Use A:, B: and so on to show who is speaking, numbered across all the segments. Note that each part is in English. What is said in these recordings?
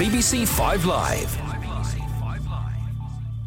A: BBC Five Live.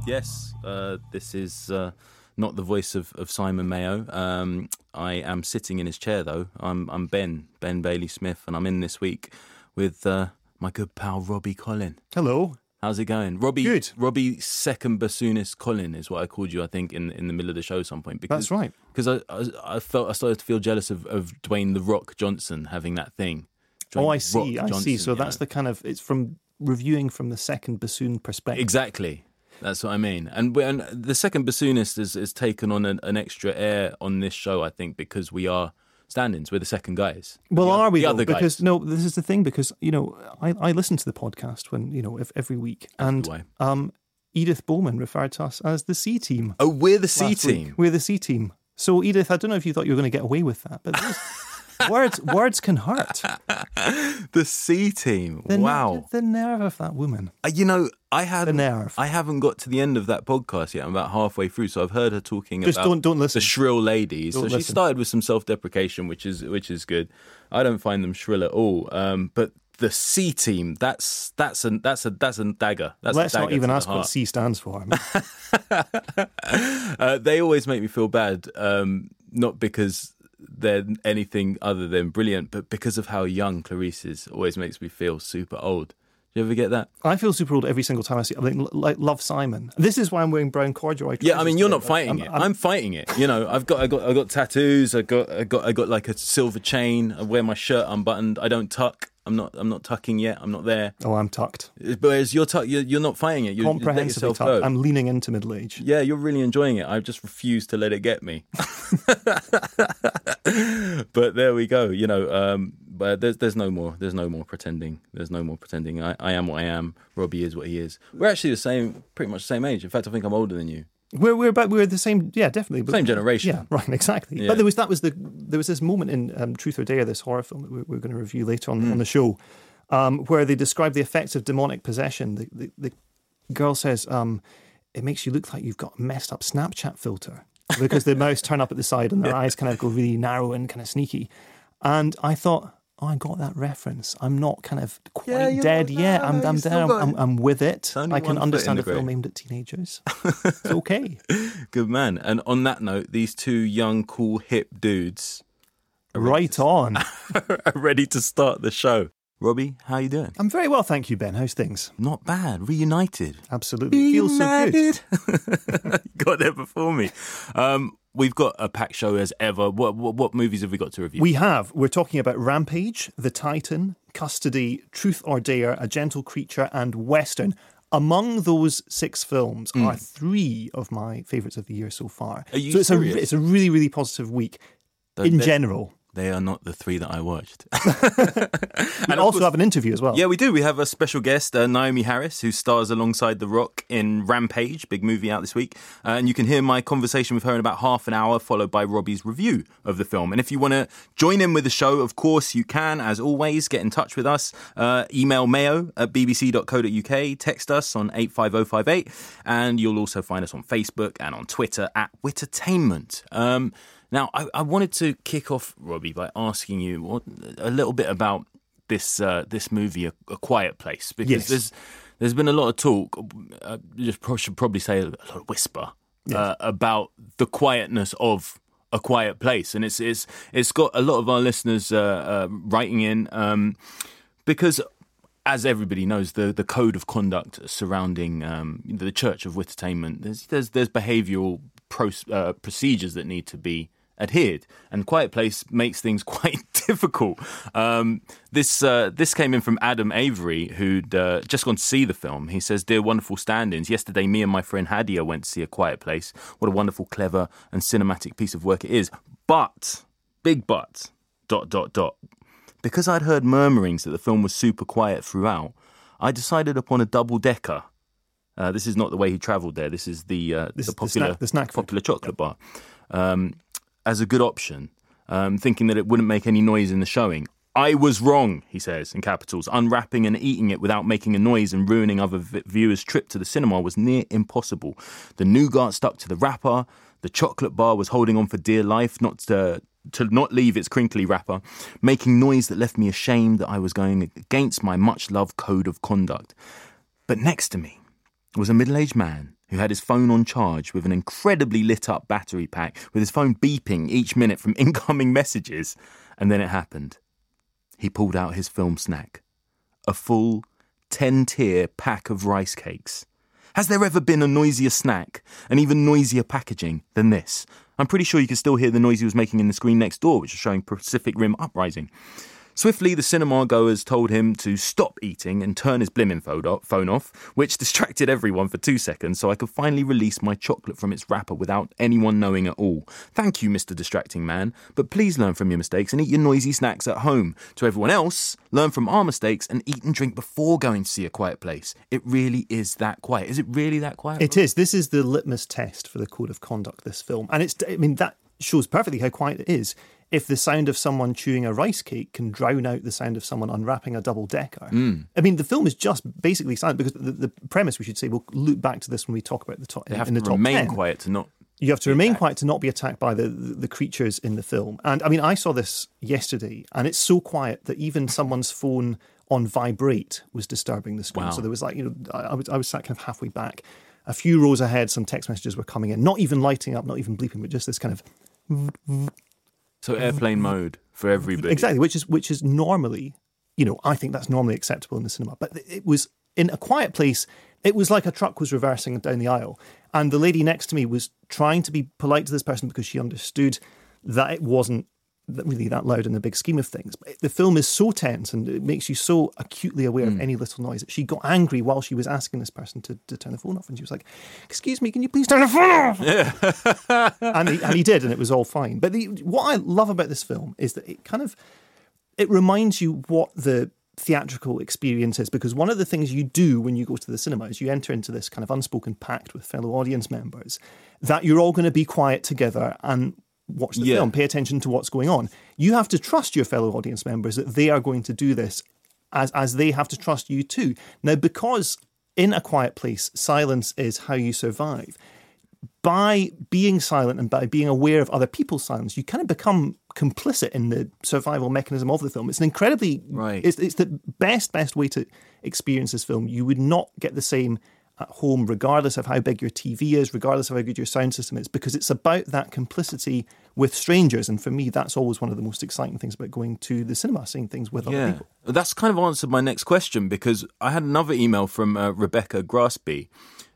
B: Yes, uh, this is uh, not the voice of, of Simon Mayo. Um, I am sitting in his chair, though. I'm, I'm Ben, Ben Bailey Smith, and I'm in this week with uh, my good pal Robbie Collin.
C: Hello.
B: How's it going, Robbie?
C: Good.
B: Robbie, second bassoonist Collin is what I called you. I think in in the middle of the show at some point. Because,
C: That's right.
B: Because I, I I felt I started to feel jealous of, of Dwayne the Rock Johnson having that thing.
C: oh, I see.
B: Rock
C: I see. So that's
B: know.
C: the kind of it's from reviewing from the second bassoon perspective.
B: Exactly. That's what I mean. And, and the second bassoonist has, has taken on an, an extra air on this show, I think, because we are stand-ins. We're the second guys.
C: Well,
B: The
C: are we?
B: The
C: though?
B: other guys.
C: because no, this is the thing. Because you know, I, I listen to the podcast when you know if, every week, and um, Edith Bowman referred to us as the C team.
B: oh, we're the C
C: last week.
B: team.
C: We're the C team. So Edith, I don't know if you thought you were going to get away with that, but words words can hurt.
B: The C team.
C: The,
B: wow.
C: the nerve of that woman.
B: Uh, You know, I haven't.
C: nerve.
B: I haven't got to the end of that podcast yet. I'm about halfway through, so I've heard her talking
C: Just
B: about
C: don't- don't listen.
B: the shrill ladies.
C: Don't
B: so she started with some self-deprecation, which is which is good. I don't find them shrill at all. Um, but the C team, that's that's a that's a that's a dagger. That's
C: Let's
B: a dagger
C: not even
B: the
C: ask what. C stands for.
B: i Uh, they always make me feel bad, um, not because they're anything other than brilliant, but because of how young Clarice is. Always makes me feel super old. Do you ever get that?
C: I feel super old every single time I see. I mean, like love Simon. This is why I'm wearing brown corduroy.
B: Yeah, I mean, you're
C: today.
B: not fighting
C: I'm-
B: it.
C: I'm-
B: I'm, fighting it. You know, I've got, I got, I got tattoos. I got, I got, I got like a silver chain. I wear my shirt unbuttoned. I don't tuck. I'm not, I'm not tucking yet. I'm not there.
C: oh, I'm tucked.
B: Whereas you're, tuck, you're, you're not fighting it. You, you let
C: Comprehensively
B: yourself
C: tucked.
B: go.
C: I'm leaning into middle age.
B: Yeah, you're really enjoying it. I just refuse to let it get me. but there we go. You know, um, but there's there's no more. There's no more pretending. There's no more pretending. I, I am what I am. Robbie is what he is. We're actually the same, pretty much the same age. In fact, I think I'm older than you.
C: We're we're about we're the same. Yeah, definitely. But,
B: Same generation.
C: Yeah, right. Exactly.
B: Yeah.
C: But there was that was the there was this moment in um, Truth or Dare, this horror film that we're, we're going to review later on
B: Hmm.
C: on the show, um, where they describe the effects of demonic possession. The the, the girl says, um, "It makes you look like you've got a messed up Snapchat filter." Because the mouths turn up at the side and their eyes kind of go really narrow and kind of sneaky. And I thought, Oh, I got that reference. I'm not kind of quite
B: Yeah, you're
C: dead
B: not-
C: yet.
B: no,
C: I'm,
B: no,
C: I'm there.
B: got-
C: I'm, I'm with it. I can understand
B: the
C: a film aimed at teenagers. it's okay.
B: Good man. And on that note, these two young, cool, hip dudes are ready
C: Right on.
B: are ready to start the show. Robbie, how are you doing?
C: I'm very well, thank you, Ben. How's things?
B: Not bad. Reunited.
C: Absolutely. Feels so good.
B: got there before me. Um, we've got a packed show as ever. What, what what movies have we got to review?
C: We have. We're talking about Rampage, The Titan, Custody, Truth or Dare, A Gentle Creature, and Western. Among those six films are three of my favourites of the year so far.
B: Are you
C: so it's
B: serious?
C: a it's a really really positive week
B: They-
C: in
B: they-
C: general.
B: They are not the three that I watched.
C: And also have an interview as well.
B: yeah, we do. We have a special guest, uh, Naomie Harris, who stars alongside The Rock in Rampage, big movie out this week. Uh, and you can hear my conversation with her in about half an hour, followed by Robbie's review of the film. And if you want to join in with the show, of course you can. As always, get in touch with us. Uh, email mayo at bbc.co.uk, text us on 85058, and you'll also find us on Facebook and on Twitter at Wittertainment. Um, now, I, I wanted to kick off, Robbie, by asking you what, a little bit about this uh, this movie, a, a Quiet Place, because
C: Yes.
B: there's there's been a lot of talk. Uh, just pro- should probably say a lot of whisper uh, about the quietness of a quiet place, and it's it's it's got a lot of our listeners uh, uh, writing in um, because. As everybody knows, the, the code of conduct surrounding um, the Church of Wittertainment, there's there's, there's behavioural pro, uh, procedures that need to be adhered, and Quiet Place makes things quite difficult. Um, this uh, this came in from Adam Avery, who'd uh, just gone to see the film. He says, "Dear wonderful stand-ins, yesterday me and my friend Hadia went to see A Quiet Place. What a wonderful, clever, and cinematic piece of work it is. But, big but, dot dot dot. Because I'd heard murmurings that the film was super quiet throughout, I decided upon a double-decker." Uh, this is not the way he travelled there. This is the uh,
C: This-
B: the
C: the
B: popular
C: snack- the snack
B: popular chocolate bar um, as a good option, um, thinking that it wouldn't make any noise in the showing. I was wrong, he says in capitals. Unwrapping and eating it without making a noise and ruining other v- viewers' trip to the cinema was near impossible. The nougat stuck to the wrapper. The chocolate bar was holding on for dear life, not to, to not leave its crinkly wrapper, making noise that left me ashamed that I was going against my much loved code of conduct. But next to me was a middle aged man who had his phone on charge with an incredibly lit up battery pack, with his phone beeping each minute from incoming messages. And then it happened. He pulled out his film snack a full 10 tier pack of rice cakes. Has there ever been a noisier snack and even noisier packaging than this? I'm pretty sure you can still hear the noise he was making in the screen next door, which was showing Pacific Rim uprising. Swiftly, the cinema goers told him to stop eating and turn his blimmin' phone off, which distracted everyone for two seconds so I could finally release my chocolate from its wrapper without anyone knowing at all. Thank you, Mr. Distracting Man, but please learn from your mistakes and eat your noisy snacks at home. To everyone else, learn from our mistakes and eat and drink before going to see a quiet place. It really is that quiet. Is it really that quiet?
C: It is. This is the litmus test for the code of conduct, this film. And it's, I mean, that shows perfectly how quiet it is if the sound of someone chewing a rice cake can drown out the sound of someone unwrapping a double decker.
B: Mm.
C: I mean, the film is just basically silent because the, the, premise, we should say, we'll loop back to this when we talk about the top.
B: They have
C: in
B: to
C: the top
B: remain
C: 10.
B: quiet to not.
C: You have to remain quiet to not be attacked by the, the, the creatures in the film. And I mean, I saw this yesterday, and it's so quiet that even someone's phone on vibrate was disturbing the screen.
B: Wow.
C: So there was like, you know, I, I was I was sat kind of halfway back. A few rows ahead, some text messages were coming in, not even lighting up, not even bleeping, but just this kind of
B: So airplane mode for everybody.
C: Exactly, which is which is normally, you know, I think that's normally acceptable in the cinema. But it was in a quiet place. It was like a truck was reversing down the aisle, and the lady next to me was trying to be polite to this person because she understood that it wasn't really that loud in the big scheme of things. But the film is so tense and it makes you so acutely aware of hmm. any little noise that she got angry while she was asking this person to, to turn the phone off, and she was like, "Excuse me, can you please turn the phone off?" and, he, and he did, and it was all fine. But the, what I love about this film is that it kind of it reminds you what the theatrical experience is because one of the things you do when you go to the cinema is you enter into this kind of unspoken pact with fellow audience members that you're all going to be quiet together and watch the
B: Yeah.
C: film pay attention to what's going on you have to trust your fellow audience members that they are going to do this as as they have to trust you too now because in a quiet place silence is how you survive by being silent and by being aware of other people's silence, you kind of become complicit in the survival mechanism of the film. It's an incredibly,
B: Right.
C: it's, it's the best, best way to experience this film. You would not get the same at home, regardless of how big your TV is, regardless of how good your sound system is, because it's about that complicity with strangers. And for me, that's always one of the most exciting things about going to the cinema, seeing things with other people.
B: that's kind of answered my next question because I had another email from uh, Rebecca Graspy,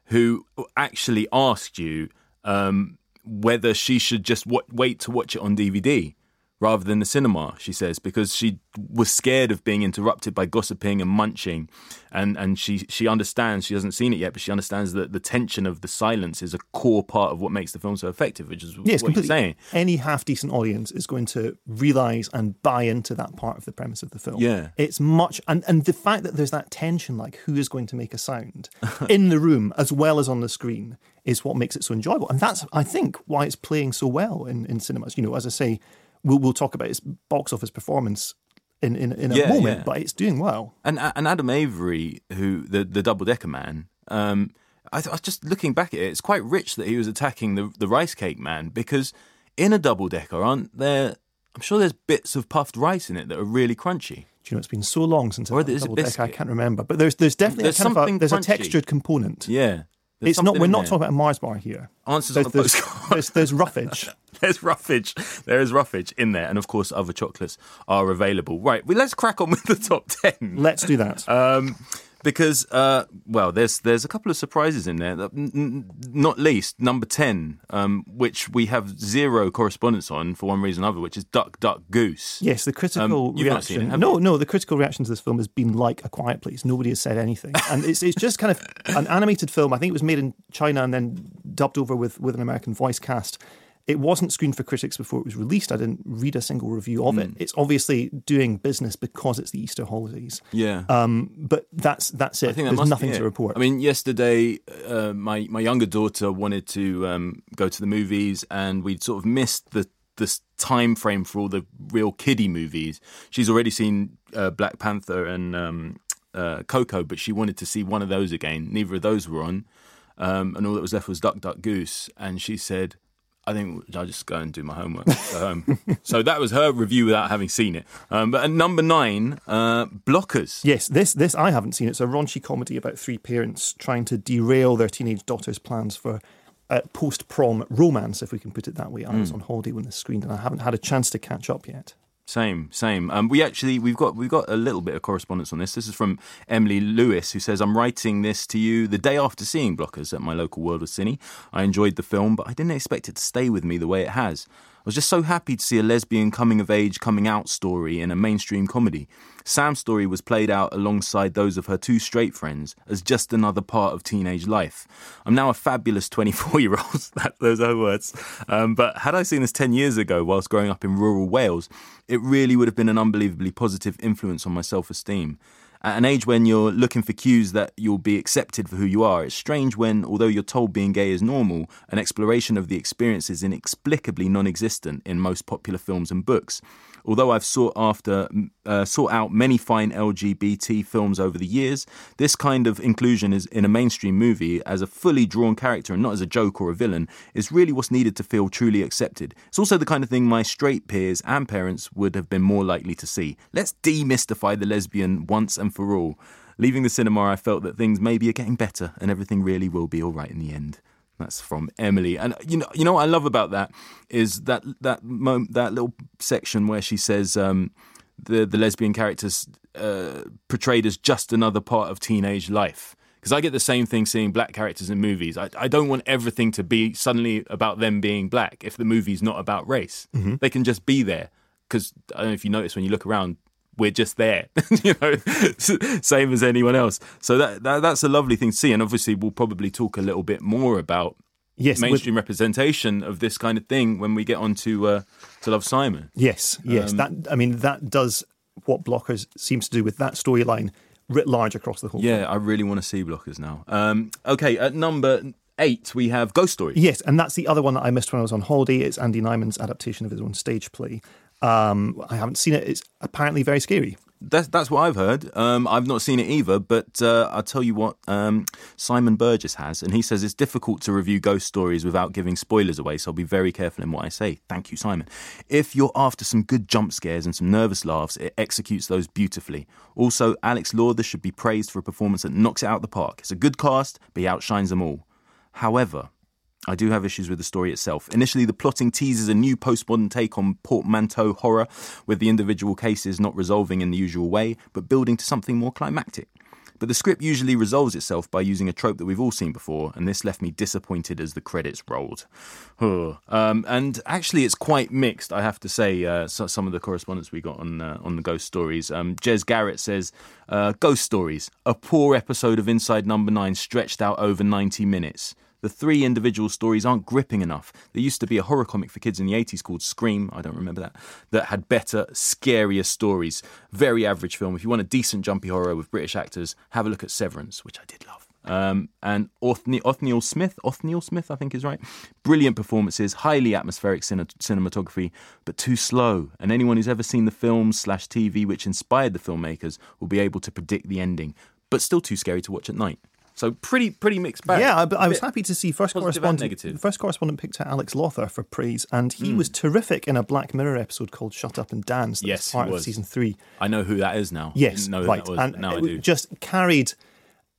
B: who actually asked you um, whether she should just w- wait to watch it on DVD rather than the cinema. She says because she was scared of being interrupted by gossiping and munching, and and she she understands she hasn't seen it yet, but she understands that the tension of the silence is a core part of what makes the film so effective, which is
C: Yes,
B: what you're
C: completely.
B: saying.
C: Any half decent audience is going to realize and buy into that part of the premise of the film.
B: Yeah.
C: It's much, and, and the fact that there's that tension, like who is going to make a sound in the room as well as on the screen, is what makes it so enjoyable. And that's, I think, why it's playing so well in, in cinemas. You know, as I say, we'll, we'll talk about its box office performance in, in, in a
B: Yeah,
C: moment,
B: yeah.
C: but it's doing well.
B: And and Adam Avery, who the the double decker man, um, I, th- I was just looking back at it. It's quite rich that he was attacking the the rice cake man because in a double decker, aren't there? I'm sure there's bits of puffed rice in it that are really crunchy.
C: Do you know, it's been so long since
B: Or
C: I've a double decker, I can't remember. But there's there's definitely
B: There's
C: a kind of a,
B: something
C: there's a textured component.
B: Yeah, There's
C: It's not. We're not
B: there.
C: talking about a Mars bar here.
B: answers on
C: There's,
B: a
C: there's,
B: postcard.
C: there's, there's roughage.
B: There's roughage. There is roughage in there, and of course, other chocolates are available. Right, well, let's crack on with the top ten.
C: Let's do that.
B: um, because uh, well, there's there's a couple of surprises in there. That- n- n- Not least number ten, um, which we have zero correspondence on for one reason or other, which is Duck Duck Goose.
C: Yes, the critical
B: Um, you've not seen
C: reaction.
B: it,
C: no,
B: you?
C: no, the critical reaction to this film has been like A Quiet Place. Nobody has said anything, and it's it's just kind of an animated film. I think it was made in China and then dubbed over with with an American voice cast. It wasn't screened for critics before it was released. I didn't read a single review of
B: Hmm.
C: it. It's obviously doing business because it's the Easter holidays.
B: Yeah.
C: Um, but that's that's it.
B: I think that
C: There's
B: must
C: nothing to report.
B: I mean, yesterday, uh, my my younger daughter wanted to um, go to the movies, and we'd sort of missed the this time frame for all the real kiddie movies. She's already seen uh, Black Panther and um, uh, Coco, but she wanted to see one of those again. Neither of those were on, um, and all that was left was Duck Duck Goose. And she said, I think I'll just go and do my homework. Home. so that was her review without having seen it. Um, but at number nine, uh, Blockers.
C: Yes, this this I haven't seen. It's a raunchy comedy about three parents trying to derail their teenage daughter's plans for uh, post prom romance, if we can put it that way. I was on holiday when this screened, and I haven't had a chance to catch up yet.
B: Same, same. Um, we actually we've got we've got a little bit of correspondence on this. This is from Emily Lewis, who says, "I'm writing this to you the day after seeing Blockers at my local World of Cine. I enjoyed the film, but I didn't expect it to stay with me the way it has. I was just so happy to see a lesbian coming of age, coming out story in a mainstream comedy. Sam's story was played out alongside those of her two straight friends as just another part of teenage life. I'm now a fabulous 24 year old. those are words. Um, but had I seen this 10 years ago whilst growing up in rural Wales, it really would have been an unbelievably positive influence on my self esteem. At an age when you're looking for cues that you'll be accepted for who you are, it's strange when, although you're told being gay is normal, an exploration of the experience is inexplicably non existent in most popular films and books. Although I've sought after, uh, sought out many fine LGBT films over the years, this kind of inclusion is in a mainstream movie as a fully drawn character and not as a joke or a villain is really what's needed to feel truly accepted. It's also the kind of thing my straight peers and parents would have been more likely to see. Let's demystify the lesbian once and for all. Leaving the cinema, I felt that things maybe are getting better and everything really will be all right in the end. That's from Emily, and you know, you know what I love about that is that that mom, that little section where she says um, the the lesbian characters uh, portrayed as just another part of teenage life. Because I get the same thing seeing black characters in movies. I, I don't want everything to be suddenly about them being black if the movie's not about race. They can just be there. Because I don't know if you notice when you look around, we're just there, you know, same as anyone else. So that, that that's a lovely thing to see, and obviously we'll probably talk a little bit more about
C: Yes, with-
B: mainstream representation of this kind of thing when we get on to uh, to Love Simon.
C: Yes, yes.
B: Um,
C: that I mean, that does what Blockers seems to do with that storyline writ large across the whole.
B: Yeah, I really want to see Blockers now. Um, okay, at number eight we have Ghost Story.
C: Yes, and that's the other one that I missed when I was on holiday. It's Andy Nyman's adaptation of his own stage play. Um, I haven't seen it. It's apparently very scary.
B: That's that's what I've heard. Um, I've not seen it either, but uh, I'll tell you what um, Simon Burgess has, and he says it's difficult to review ghost stories without giving spoilers away. So I'll be very careful in what I say. Thank you, Simon. If you're after some good jump scares and some nervous laughs, it executes those beautifully. Also, Alex Lawther should be praised for a performance that knocks it out the park. It's a good cast, but he outshines them all. However, I do have issues with the story itself. Initially, the plotting teases a new postmodern take on portmanteau horror, with the individual cases not resolving in the usual way, but building to something more climactic. But the script usually resolves itself by using a trope that we've all seen before, and this left me disappointed as the credits rolled. um, and actually, it's quite mixed, I have to say. Uh, so, some of the correspondence we got on uh, on the ghost stories. Um, Jez Garrett says, uh, "Ghost stories, a poor episode of Inside Number Nine, stretched out over ninety minutes." The three individual stories aren't gripping enough. There used to be a horror comic for kids in the 80s called Scream, I don't remember that, that had better, scarier stories. Very average film. If you want a decent jumpy horror with British actors, have a look at Severance, which I did love. Um, and Othni- Othniel Smith, Othniel Smith, I think is right. Brilliant performances, highly atmospheric cine- cinematography, but too slow. And anyone who's ever seen the films slash TV which inspired the filmmakers will be able to predict the ending, but still too scary to watch at night. So pretty, pretty mixed bag.
C: Yeah, I, I was happy to see first correspondent.
B: negative.
C: First correspondent picked out Alex Lawther for praise, and he hmm. was terrific in a Black Mirror episode called "Shut Up and Dance."
B: Yes,
C: part of season three.
B: I know who that is now.
C: Yes,
B: who
C: right,
B: that was.
C: and
B: now I do.
C: just carried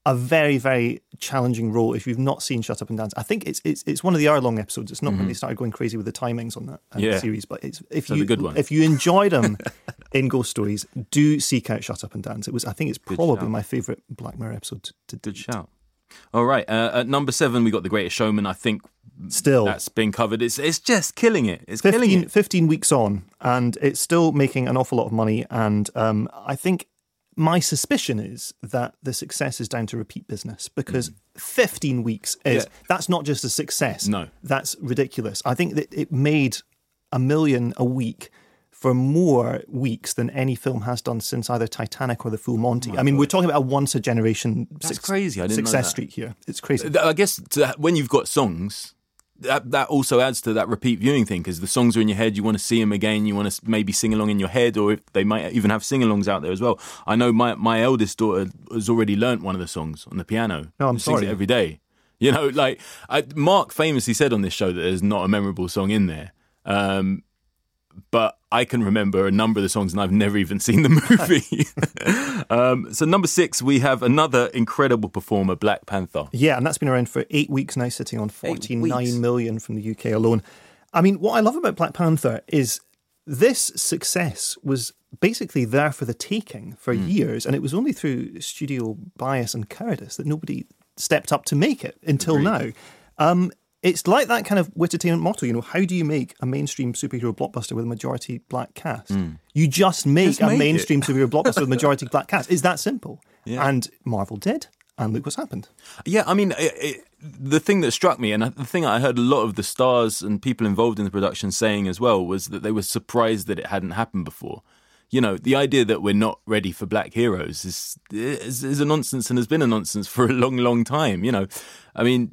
C: a very, very challenging role. If you've not seen "Shut Up and Dance," I think it's it's it's one of the hour-long episodes. It's not when they started going crazy with the timings on that um,
B: Mm-hmm. Yeah.
C: series, but it's if
B: So
C: you
B: the good one.
C: if you enjoy them in Ghost Stories, do seek out "Shut Up and Dance." It was, I think, it's probably
B: shout.
C: my favorite Black Mirror episode to, to
B: Good shout. All right. Uh, at number seven, we got The Greatest Showman. I think
C: Still,
B: that's been covered. It's it's just killing it. It's killing
C: 15,
B: it.
C: 15 weeks on, and it's still making an awful lot of money. And um, I think my suspicion is that the success is down to repeat business because hmm. 15 weeks is
B: Yeah.
C: that's not just a success.
B: No.
C: that's ridiculous. I think that it made a million a week. For more weeks than any film has done since either Titanic or The Full Monty. Oh I mean, we're talking about a once a generation
B: That's crazy. I didn't
C: success streak here. It's crazy.
B: I guess to, when you've got songs, that that also adds to that repeat viewing thing because the songs are in your head. You want to see them again. You want to maybe sing along in your head, or if they might even have sing-alongs out there as well. I know my my eldest daughter has already learnt one of the songs on the piano.
C: No, I'm
B: She sings
C: sorry.
B: it every day. You know, like I, Mark famously said on this show that there's not a memorable song in there. Um, but I can remember a number of the songs, and I've never even seen the movie. um, so, number six, we have another incredible performer, Black Panther.
C: Yeah, and that's been around for eight weeks now, sitting on forty
B: weeks.
C: nine million from the UK alone. I mean, what I love about Black Panther is this success was basically there for the taking for
B: Hmm.
C: years, and it was only through studio bias and cowardice that nobody stepped up to make it until
B: Agreed.
C: now. Um, it's like that kind of entertainment motto, you know, how do you make a mainstream superhero blockbuster with a majority black cast? Hmm. You just make.
B: Just
C: a
B: make it.
C: mainstream superhero blockbuster with a majority black cast. It's that simple.
B: Yeah.
C: And Marvel did, and look what's happened.
B: Yeah, I mean, it, it, the thing that struck me, and the thing I heard a lot of the stars and people involved in the production saying as well, was that they were surprised that it hadn't happened before. You know, the idea that we're not ready for black heroes is, is is a nonsense and has been a nonsense for a long, long time. You know, I mean,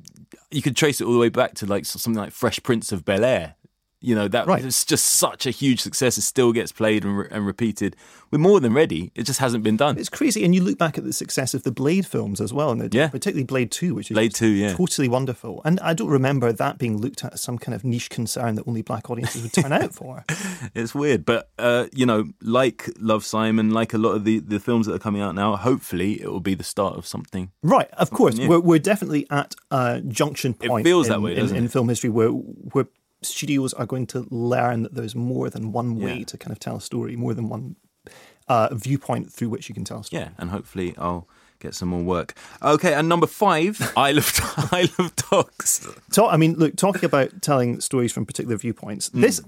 B: you could trace it all the way back to like something like Fresh Prince of Bel Air. You know, that
C: Right.
B: was just such a huge success. It still gets played and, re- and repeated. We're more than ready. It just hasn't been done.
C: It's crazy, and you look back at the success of the Blade films as well, and the,
B: Yeah.
C: particularly Blade Two, which is
B: Blade 2, yeah.
C: totally wonderful. And I don't remember that being looked at as some kind of niche concern that only black audiences would turn out for.
B: It's weird, but uh, you know, like Love Simon, like a lot of the, the films that are coming out now, hopefully it will be the start of something.
C: Right, of course,
B: new.
C: we're, we're definitely at a junction point.
B: It feels
C: in,
B: that way,
C: in, in film history, where where studios are going to learn that there's more than one way
B: Yeah.
C: to kind of tell a story, more than one uh, viewpoint through which you can tell a story.
B: Yeah, and hopefully I'll get some more work. Okay, and number five, Isle of Isle of Dogs.
C: So, I mean, look, talking about telling stories from particular viewpoints,
B: Hmm.
C: this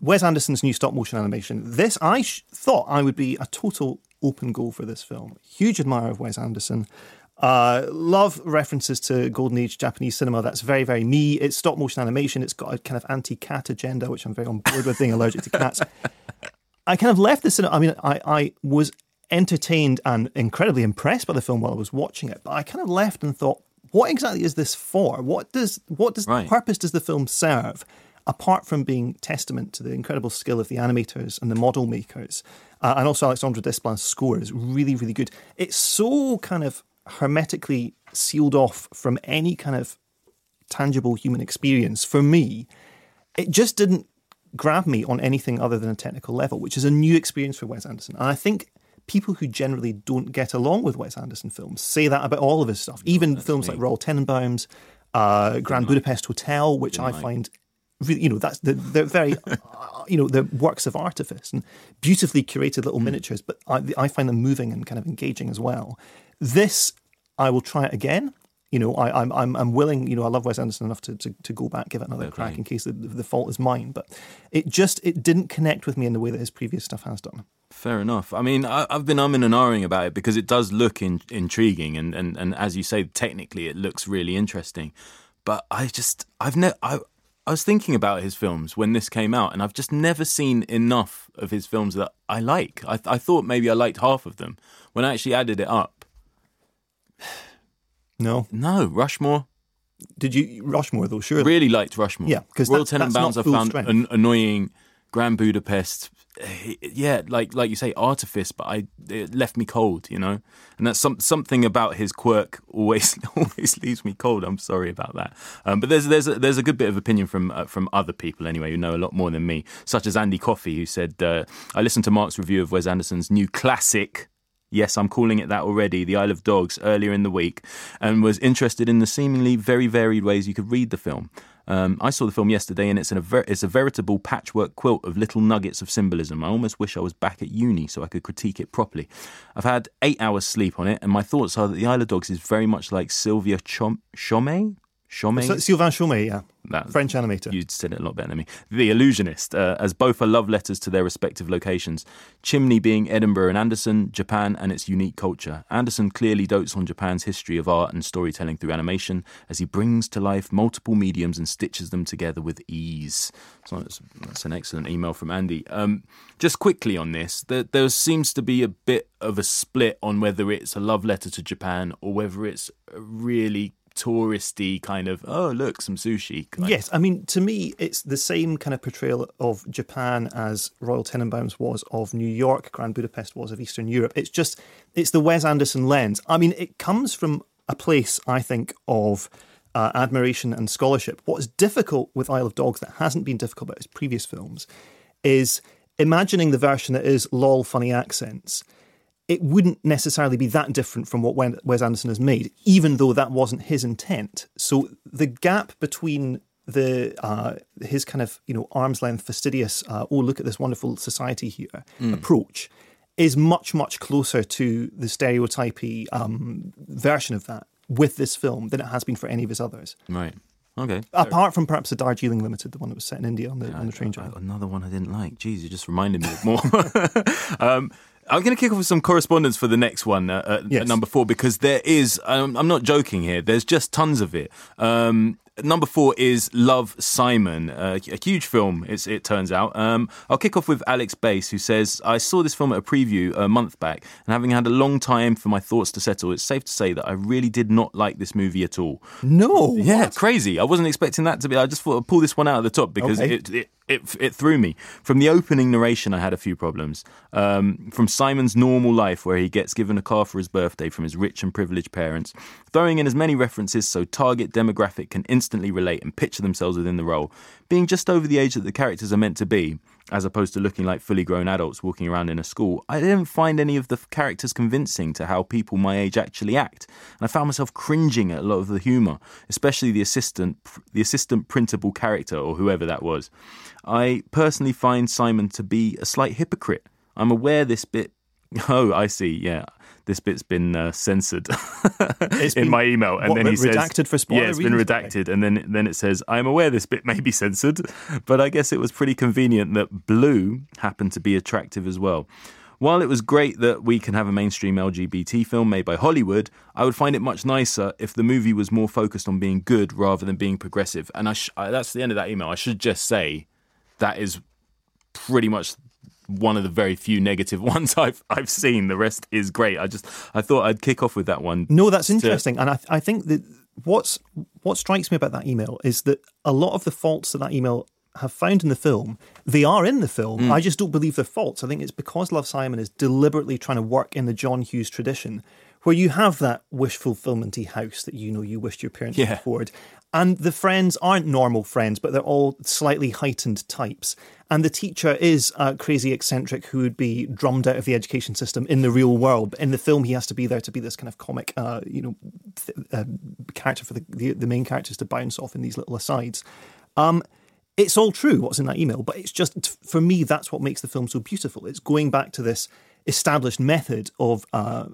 C: Wes Anderson's new stop motion animation. This I sh- thought I would be a total open goal for this film. Huge admirer of Wes Anderson. Uh, love references to golden age Japanese cinema. That's very, very me. It's stop motion animation. It's got a kind of anti-cat agenda, which I'm very on board with, being allergic to cats. I kind of left the cinema. I mean, I, I was entertained and incredibly impressed by the film while I was watching it, but I kind of left and thought, what exactly is this for? What does what does
B: Right.
C: purpose does the film serve? Apart from being testament to the incredible skill of the animators and the model makers, uh, and also Alexandre Desplat's score is really, really good. It's so kind of hermetically sealed off from any kind of tangible human experience. For me, it just didn't grab me on anything other than a technical level, which is a new experience for Wes Anderson. And I think people who generally don't get along with Wes Anderson films say that about all of his stuff, even films like Royal Tenenbaums, uh, Grand Budapest Hotel, which I find really, you know, that's the, they're very, uh, you know, they're works of artifice and beautifully curated little miniatures, but I, I find them moving and kind of engaging as well. This, I will try it again. You know, I, I'm, I'm, I'm willing. You know, I love Wes Anderson enough to, to, to go back, give it another crack in case the, the fault is mine. But it just it didn't connect with me in the way that his previous stuff has done.
B: Fair enough. I mean, I, I've been umming and ahhing about it because it does look in, intriguing, and, and, and as you say, technically it looks really interesting. But I just, I've never, I, I was thinking about his films when this came out, and I've just never seen enough of his films that I like. I, I thought maybe I liked half of them. When I actually added it up,
C: No,
B: no, Rushmore.
C: did you Rushmore though? Sure.
B: Really liked Rushmore.
C: Yeah, 'cause
B: Royal
C: that's
B: Tenenbaums I found an, annoying. Grand Budapest, yeah, like like you say, artifice, but I it left me cold, you know, and that's some something about his quirk always always leaves me cold. I'm sorry about that, um, but there's there's a, there's a good bit of opinion from uh, from other people anyway who know a lot more than me, such as Andy Coffey, who said uh, I listened to Mark's review of Wes Anderson's new classic. Yes, I'm calling it that already, The Isle of Dogs, earlier in the week, and was interested in the seemingly very varied ways you could read the film. Um, I saw the film yesterday, and it's, an, it's a veritable patchwork quilt of little nuggets of symbolism. I almost wish I was back at uni so I could critique it properly. I've had eight hours sleep on it, and my thoughts are that The Isle of Dogs is very much like Sylvia Chom- Chomet? Chomet?
C: So, Sylvain Chomet, yeah,
B: That-
C: French animator.
B: You'd said it a lot better than me. The Illusionist, uh, as both are love letters to their respective locations. Chimney being Edinburgh and Anderson, Japan and its unique culture. Anderson clearly dotes on Japan's history of art and storytelling through animation as he brings to life multiple mediums and stitches them together with ease. So that's, that's an excellent email from Andy. Um, just quickly on this, there, there seems to be a bit of a split on whether it's a love letter to Japan or whether it's really touristy kind of oh look some sushi
C: Yes, I mean to me it's the same kind of portrayal of Japan as Royal Tenenbaums was of New York, Grand Budapest was of Eastern Europe. It's just it's the Wes Anderson lens. I mean, it comes from a place I think of uh, admiration and scholarship. What is difficult with Isle of Dogs that hasn't been difficult about his previous films is imagining the version that is lol funny accents. It wouldn't necessarily be that different from what Wes Anderson has made, even though that wasn't his intent. So the gap between the uh, his kind of you know arm's length fastidious uh, oh look at this wonderful society here mm. approach is much much closer to the stereotypy um, version of that with this film than it has been for any of his others.
B: Right. Okay.
C: Apart from perhaps the Darjeeling Limited, the one that was set in India on the, yeah, on the train journey.
B: Another one I didn't like. Jeez, you just reminded me of more. um, I'm going to kick off with some correspondence for the next one, uh, yes. at number four, because there is, um, I'm not joking here, there's just tons of it. Um, Number four is Love Simon, uh, a huge film, it turns out. Um, I'll kick off with Alex Bass, who says, I saw this film at a preview a month back, and having had a long time for my thoughts to settle, it's safe to say that I really did not like this movie at all.
C: No.
B: Yeah, what? crazy. I wasn't expecting that to be. I just thought I'd pull this one out of the top because okay. it, it it, it threw me. From the opening narration, I had a few problems. Um, from Simon's normal life, where he gets given a car for his birthday from his rich and privileged parents, throwing in as many references so target demographic can instantly relate and picture themselves within the role, being just over the age that the characters are meant to be, as opposed to looking like fully grown adults walking around in a school, I didn't find any of the characters convincing to how people my age actually act, and I found myself cringing at a lot of the humour, especially the assistant, the assistant printable character or whoever that was. I personally find Simon to be a slight hypocrite. I'm aware this bit. Oh, I see. Yeah, this bit's been uh, censored in been, my email,
C: and what, then he says,
B: "Redacted
C: for spoiler."
B: Yeah, it's been redacted, and then then it says, "I'm aware this bit may be censored, but I guess it was pretty convenient that Blue happened to be attractive as well." While it was great that we can have a mainstream LGBT film made by Hollywood, I would find it much nicer if the movie was more focused on being good rather than being progressive. And I sh- I, that's the end of that email. I should just say that is pretty much one of the very few negative ones I've I've seen. The rest is great. I just I thought I'd kick off with that one.
C: No, that's interesting, and I I think that what's what strikes me about that email is that a lot of the faults that that email have found in the film, they are in the film. Mm. I just don't believe they're faults. I think it's because Love Simon is deliberately trying to work in the John Hughes tradition, where you have that wish fulfillmenty house that you know you wished your parents yeah. afford, and the friends aren't normal friends, but they're all slightly heightened types. And the teacher is a crazy eccentric who would be drummed out of the education system in the real world. But in the film, he has to be there to be this kind of comic, uh, you know, th- uh, character for the, the, the main characters to bounce off in these little asides. Um, it's all true what's in that email, but it's just for me that's what makes the film so beautiful. It's going back to this established method of uh,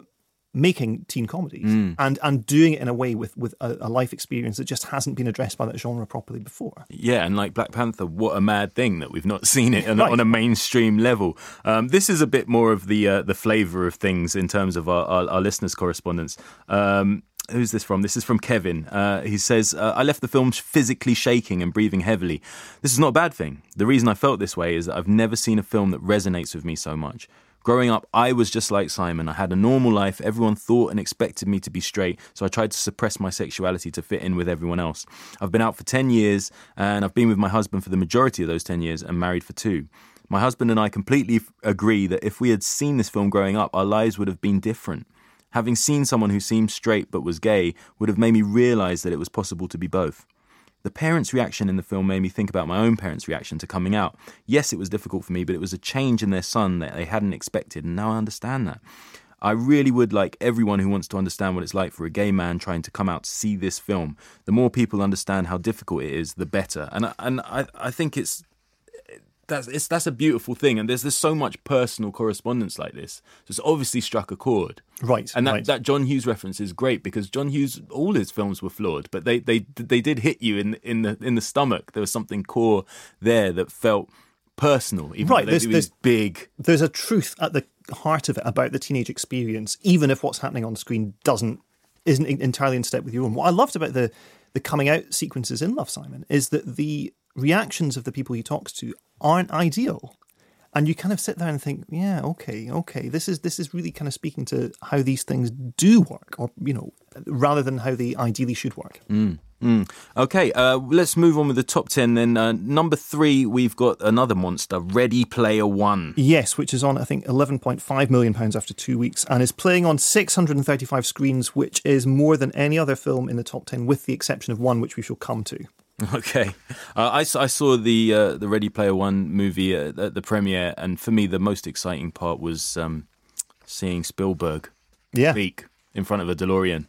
C: making teen comedies mm. and and doing it in a way with with a, a, life experience that just hasn't been addressed by that genre properly before.
B: Yeah, and like Black Panther, what a mad thing that we've not seen it on, right. on a mainstream level. Um, this is a bit more of the uh, the flavour of things in terms of our, our, our listeners' correspondence. Um, who's this from? This is from Kevin. Uh, he says, uh, I left the film physically shaking and breathing heavily. This is not a bad thing. The reason I felt this way is that I've never seen a film that resonates with me so much. Growing up, I was just like Simon. I had a normal life. Everyone thought and expected me to be straight, so I tried to suppress my sexuality to fit in with everyone else. I've been out for 10 years, and I've been with my husband for the majority of those 10 years and married for two. My husband and I completely agree that if we had seen this film growing up, our lives would have been different. Having seen someone who seemed straight but was gay would have made me realize that it was possible to be both. The parents' reaction in the film made me think about my own parents' reaction to coming out. Yes, it was difficult for me, but it was a change in their son that they hadn't expected, and now I understand that. I really would like everyone who wants to understand what it's like for a gay man trying to come out to see this film. The more people understand how difficult it is, the better. And and I, I think it's that's it's that's a beautiful thing, and there's there's so much personal correspondence like this. So it's obviously struck a chord,
C: right?
B: And that,
C: right.
B: that John Hughes reference is great because John Hughes, all his films were flawed, but they they they did hit you in in the in the stomach. There was something core there that felt personal, even right? There's, there's big.
C: There's a truth at the heart of it about the teenage experience, even if what's happening on screen doesn't isn't entirely in step with your own. What I loved about the the coming out sequences in Love Simon is that the reactions of the people he talks to aren't ideal. And you kind of sit there and think, yeah, okay, okay, this is this is really kind of speaking to how these things do work, or you know, rather than how they ideally should work.
B: Mm. Okay, uh, let's move on with the top 10 then. Uh, number three, we've got another monster, Ready Player One.
C: Yes, which is on, I think, £11.5 million pounds after two weeks and is playing on 635 screens, which is more than any other film in the top 10, with the exception of one, which we shall come to.
B: Okay, uh, I, I saw the uh, the Ready Player One movie at, at the premiere, and for me, the most exciting part was um, seeing Spielberg
C: Yeah.
B: speak in front of a DeLorean.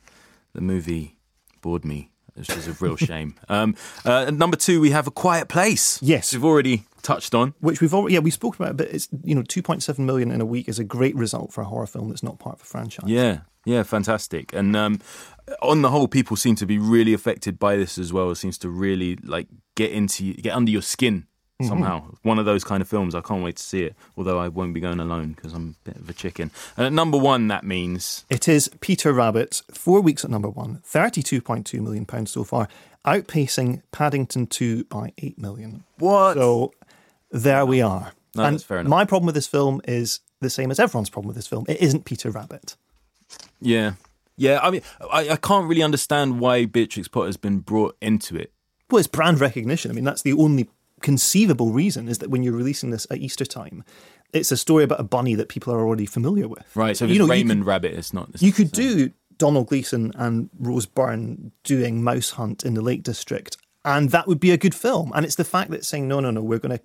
B: The movie bored me, which is a real shame. Um, uh, and number two, we have A Quiet Place.
C: Yes.
B: we've already touched on.
C: Which we've already, yeah, we spoke about, it, but it's, you know, 2.7 million in a week is a great result for a horror film that's not part of a franchise.
B: Yeah, yeah, fantastic. And um, on the whole, people seem to be really affected by this as well. It seems to really like get into get under your skin mm-hmm. somehow. One of those kind of films. I can't wait to see it. Although I won't be going alone because I'm a bit of a chicken. And at number one, that means
C: It is Peter Rabbit, four weeks at number one, £32.2 million pounds so far, outpacing Paddington 2 by 8 million.
B: what?
C: So there we are.
B: No,
C: and
B: that's fair enough.
C: my problem with this film is the same as everyone's problem with this film. It isn't Peter Rabbit.
B: yeah, yeah. I mean, I, I can't really understand why Beatrix Potter has been brought into it.
C: Well, it's brand recognition. I mean, that's the only conceivable reason is that when you're releasing this at Easter time, it's a story about a bunny that people are already familiar with.
B: Right. So
C: You
B: it's
C: know, you
B: Raymond
C: could-
B: Rabbit, it's not.
C: You could do Domhnall Gleeson and Rose Byrne doing Mouse Hunt in the Lake District, and that would be a good film. And it's the fact that it's saying, no, no, no, we're going to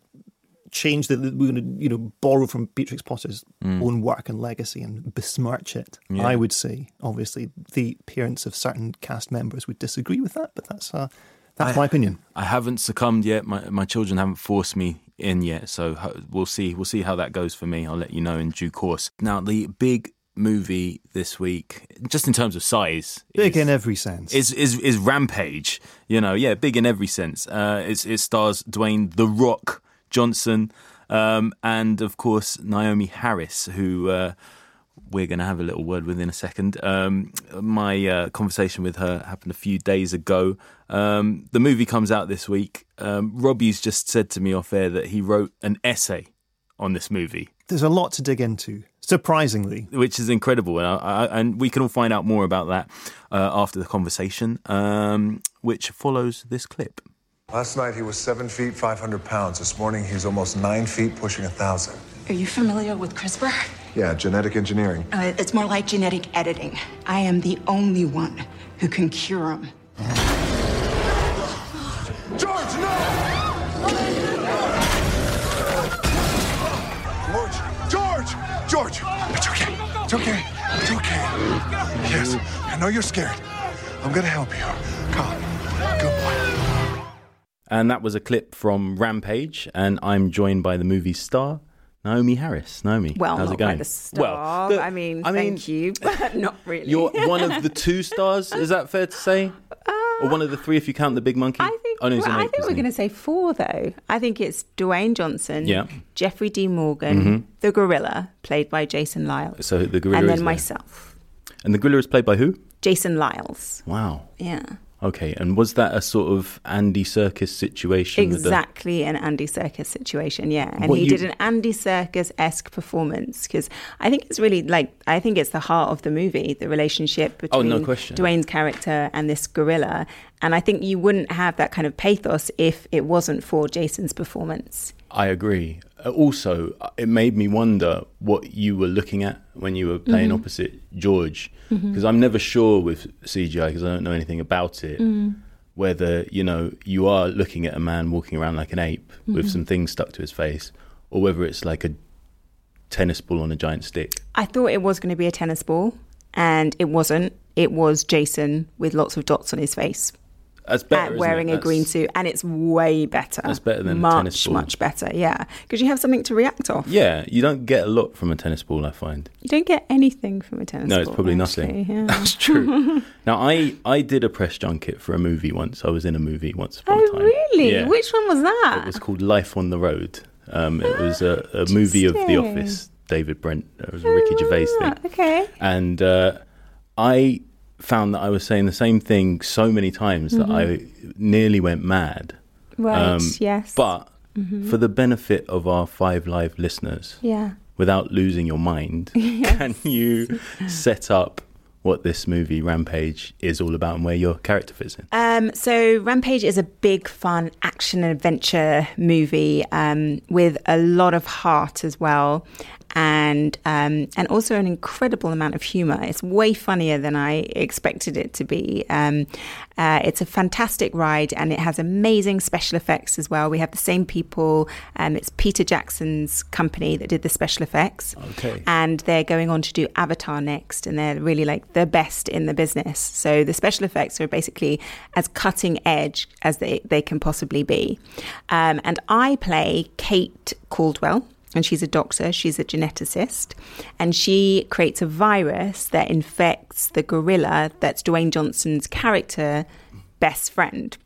C: change that we're going to, you know, borrow from Beatrix Potter's own work and legacy and besmirch it.
B: Yeah.
C: I would say, obviously, the parents of certain cast members would disagree with that, but that's uh, that's
B: I-
C: my opinion.
B: I haven't succumbed yet. My my children haven't forced me in yet, so we'll see. We'll see how that goes for me. I'll let you know in due course. Now, the big movie this week, just in terms of size,
C: Big
B: is,
C: in every sense.
B: is is is Rampage. You know, yeah, big in every sense. Uh, it's, it stars Dwayne the Rock Johnson, um, and of course Naomie Harris, who. Uh, we're going to have a little word with in a second. Um, my uh, conversation with her happened a few days ago. Um, the movie comes out this week. Um, Robbie's just said to me off air that he wrote an essay on this movie,
C: There's a lot to dig into, surprisingly.
B: which is incredible, and, I, I, and we can all find out more about that uh, after the conversation, um, which follows this clip.
A: Last night he was seven feet, 500 pounds. This morning he's almost nine feet, pushing a thousand.
D: Are you familiar with CRISPR?
A: Yeah, genetic engineering.
D: Uh, it's more like genetic editing. I am the only one who can cure him.
A: George, no! George, George, George! It's okay. It's okay. It's okay. Yes, I know you're scared. I'm gonna help you. Come on. Good boy.
B: And that was a clip from Rampage, and I'm joined by the movie star Naomie Harris. Naomie,
E: Well,
B: how's
E: not
B: it going?
E: by the star.
B: the-
E: I mean,
B: I mean,
E: thank you, but not really.
B: You're one of the two stars. Is that fair to say? or one of the three if you count the big monkey?
E: Uh, I think.
B: Oh, no,
E: well,
B: an
E: I think we're going to say four, though. I think it's Dwayne Johnson,
B: Yeah. Mm-hmm.
E: Jeffrey Dean Morgan, the gorilla, played by Jason Liles,
B: So the gorilla
E: and then
B: there.
E: myself,
B: And the gorilla is played by who?
E: Jason Liles.
B: Wow.
E: Yeah,
B: Okay, and was that a sort of Andy Serkis situation? with the-
E: exactly an Andy Serkis situation. Yeah, and
B: What
E: he
B: you-
E: did an Andy Serkis esque performance because I think it's really like I think it's the heart of the movie, the relationship
B: Oh,
E: between
B: no question.
E: Dwayne's character and this gorilla. And I think you wouldn't have that kind of pathos if it wasn't for Jason's performance.
B: I agree. Uh, Also, uh, it made me wonder what you were looking at when you were playing
E: Mm-hmm.
B: opposite George, because I'm never sure with CGI because I don't know anything about it.
E: Mm.
B: Whether you know you are looking at a man walking around like an ape
E: Mm-hmm.
B: with some things stuck to his face, or whether it's like a tennis ball on a giant stick.
E: I thought it was going to be a tennis ball, and it wasn't. It was Jason with lots of dots on his face
B: That's better.
E: at wearing a green suit, and it's way better.
B: That's better than a
E: much,
B: tennis ball.
E: much better. Yeah, because you have something to react off.
B: Yeah, you don't get a lot from a tennis ball. I find.
E: You don't get anything from a tennis
B: No,
E: ball.
B: No, it's probably
E: actually,
B: nothing.
E: yeah.
B: That's true. now, I I did a press junket for a movie once. I was in a movie once upon a
E: Oh,
B: time.
E: really?
B: Yeah.
E: Which one was that?
B: It was called Life on the Road. Um, it was a, a movie of The Office. David Brent. It was a Ricky Gervais
E: Ah,
B: thing.
E: Okay.
B: And uh, I found that I was saying the same thing so many times that I nearly went mad.
E: Mm-hmm. Right.
B: Um,
E: yes.
B: But
E: Mm-hmm.
B: for the benefit of our five live listeners,
E: yeah.
B: without losing your mind, can you set up what this movie Rampage is all about and where your character fits in?
E: Um, so Rampage is a big, fun action and adventure movie um, with a lot of heart as well, and um, and also an incredible amount of humor. It's way funnier than I expected it to be. Um, uh, it's a fantastic ride, and it has amazing special effects as well. We have the same people. Um, it's Peter Jackson's company that did the special effects,
B: Okay.
E: and they're going on to do Avatar next, and they're really like the best in the business. So the special effects are basically as cutting edge as they, they can possibly be. Um, and I play Kate Caldwell. And she's a doctor, she's a geneticist, and she creates a virus that infects the gorilla that's Dwayne Johnson's character best friend.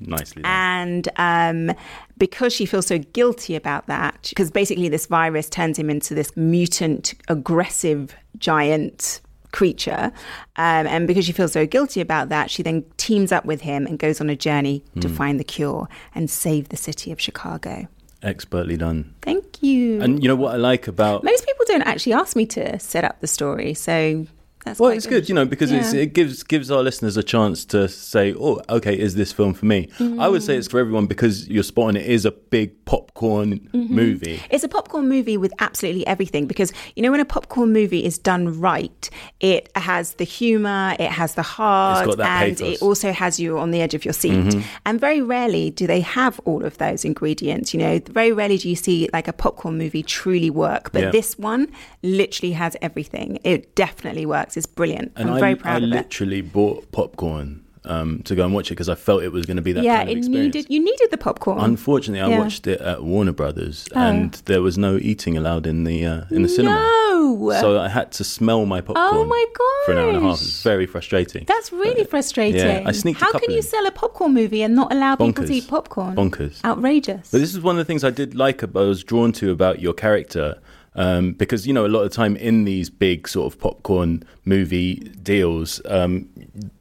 B: Nicely done.
E: And um, because she feels so guilty about that, because basically this virus turns him into this mutant, aggressive giant creature. Um, and because she feels so guilty about that, she then teams up with him and goes on a journey to find the cure and save the city of Chicago.
B: Expertly done.
E: Thank you.
B: And you know what I like about
E: Most people don't actually ask me to set up the story, so that's
B: Well, it's good, you know, because it's,
E: Yeah.
B: it gives gives our listeners a chance to say, "Oh, okay, is this film for me?" I would say it's for everyone because you're spot on. It is a big popcorn
E: Mm-hmm.
B: movie.
E: It's a popcorn movie with absolutely everything because you know when a popcorn movie is done right, it has the humor, it has the heart,
B: It's got that
E: and
B: pathos. Mm-hmm.
E: it also has you on the edge of your seat. And very rarely do they have all of those ingredients. You know, very rarely do you see like a popcorn movie truly work. But
B: Yeah.
E: this one literally has everything. It definitely works. It's brilliant.
B: And
E: I'm
B: I,
E: very proud
B: I
E: of it.
B: I literally bought popcorn um, to go and watch it because I felt it was going to be that
E: Yeah,
B: kind of
E: it
B: experience.
E: needed you needed the popcorn.
B: Unfortunately, I
E: Yeah. Oh.
B: watched it at Warner Brothers, and there was no eating allowed in the uh, in the cinema.
E: No.
B: So I had to smell my popcorn.
E: Oh my
B: For an hour and a half, it's very frustrating.
E: That's really frustrating.
B: yeah, I sneaked
E: How can you
B: in.
E: sell a popcorn movie and not allow people to eat popcorn?
B: Bonkers.
E: Outrageous.
B: But this is one of the things I did like about, I was drawn to about your character. Um, because you know a lot of the time in these big sort of popcorn movie deals, um,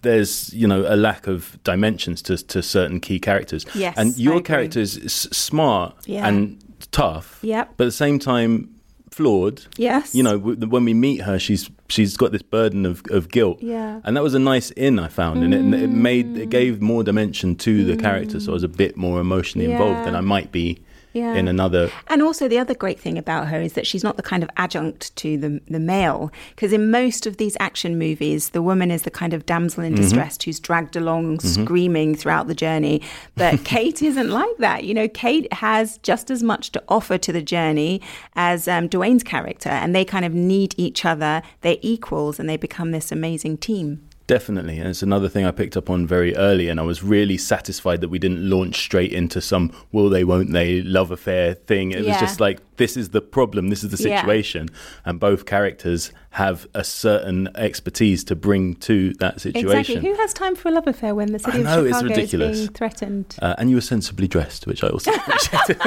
B: there's you know a lack of dimensions to to certain key characters.
E: Yes,
B: and your character is smart
E: Yeah.
B: and tough.
E: Yep.
B: but at the same time flawed.
E: Yes.
B: you know w- when we meet her, she's she's got this burden of, of guilt.
E: Yeah.
B: and that was a nice in I found, and it, it made it gave more dimension to the character, so I was a bit more emotionally involved than I might be
E: Yeah.
B: in another.
E: And also, the other great thing about her is that she's not the kind of adjunct to the, the male. Because in most of these action movies, the woman is the kind of damsel
B: Mm-hmm.
E: in distress who's dragged along screaming throughout the journey. But Kate isn't like that. You know, Kate has just as much to offer to the journey as um, Dwayne's character. And they kind of need each other. They're equals and they become this amazing team.
B: Definitely, and it's another thing I picked up on very early, and I was really satisfied that we didn't launch straight into some will they, won't they love affair thing. It was just like this is the problem, this is the
E: Yeah.
B: situation, and both characters have a certain expertise to bring to that situation.
E: Exactly. Who has time for a love affair when the city
B: I know,
E: of
B: it's
E: Chicago is being threatened?
B: Uh, and you were sensibly dressed, which I also appreciated.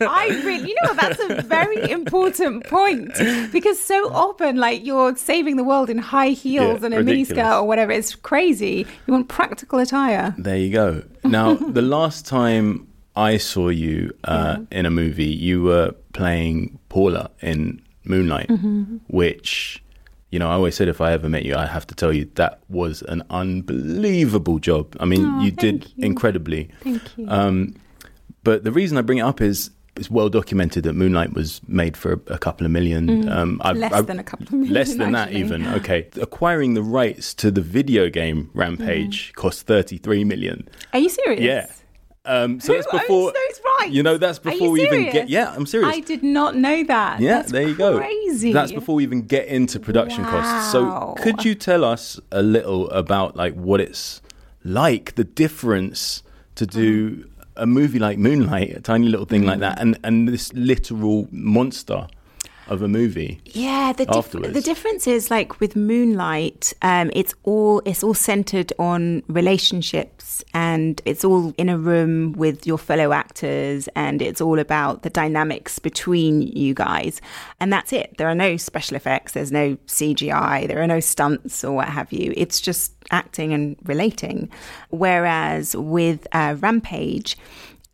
E: I really, you know, what, that's a very important point because so often, like, you're saving the world in high heels
B: Yeah,
E: and a
B: ridiculous.
E: miniskirt or whatever. It's crazy. You want practical attire.
B: There you go. Now, the last time I saw you uh, in a movie, you were playing Paula in Moonlight,
E: Mm-hmm.
B: which, you know, I always said if I ever met you, I have to tell you that was an unbelievable job. I mean,
E: Oh,
B: you did
E: you.
B: incredibly.
E: Thank you.
B: Um, but the reason I bring it up is it's well documented that Moonlight was made for a, a couple of million. Um, I-
E: Mm. Less
B: I-
E: than a couple of million,
B: Less than that, even. Okay, acquiring the rights to the video game. Rampage cost thirty-three million.
E: Are you serious?
B: Yeah. Um, so
E: Who
B: that's before
E: those rights?
B: You know, that's before we even get. Yeah, I'm serious.
E: I did not know that.
B: yeah,
E: That's
B: there you go.
E: Crazy.
B: That's before we even get into production costs. So, could you tell us a little about like what it's like, the difference to do a movie like Moonlight, a tiny little thing like that,
E: Mm.
B: and and this literal monster of a movie?
E: Yeah, the,
B: afterwards.
E: the difference is like with Moonlight, um, it's all it's all centered on relationships, and it's all in a room with your fellow actors, and it's all about the dynamics between you guys, and that's it. There are no special effects, there's no CGI, there are no stunts or what have you. It's just acting and relating. Whereas with uh, Rampage.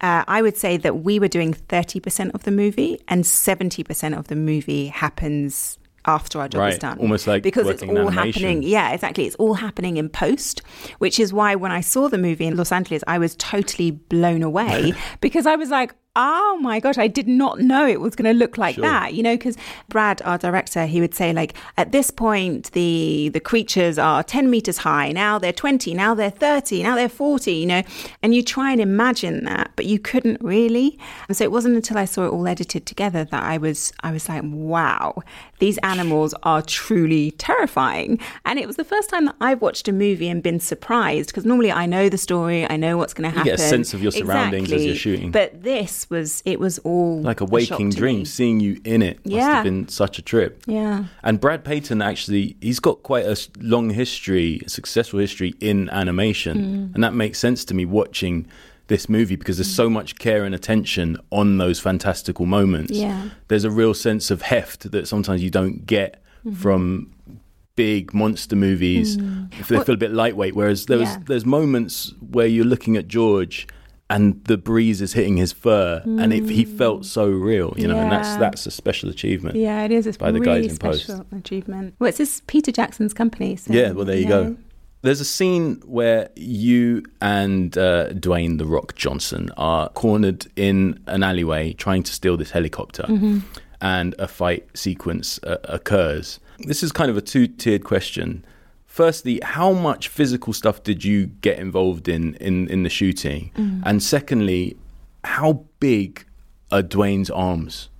E: Uh, I would say that we were doing 30% of the movie and 70% of the movie happens after our job is done.
B: almost like
E: because it's all
B: animation.
E: happening. Yeah, exactly. It's all happening in post, which is why when I saw the movie in Los Angeles, I was totally blown away because I was like, oh my gosh, I did not know it was going to look like that. You know, because Brad, our director, he would say like, at this point, the the creatures are ten meters high. Now they're twenty. Now they're thirty. Now they're forty. You know, and you try and imagine that, but you couldn't really. And so it wasn't until I saw it all edited together that I was I was like, wow, these animals are truly terrifying. And it was the first time that I've watched a movie and been surprised because normally I know the story, I know what's going to
B: You
E: happen.
B: get a sense of your surroundings as you're shooting.
E: But this was it was all
B: like a waking
E: to
B: dream. Seeing you in it must
E: Yeah.
B: have been such a trip.
E: Yeah.
B: And Brad Peyton actually, he's got quite a long history, a successful history in animation,
E: Mm.
B: and that makes sense to me watching this movie because there's so much care and attention on those fantastical moments.
E: Yeah.
B: There's a real sense of heft that sometimes you don't get
E: Mm-hmm.
B: from big monster movies if they feel a bit lightweight whereas there's
E: Mm. Yeah.
B: there's moments where you're looking at George and the breeze is hitting his fur and it, he felt so real you know and that's
E: Mm.
B: That's a special achievement
E: Yeah, it is. It's
B: by the
E: really
B: guys in post.
E: achievement. Well, it's this Peter Jackson's company. So,
B: Yeah, well, there you go. There's a scene where you and uh, Dwayne the Rock Johnson are cornered in an alleyway trying to steal this helicopter,
E: Mm-hmm.
B: and a fight sequence uh, occurs. This is kind of a two-tiered question. Firstly, how much physical stuff did you get involved in in, in the shooting?
E: Mm.
B: And secondly, how big are Dwayne's arms?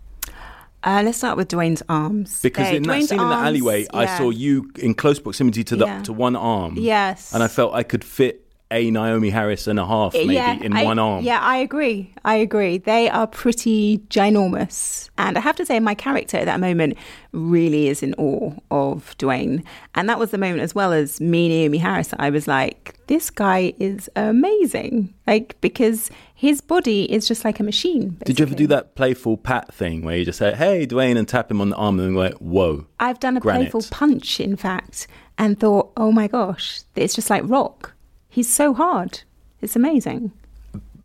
E: Uh, let's start with Dwayne's arms.
B: Because in that
E: Dwayne's
B: scene in the
E: arms,
B: alleyway, I saw you in close proximity to the
E: Yeah.
B: to one arm.
E: Yes.
B: and I felt I could fit a Naomie Harris and a half maybe
E: yeah,
B: in
E: I-
B: one arm.
E: Yeah, I agree. I agree. They are pretty ginormous. And I have to say, my character at that moment really is in awe of Dwayne. And that was the moment, as well as me, Naomie Harris, I was like, this guy is amazing. Like, because his body is just like a machine.
B: Did you ever do that playful pat thing where you just say, "Hey, Dwayne," and tap him on the arm and go, like, "Whoa"?
E: I've done a
B: Granite.
E: playful punch, in fact, and thought, oh my gosh, it's just like rock. He's so hard. It's amazing.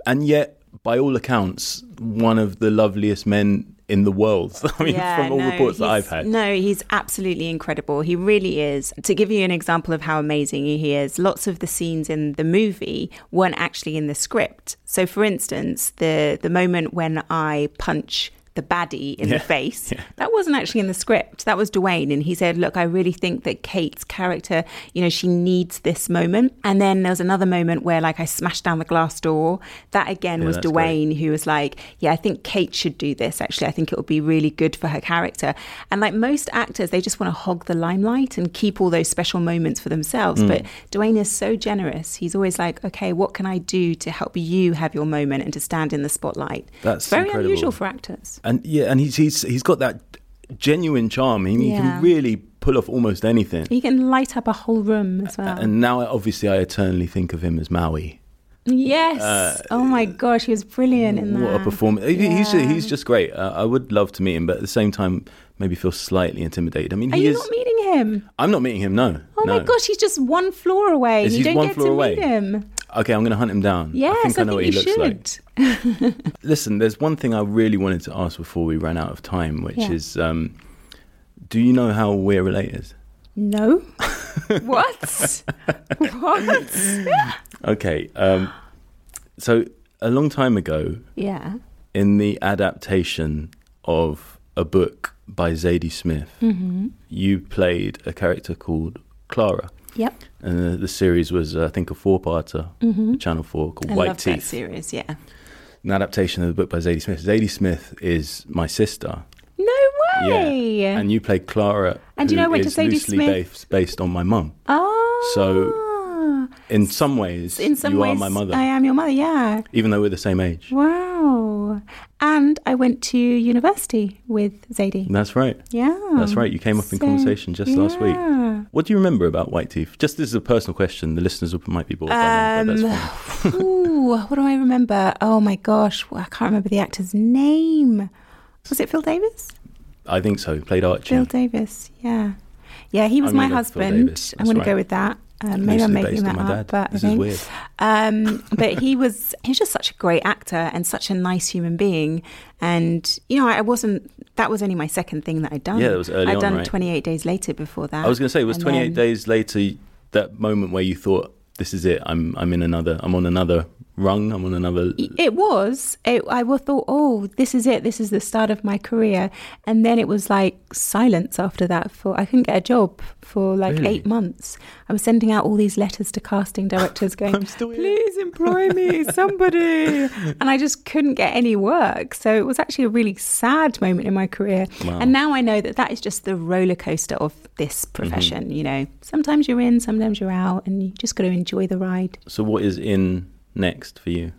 B: And yet, by all accounts, one of the loveliest men in the world. I mean, from all
E: no,
B: reports that I've had.
E: No, he's absolutely incredible. He really is. To give you an example of how amazing he is, lots of the scenes in the movie weren't actually in the script. So, for instance, the the moment when I punch the baddie in
B: Yeah,
E: the face,
B: yeah.
E: that wasn't actually in the script. That was Dwayne, and he said, "Look, I really think that Kate's character, you know, she needs this moment." And then there was another moment where, like, I smashed down the glass door. That again
B: Yeah,
E: was Dwayne
B: great.
E: who was like, Yeah, I think Kate should do this. Actually, I think it would be really good for her character. And like most actors, they just want to hog the limelight and keep all those special moments for
B: Mm.
E: themselves. But Dwayne is so generous. He's always like, Okay, what can I do to help you have your moment and to stand in the spotlight?
B: That's
E: very
B: incredible.
E: unusual for actors.
B: And yeah, and he's he's he's got that genuine charm. He, he can really pull off almost anything.
E: He can light up a whole room as well.
B: And now, obviously, I eternally think of him as Maui.
E: yes. oh my gosh, he was brilliant in that.
B: uh, What a performance! He- He's
E: Yeah.
B: he's just great. Uh, I would love to meet him, but at the same time, maybe feel slightly intimidated. I mean,
E: Are
B: he
E: you
B: is.
E: not meeting him?
B: I'm not meeting him. No.
E: Oh
B: no.
E: my gosh, he's just one floor away.
B: Is
E: you don't get to
B: away?
E: meet him.
B: Okay, I'm going to hunt him down.
E: Yes,
B: I think I, know what he looks like. Listen, there's one thing I really wanted to ask before we ran out of time, which
E: Yeah.
B: is, um, do you know how we're related?
E: No. what? what?
B: Okay, um, so a long time ago,
E: Yeah.
B: in the adaptation of a book by Zadie Smith,
E: Mm-hmm.
B: you played a character called Clara.
E: Yep.
B: And uh, the series was, uh, I think, a four-parter, Channel 4, called
E: Mm-hmm. I
B: White Teeth.
E: series. Yeah.
B: An adaptation of the book by Zadie Smith. Zadie Smith is my sister.
E: No way.
B: Yeah. And you played Clara.
E: And you know I went to Zadie Smith?
B: Based, based on my mum.
E: oh.
B: So, In some ways,
E: in some
B: you
E: ways,
B: are my mother,
E: I am your mother. Yeah.
B: even though we're the same age.
E: Wow. And I went to university with Zadie.
B: That's right.
E: Yeah.
B: That's right. You came up in
E: So,
B: conversation just last week. What do you remember about White Teeth? Just this is a personal question. The listeners might be bored by now, but
E: Um. Ooh, what do I remember? Oh my gosh, I can't remember the actor's name. Was it Phil Davis?
B: I think so. Played Archie.
E: Phil Davis, yeah. Yeah, he was my
B: gonna go with Phil
E: husband. I'm going to go with that. Um, maybe I'm making that up, but I
B: This is
E: think-
B: weird.
E: Um, but he was he was just such a great actor and such a nice human being. And you know, I wasn't. That was only my second thing that I'd done.
B: Yeah, that was early
E: I'd
B: on,
E: done
B: right?
E: 28 days later before that.
B: I was going to say, it was
E: And
B: 28
E: then-
B: days later that moment where you thought, "This is it. I'm I'm in another. I'm on another rung. I'm on another."
E: It was. It, I thought, oh, this is it. This is the start of my career. And then it was like silence after that. For I couldn't get a job for like
B: Really?
E: eight months. I was sending out all these letters to casting directors, going, "Please employ me, somebody." and I just couldn't get any work. So it was actually a really sad moment in my career.
B: Wow.
E: And now I know that that is just the roller coaster of this
B: Mm-hmm.
E: profession. You know, sometimes you're in, sometimes you're out, and you just got to enjoy the ride.
B: So, what is in next for you?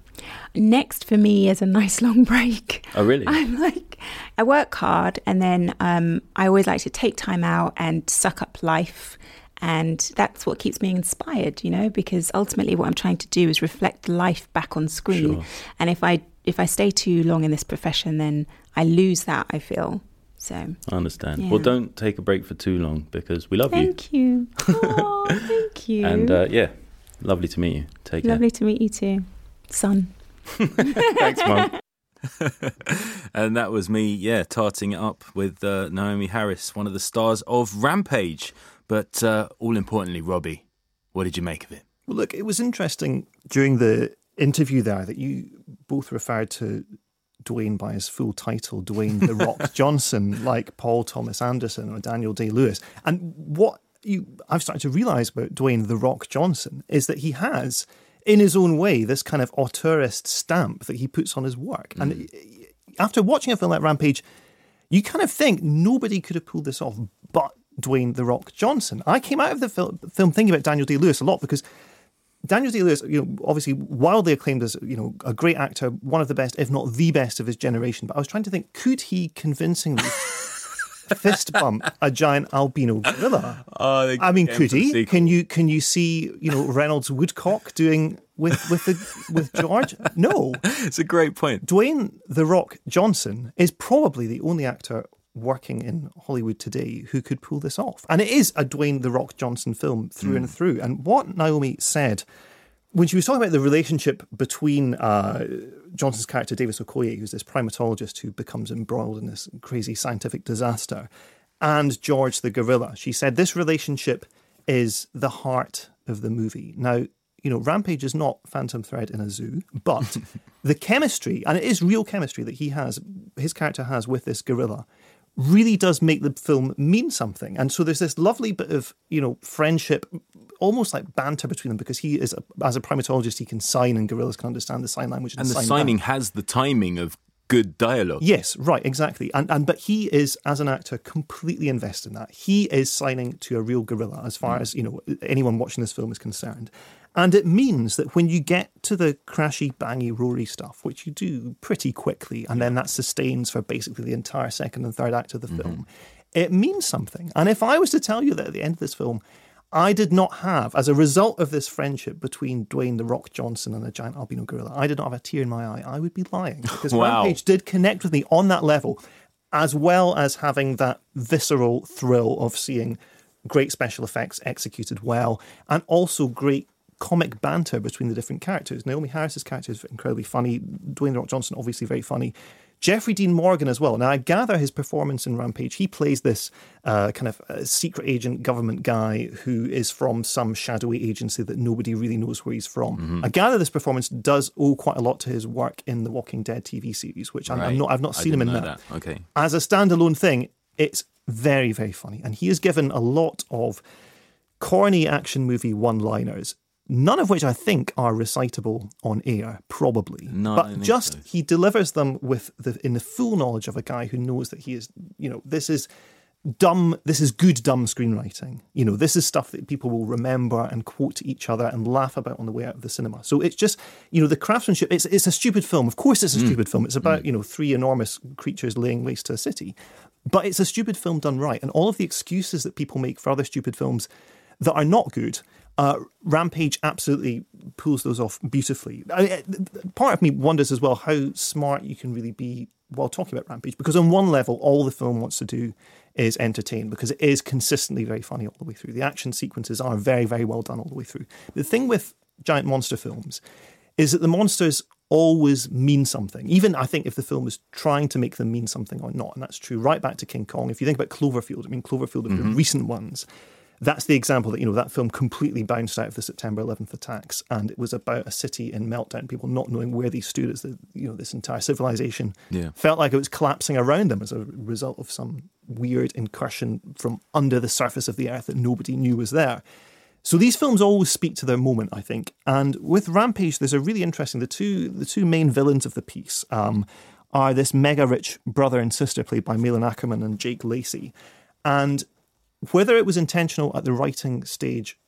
E: Next for me is a nice long break.
B: Oh, really?
E: I'm like, I work hard and then um, I always like to take time out and suck up life. And that's what keeps me inspired, you know, because ultimately what I'm trying to do is reflect life back on screen.
B: Sure.
E: And if I if I stay too long in this profession, then I lose that. I feel so.
B: I understand.
E: Yeah.
B: Well, don't take a break for too long because we love
E: Thank you. Oh, thank you.
B: you. And uh, yeah, lovely to meet you. Take care.
E: Lovely to meet you too, son.
B: Thanks, Mum. and that was me, yeah, tarting it up with uh, Naomie Harris, one of the stars of Rampage. But uh, all importantly, Robbie, what did you make of it?
C: Well, look, it was interesting during the interview there that you both referred to Dwayne by his full title, Dwayne The Rock Johnson, like Paul Thomas Anderson or Daniel Day Lewis. And what you I've started to realize about Dwayne The Rock Johnson is that he has, in his own way, this kind of auteurist stamp that he puts on his work. And mm. after watching a film like Rampage, you kind of think nobody could have pulled this off but Dwayne The Rock Johnson. I came out of the fil- film thinking about Daniel Day Lewis a lot because Daniel Day Lewis, you know, obviously wildly acclaimed as you know a great actor, one of the best, if not the best, of his generation. But I was trying to think, could he convincingly fist bump a giant albino gorilla?
B: Oh,
C: I mean, could he? Can you can you see you know Reynolds Woodcock doing with with the with George? No,
B: It's a great point.
C: Dwayne The Rock Johnson is probably the only actor working in Hollywood today who could pull this off. And it is a Dwayne The Rock Johnson film through and through. And what Naomie said when she was talking about the relationship between uh, Johnson's character, Davis Okoye, who's this primatologist who becomes embroiled in this crazy scientific disaster, and George the gorilla, she said this relationship is the heart of the movie. Now, you know, Rampage is not Phantom Thread in a zoo, but the chemistry, and it is real chemistry that he has, his character has with this gorilla, really does make the film mean something. And so there's this lovely bit of, you know, friendship, almost like banter between them because he is, a, as a primatologist, he can sign and gorillas can understand the sign language. And,
B: And the
C: sign
B: signing
C: back.
B: has the timing of good dialogue.
C: Yes, right, exactly. And and but he is as an actor completely invested in that. He is signing to a real gorilla as far hmm. as, you know, anyone watching this film is concerned. And it means that when you get to the crashy, bangy, roary stuff, which you do pretty quickly, and then that sustains for basically the entire second and third act of the mm-hmm. film, it means something. And if I was to tell you that at the end of this film, I did not have, as a result of this friendship between Dwayne the Rock Johnson and a giant albino gorilla, I did not have a tear in my eye. I would be lying because
B: Wow.
C: Rampage did connect with me on that level, as well as having that visceral thrill of seeing great special effects executed well, and also great comic banter between the different characters. Naomie Harris's character is incredibly funny. Dwayne Rock Johnson, obviously very funny. Jeffrey Dean Morgan as well. Now, I gather his performance in Rampage, he plays this uh, kind of uh, secret agent government guy who is from some shadowy agency that nobody really knows where he's from. I gather this performance does owe quite a lot to his work in the Walking Dead TV series, which I'm, I'm
B: Right.
C: not, I've not seen him in that
B: that. Okay.
C: as a standalone thing, it's very, very funny. And he is given a lot of corny action movie one liners, none of which I think are recitable on air, probably.
B: No,
C: but just
B: so.
C: he delivers them with the in the full knowledge of a guy who knows that he is, you know, this is dumb this is good dumb screenwriting. You know this is stuff that people will remember and quote to each other and laugh about on the way out of the cinema. So it's just you know the craftsmanship it's it's a stupid film. Of course it's a stupid film. It's about you know three enormous creatures laying waste to a city. But it's a stupid film done right. And all of the excuses that people make for other stupid films that are not good uh, Rampage absolutely pulls those off beautifully. I part of me wonders as well how smart you can really be while talking about Rampage, because on one level, all the film wants to do is entertain because it is consistently very funny all the way through. The action sequences are very, very well done all the way through. The thing with giant monster films is that the monsters always mean something. Even I think if the film is trying to make them mean something or not, and that's true right back to King Kong. If you think about Cloverfield, I mean Cloverfield of mm-hmm. the recent ones, that's the example that you know that film completely bounced out of the September 11th attacks, and it was about a city in meltdown, people not knowing where these stood as the you know this entire civilization
B: yeah.
C: felt like it was collapsing around them as a result of some weird incursion from under the surface of the earth that nobody knew was there. So these films always speak to their moment, I think. And with Rampage, there's a really interesting the two the two main villains of the piece um, are this mega rich brother and sister played by Malin Akerman and Jake Lacy, and whether it was intentional at the writing stage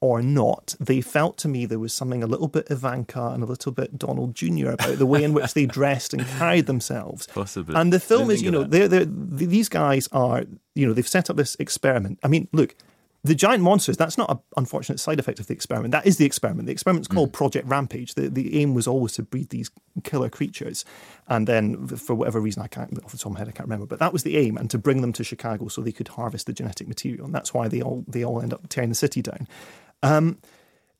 C: or not, they felt to me there was something a little bit Ivanka and a little bit Donald Jr. about the way in which they dressed and carried themselves.
B: Possibly.
C: And the film is, you know, they're, they're, these guys are, you know, they've set up this experiment. I mean, look, the giant monsters, that's not an unfortunate side effect of the experiment. That is the experiment. The experiment's called mm. Project Rampage. The, the aim was always to breed these killer creatures. And then, for whatever reason, I can't, off the top of my head, I can't remember, but that was the aim, and to bring them to Chicago so they could harvest the genetic material. And that's why they all, they all end up tearing the city down. Um,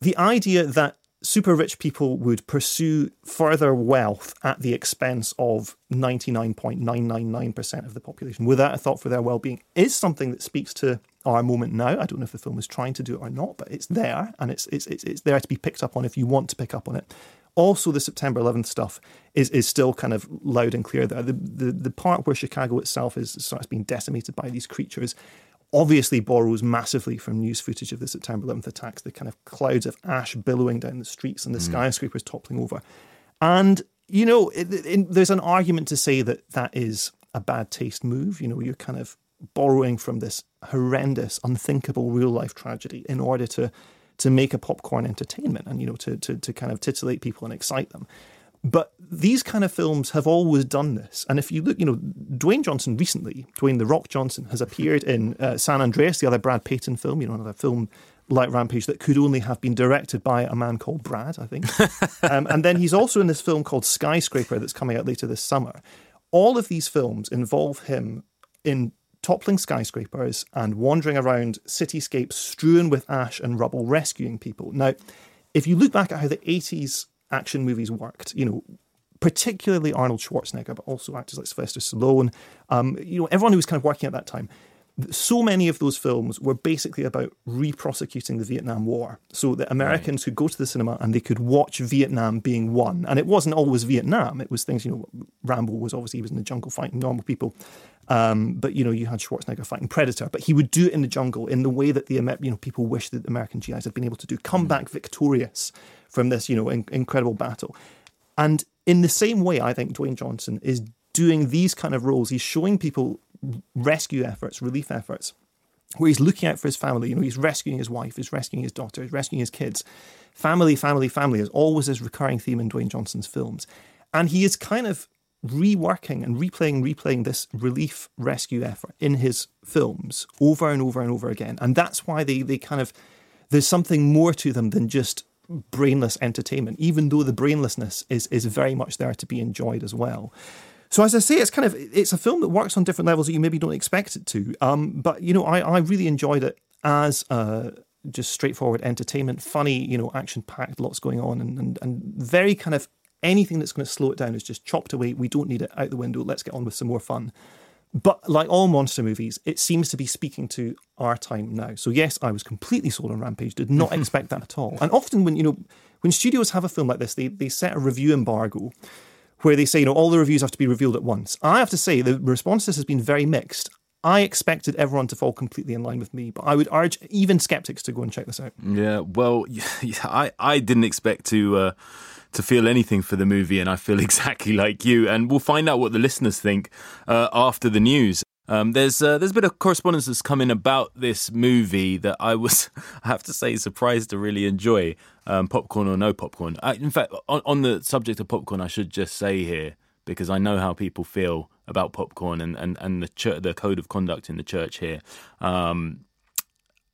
C: the idea that super rich people would pursue further wealth at the expense of 99.999% of the population without a thought for their well being is something that speaks to our moment now. I don't know if the film is trying to do it or not, but it's there and it's, it's, it's, it's there to be picked up on if you want to pick up on it. Also, the September 11th stuff is, is still kind of loud and clear there. The, the, the part where Chicago itself is starts being decimated by these creatures obviously borrows massively from news footage of the September 11th attacks, the kind of clouds of ash billowing down the streets and the mm. skyscrapers toppling over. And, you know, it, it, there's an argument to say that that is a bad taste move. You know, you're kind of borrowing from this horrendous, unthinkable real life tragedy in order to to make a popcorn entertainment and you know to to to kind of titillate people and excite them. But these kind of films have always done this. And if you look, you know, Dwayne Johnson recently, Dwayne The Rock Johnson, has appeared in uh, San Andreas, the other Brad Peyton film, you know, another film like Rampage that could only have been directed by a man called Brad, I think. um, and then he's also in this film called Skyscraper that's coming out later this summer. All of these films involve him in toppling skyscrapers and wandering around cityscapes strewn with ash and rubble, rescuing people. Now, if you look back at how the 80s action movies worked. You know, particularly Arnold Schwarzenegger, but also actors like Sylvester Stallone. Um, you know, everyone who was kind of working at that time. So many of those films were basically about re-prosecuting the Vietnam War. So the Americans right. could go to the cinema and they could watch Vietnam being won. And it wasn't always Vietnam. It was things, you know, Rambo was obviously he was in the jungle fighting normal people. Um, but you know, you had Schwarzenegger fighting Predator, but he would do it in the jungle in the way that the you know people wish that the American GIs had been able to do, come mm. back victorious from this, you know, in- incredible battle. And in the same way, I think Dwayne Johnson is doing these kind of roles. He's showing people rescue efforts, relief efforts, where he's looking out for his family. You know, he's rescuing his wife, he's rescuing his daughter, he's rescuing his kids. Family, family, family is always this recurring theme in Dwayne Johnson's films. And he is kind of reworking and replaying, replaying this relief rescue effort in his films over and over and over again. And that's why they, they kind of, there's something more to them than just brainless entertainment, even though the brainlessness is is very much there to be enjoyed as well. So as I say, it's kind of it's a film that works on different levels that you maybe don't expect it to. Um, but you know, I, I really enjoyed it as uh, just straightforward entertainment, funny, you know, action packed, lots going on, and, and and very kind of anything that's going to slow it down is just chopped away. We don't need it out the window. Let's get on with some more fun. But like all monster movies, it seems to be speaking to our time now. So yes, I was completely sold on Rampage. Did not expect that at all. And often when you know when studios have a film like this, they they set a review embargo where they say you know all the reviews have to be revealed at once. I have to say the response to this has been very mixed. I expected everyone to fall completely in line with me, but I would urge even skeptics to go and check this out.
B: Yeah, well, yeah, I I didn't expect to. Uh to feel anything for the movie, and I feel exactly like you. And we'll find out what the listeners think uh, after the news. Um, there's uh, there's a bit of correspondence that's come in about this movie that I was, I have to say, surprised to really enjoy. Um, popcorn or no popcorn. I, in fact, on, on, the subject of popcorn, I should just say here because I know how people feel about popcorn and and and the church, the code of conduct in the church here. Um,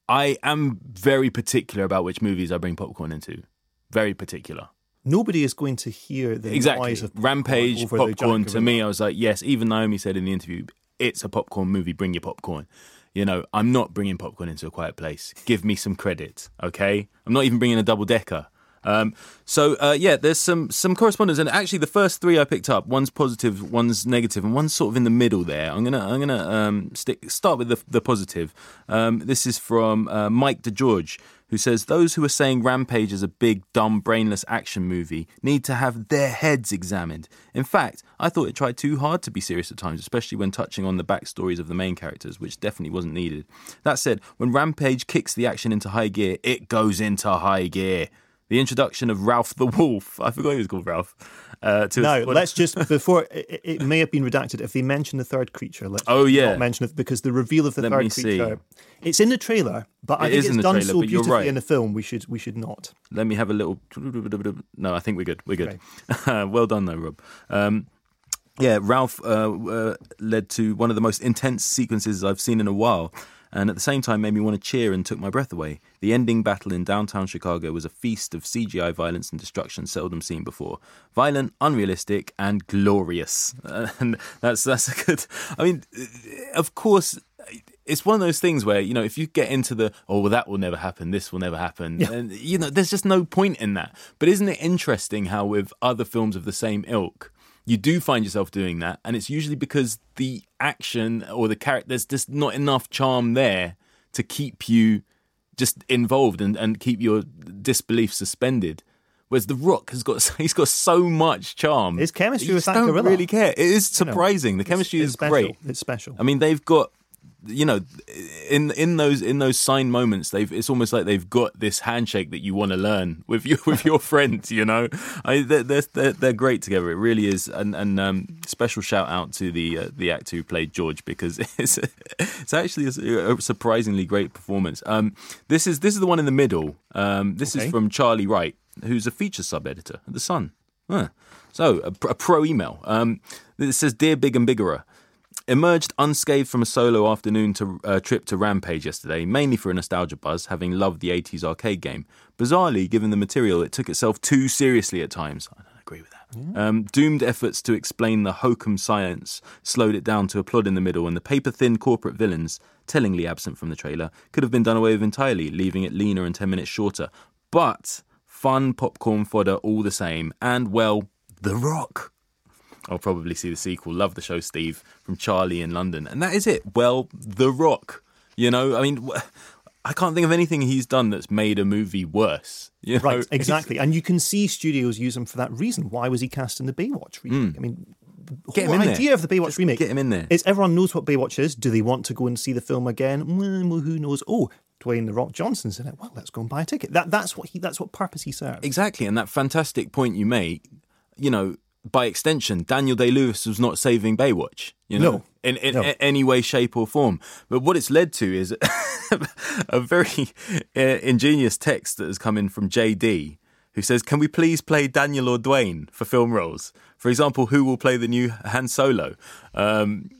B: I am very particular about which movies I bring popcorn into. Very particular
C: nobody is going to hear the
B: exactly.
C: noise of
B: Rampage popcorn to me. I was like, yes. Even Naomie said in the interview, it's a popcorn movie. Bring your popcorn. You know, I'm not bringing popcorn into a quiet place. Give me some credit, okay? I'm not even bringing a double decker. Um, so uh, yeah, there's some some correspondence, and actually the first three I picked up, one's positive, one's negative, and one's sort of in the middle there. I'm gonna I'm gonna um, stick, start with the, the positive. Um, this is from uh, Mike DeGeorge, who says those who are saying Rampage is a big, dumb, brainless action movie need to have their heads examined. In fact, I thought it tried too hard to be serious at times, especially when touching on the backstories of the main characters, which definitely wasn't needed. That said, when Rampage kicks the action into high gear, it goes into high gear the introduction of Ralph the Wolf. I forgot he was called Ralph.
C: Uh, no, let's just before it, it, may have been redacted. If they mention the third creature, let's
B: oh yeah,
C: not mention it because the reveal of the Let third creature. See. It's in the trailer, but I think it's done trailer, so beautifully right. in the film. We should we should not.
B: Let me have a little. No, I think we're good. We're good. Well done, though, Rob. Um, yeah, Ralph uh, uh, led to one of the most intense sequences I've seen in a while and at the same time made me want to cheer and took my breath away. The ending battle in downtown Chicago was a feast of CGI violence and destruction seldom seen before. Violent, unrealistic, and glorious. And that's that's a good. I mean, of course, it's one of those things where you know if you get into the oh well that will never happen this will never happen yeah. and you know there's just no point in that but isn't it interesting how with other films of the same ilk you do find yourself doing that, and it's usually because the action or the character there's just not enough charm there to keep you just involved and, and keep your disbelief suspended. Whereas The Rock has got he's got so much charm.
C: His chemistry with
B: that
C: don't
B: gorilla. really care. It is surprising. You know, the chemistry
C: it's,
B: it's
C: is special.
B: great.
C: It's special.
B: I mean, they've got you know, in in those in those sign moments, they've it's almost like they've got this handshake that you want to learn with you with your friends. You know, I, they're, they're they're great together. It really is. And and um, special shout out to the uh, the actor who played George because it's it's actually a, a surprisingly great performance. Um, this is this is the one in the middle. Um, this okay. is from Charlie Wright, who's a feature sub editor at the Sun. Huh. So a, a pro email. Um, it says, "Dear Big and Biggerer." Emerged unscathed from a solo afternoon to, uh, trip to Rampage yesterday, mainly for a nostalgia buzz, having loved the 80s arcade game. Bizarrely, given the material, it took itself too seriously at times. I don't agree with that. Yeah. Um, doomed efforts to explain the hokum science slowed it down to a plod in the middle, and the paper thin corporate villains, tellingly absent from the trailer, could have been done away with entirely, leaving it leaner and 10 minutes shorter. But fun popcorn fodder all the same, and well, The Rock. I'll probably see the sequel. Love the show, Steve, from Charlie in London. And that is it. Well, The Rock. You know, I mean, I can't think of anything he's done that's made a movie worse. You know?
C: Right, exactly. and you can see studios use him for that reason. Why was he cast in the Baywatch remake? Mm. I mean, get whole idea there. of the Baywatch
B: Just
C: remake.
B: Get him in there.
C: Is everyone knows what Baywatch is. Do they want to go and see the film again? Well, who knows? Oh, Dwayne the Rock Johnson's in it. Well, let's go and buy a ticket. That that's what he that's what purpose he serves.
B: Exactly, and that fantastic point you make. You know, by extension, Daniel Day Lewis was not saving Baywatch, you know,
C: no,
B: in, in
C: no.
B: a- any way, shape, or form. But what it's led to is a very uh, ingenious text that has come in from JD, who says, Can we please play Daniel or Dwayne for film roles? For example, who will play the new Han Solo? Um,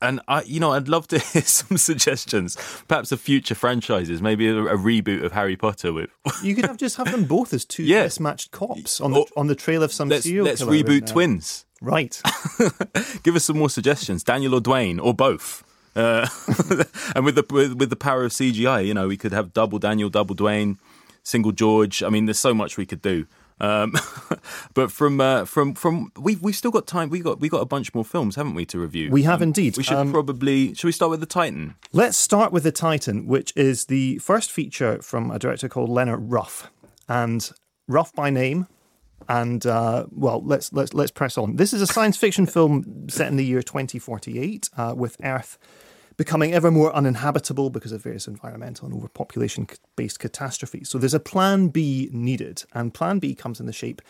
B: and I, you know, I'd love to hear some suggestions, perhaps of future franchises, maybe a, a reboot of Harry Potter with.
C: you could have just have them both as two yeah. mismatched cops on the or, on the trail of some
B: let's,
C: serial
B: Let's reboot
C: uh,
B: twins.
C: Right.
B: Give us some more suggestions, Daniel or Dwayne or both. Uh, and with the with, with the power of CGI, you know, we could have double Daniel, double Dwayne, single George. I mean, there's so much we could do. Um, but from uh, from from we've we've still got time. We got we got a bunch more films, haven't we, to review?
C: We have um, indeed.
B: We should um, probably. Should we start with the Titan?
C: Let's start with the Titan, which is the first feature from a director called Lennart Ruff, and Ruff by name. And uh, well, let's let's let's press on. This is a science fiction film set in the year 2048 uh, with Earth becoming ever more uninhabitable because of various environmental and overpopulation based catastrophes. So there's a plan B needed, and plan B comes in the shape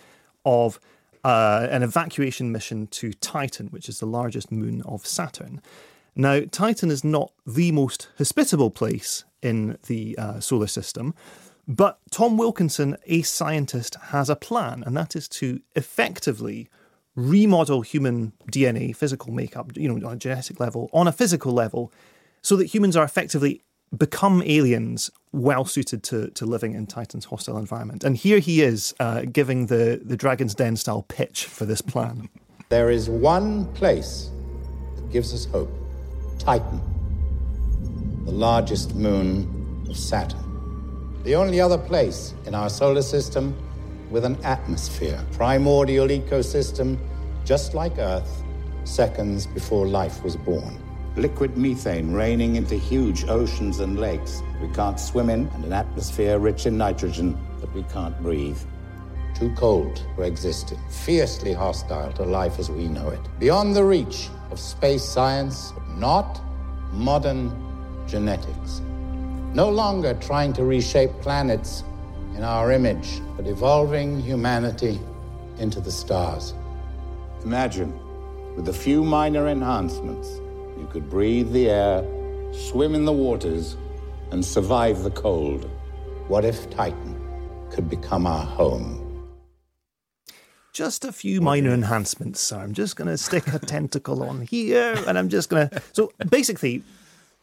C: of uh, an evacuation mission to Titan, which is the largest moon of Saturn. Now, Titan is not the most hospitable place in the uh, solar system, but Tom Wilkinson, a scientist, has a plan, and that is to effectively remodel human DNA, physical makeup, you know, on a genetic level, on a physical level, so that humans are effectively become aliens well suited to, to living in Titan's hostile environment. And here he is uh, giving the, the Dragon's Den style pitch for this plan.
F: There is one place that gives us hope Titan, the largest moon of Saturn. The only other place in our solar system with an atmosphere, primordial ecosystem, just like Earth, seconds before life was born. Liquid methane raining into huge oceans and lakes we can't swim in, and an atmosphere rich in nitrogen that we can't breathe. Too cold for existence, fiercely hostile to life as we know it. Beyond the reach of space science, but not modern genetics. No longer trying to reshape planets in our image, but evolving humanity into the stars. Imagine, with a few minor enhancements, you could breathe the air, swim in the waters, and survive the cold. What if Titan could become our home?
C: Just a few minor enhancements, sir. I'm just going to stick a tentacle on here, and I'm just going to. So basically,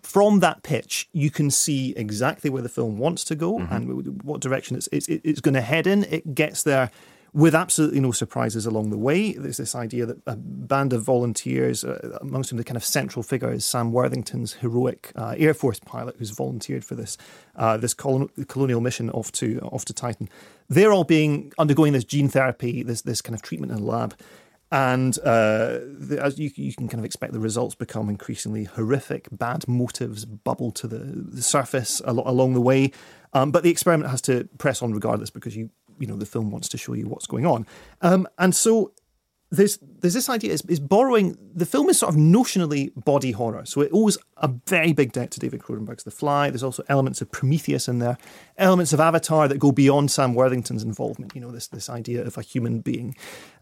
C: from that pitch, you can see exactly where the film wants to go mm-hmm. and what direction it's, it's, it's going to head in. It gets there with absolutely no surprises along the way. There's this idea that a band of volunteers, uh, amongst whom the kind of central figure is Sam Worthington's heroic uh, Air Force pilot who's volunteered for this uh, this colon- colonial mission off to off to Titan. They're all being undergoing this gene therapy, this this kind of treatment in a lab. And uh, the, as you, you, can kind of expect, the results become increasingly horrific. Bad motives bubble to the, the surface along the way. Um, but the experiment has to press on regardless because you you know the film wants to show you what's going on. Um, and so there's there's this idea is, is borrowing the film is sort of notionally body horror, so it owes a very big debt to David Cronenberg's The Fly. There's also elements of Prometheus in there, elements of Avatar that go beyond Sam Worthington's involvement. You know this this idea of a human being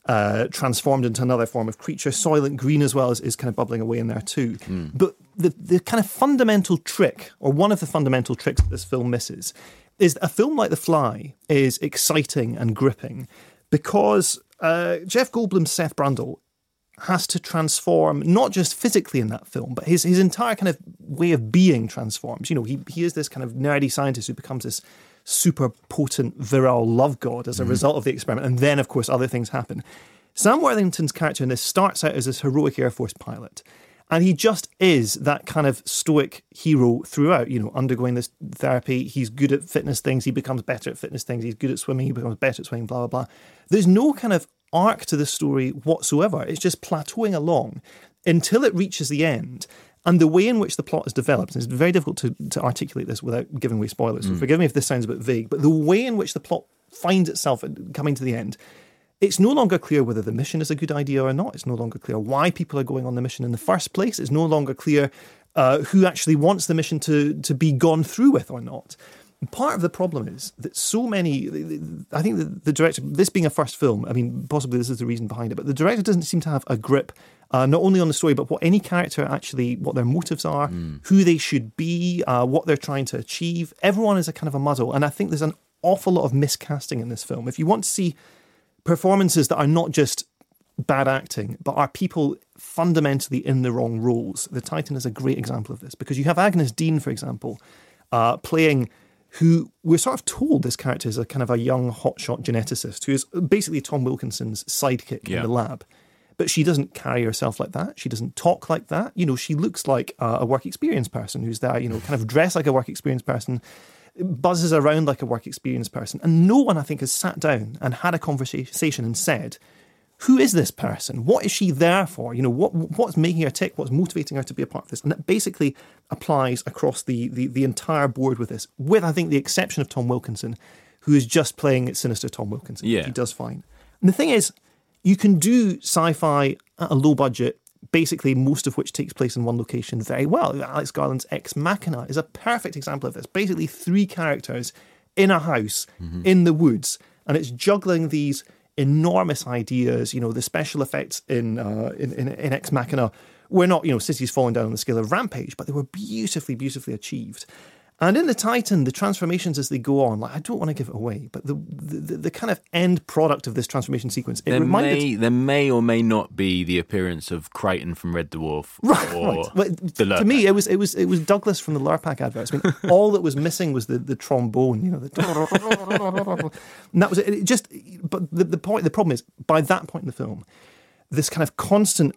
C: uh, transformed into another form of creature. Soylent Green as well is, is kind of bubbling away in there too. Mm. But the the kind of fundamental trick, or one of the fundamental tricks that this film misses, is a film like The Fly is exciting and gripping because uh, Jeff Goldblum's Seth Brundle has to transform not just physically in that film, but his his entire kind of way of being transforms. You know, he he is this kind of nerdy scientist who becomes this super potent virile love god as a mm-hmm. result of the experiment, and then of course other things happen. Sam Worthington's character in this starts out as this heroic Air Force pilot. And he just is that kind of stoic hero throughout, you know, undergoing this therapy. He's good at fitness things. He becomes better at fitness things. He's good at swimming. He becomes better at swimming, blah, blah, blah. There's no kind of arc to the story whatsoever. It's just plateauing along until it reaches the end. And the way in which the plot is developed, and it's very difficult to, to articulate this without giving away spoilers, so mm. forgive me if this sounds a bit vague, but the way in which the plot finds itself coming to the end it's no longer clear whether the mission is a good idea or not. It's no longer clear why people are going on the mission in the first place. It's no longer clear uh, who actually wants the mission to, to be gone through with or not. Part of the problem is that so many, I think the, the, director, this being a first film, I mean, possibly this is the reason behind it, but the director doesn't seem to have a grip, uh, not only on the story, but what any character actually, what their motives are, mm. who they should be, uh, what they're trying to achieve. Everyone is a kind of a muddle. And I think there's an awful lot of miscasting in this film. If you want to see performances that are not just bad acting, but are people fundamentally in the wrong roles. The Titan is a great example of this because you have Agyness Deyn, for example, uh, playing who we're sort of told this character is a kind of a young hotshot geneticist who is basically Tom Wilkinson's sidekick yeah. in the lab. But she doesn't carry herself like that. She doesn't talk like that. You know, she looks like a, a work experience person who's there, you know, kind of dressed like a work experience person buzzes around like a work experience person. And no one, I think, has sat down and had a conversation and said, who is this person? What is she there for? You know, what what's making her tick? What's motivating her to be a part of this? And that basically applies across the, the, the entire board with this, with I think the exception of Tom Wilkinson, who is just playing sinister Tom Wilkinson.
B: Yeah.
C: He does fine. And the thing is, you can do sci-fi at a low budget basically most of which takes place in one location very well. Alex Garland's Ex Machina is a perfect example of this. Basically, three characters in a house mm-hmm. in the woods, and it's juggling these enormous ideas. You know, the special effects in, uh, in, in, in Ex Machina were not, you know, cities falling down on the scale of Rampage, but they were beautifully, beautifully achieved. And in the Titan, the transformations as they go on, like I don't want to give it away, but the the, the kind of end product of this transformation sequence, it
B: there
C: reminded
B: may, there may or may not be the appearance of Kryten from Red Dwarf,
C: right? right. Well, to me, it was it was it was Douglas from the Lurpak adverts. I mean, all that was missing was the, the trombone, you know, the and that was it. it just, but the, the point, the problem is, by that point in the film, this kind of constant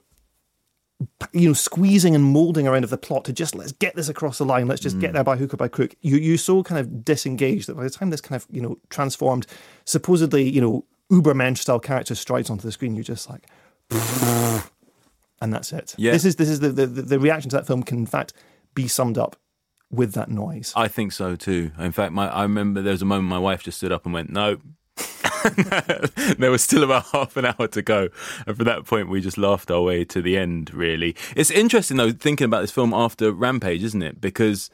C: you know, squeezing and molding around of the plot to just let's get this across the line, let's just get mm. there by hook or by crook. You you're so kind of disengaged that by the time this kind of you know transformed, supposedly you know Ubermensch style character strides onto the screen, you're just like, and that's it.
B: Yeah.
C: This is this is the, the the reaction to that film can in fact be summed up with that noise.
B: I think so too. In fact, my I remember there was a moment my wife just stood up and went, "No." there was still about half an hour to go, and from that point, we just laughed our way to the end. Really, it's interesting though thinking about this film after Rampage, isn't it? Because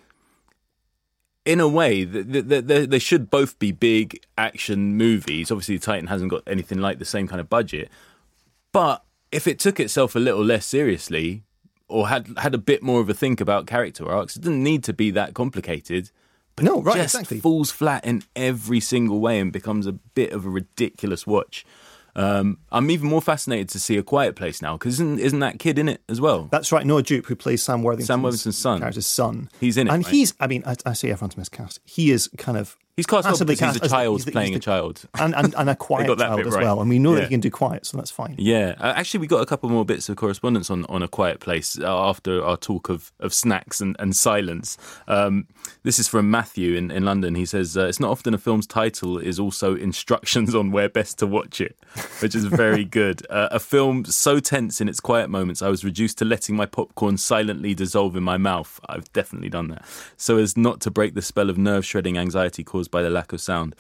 B: in a way, th- th- th- they should both be big action movies. Obviously, Titan hasn't got anything like the same kind of budget, but if it took itself a little less seriously, or had had a bit more of a think about character arcs, it didn't need to be that complicated. But
C: No, right,
B: just
C: exactly.
B: falls flat in every single way and becomes a bit of a ridiculous watch. Um, I'm even more fascinated to see a Quiet Place now because isn't isn't that kid in it as well?
C: That's right. Noah Jupe, who plays Sam Worthington's,
B: Sam Worthington's son.
C: character's son.
B: He's in it,
C: and
B: right?
C: he's. I mean, I, I say everyone's miscast. He is kind of.
B: He's cast
C: massively
B: because he's a child
C: he's the-
B: playing
C: he's
B: a child.
C: and and, and a quiet
B: got that
C: child as
B: right.
C: well. And we know that he can do quiet, so that's fine.
B: Yeah, uh, actually, we got a couple more bits of correspondence on, on a quiet place uh, after our talk of, of snacks and, and silence. Um, this is from Matthew in, in London. He says, uh, It's not often a film's title is also instructions on where best to watch it, which is very good. Uh, a film so tense in its quiet moments, I was reduced to letting my popcorn silently dissolve in my mouth. I've definitely done that. So as not to break the spell of nerve shredding anxiety caused by the lack of sound.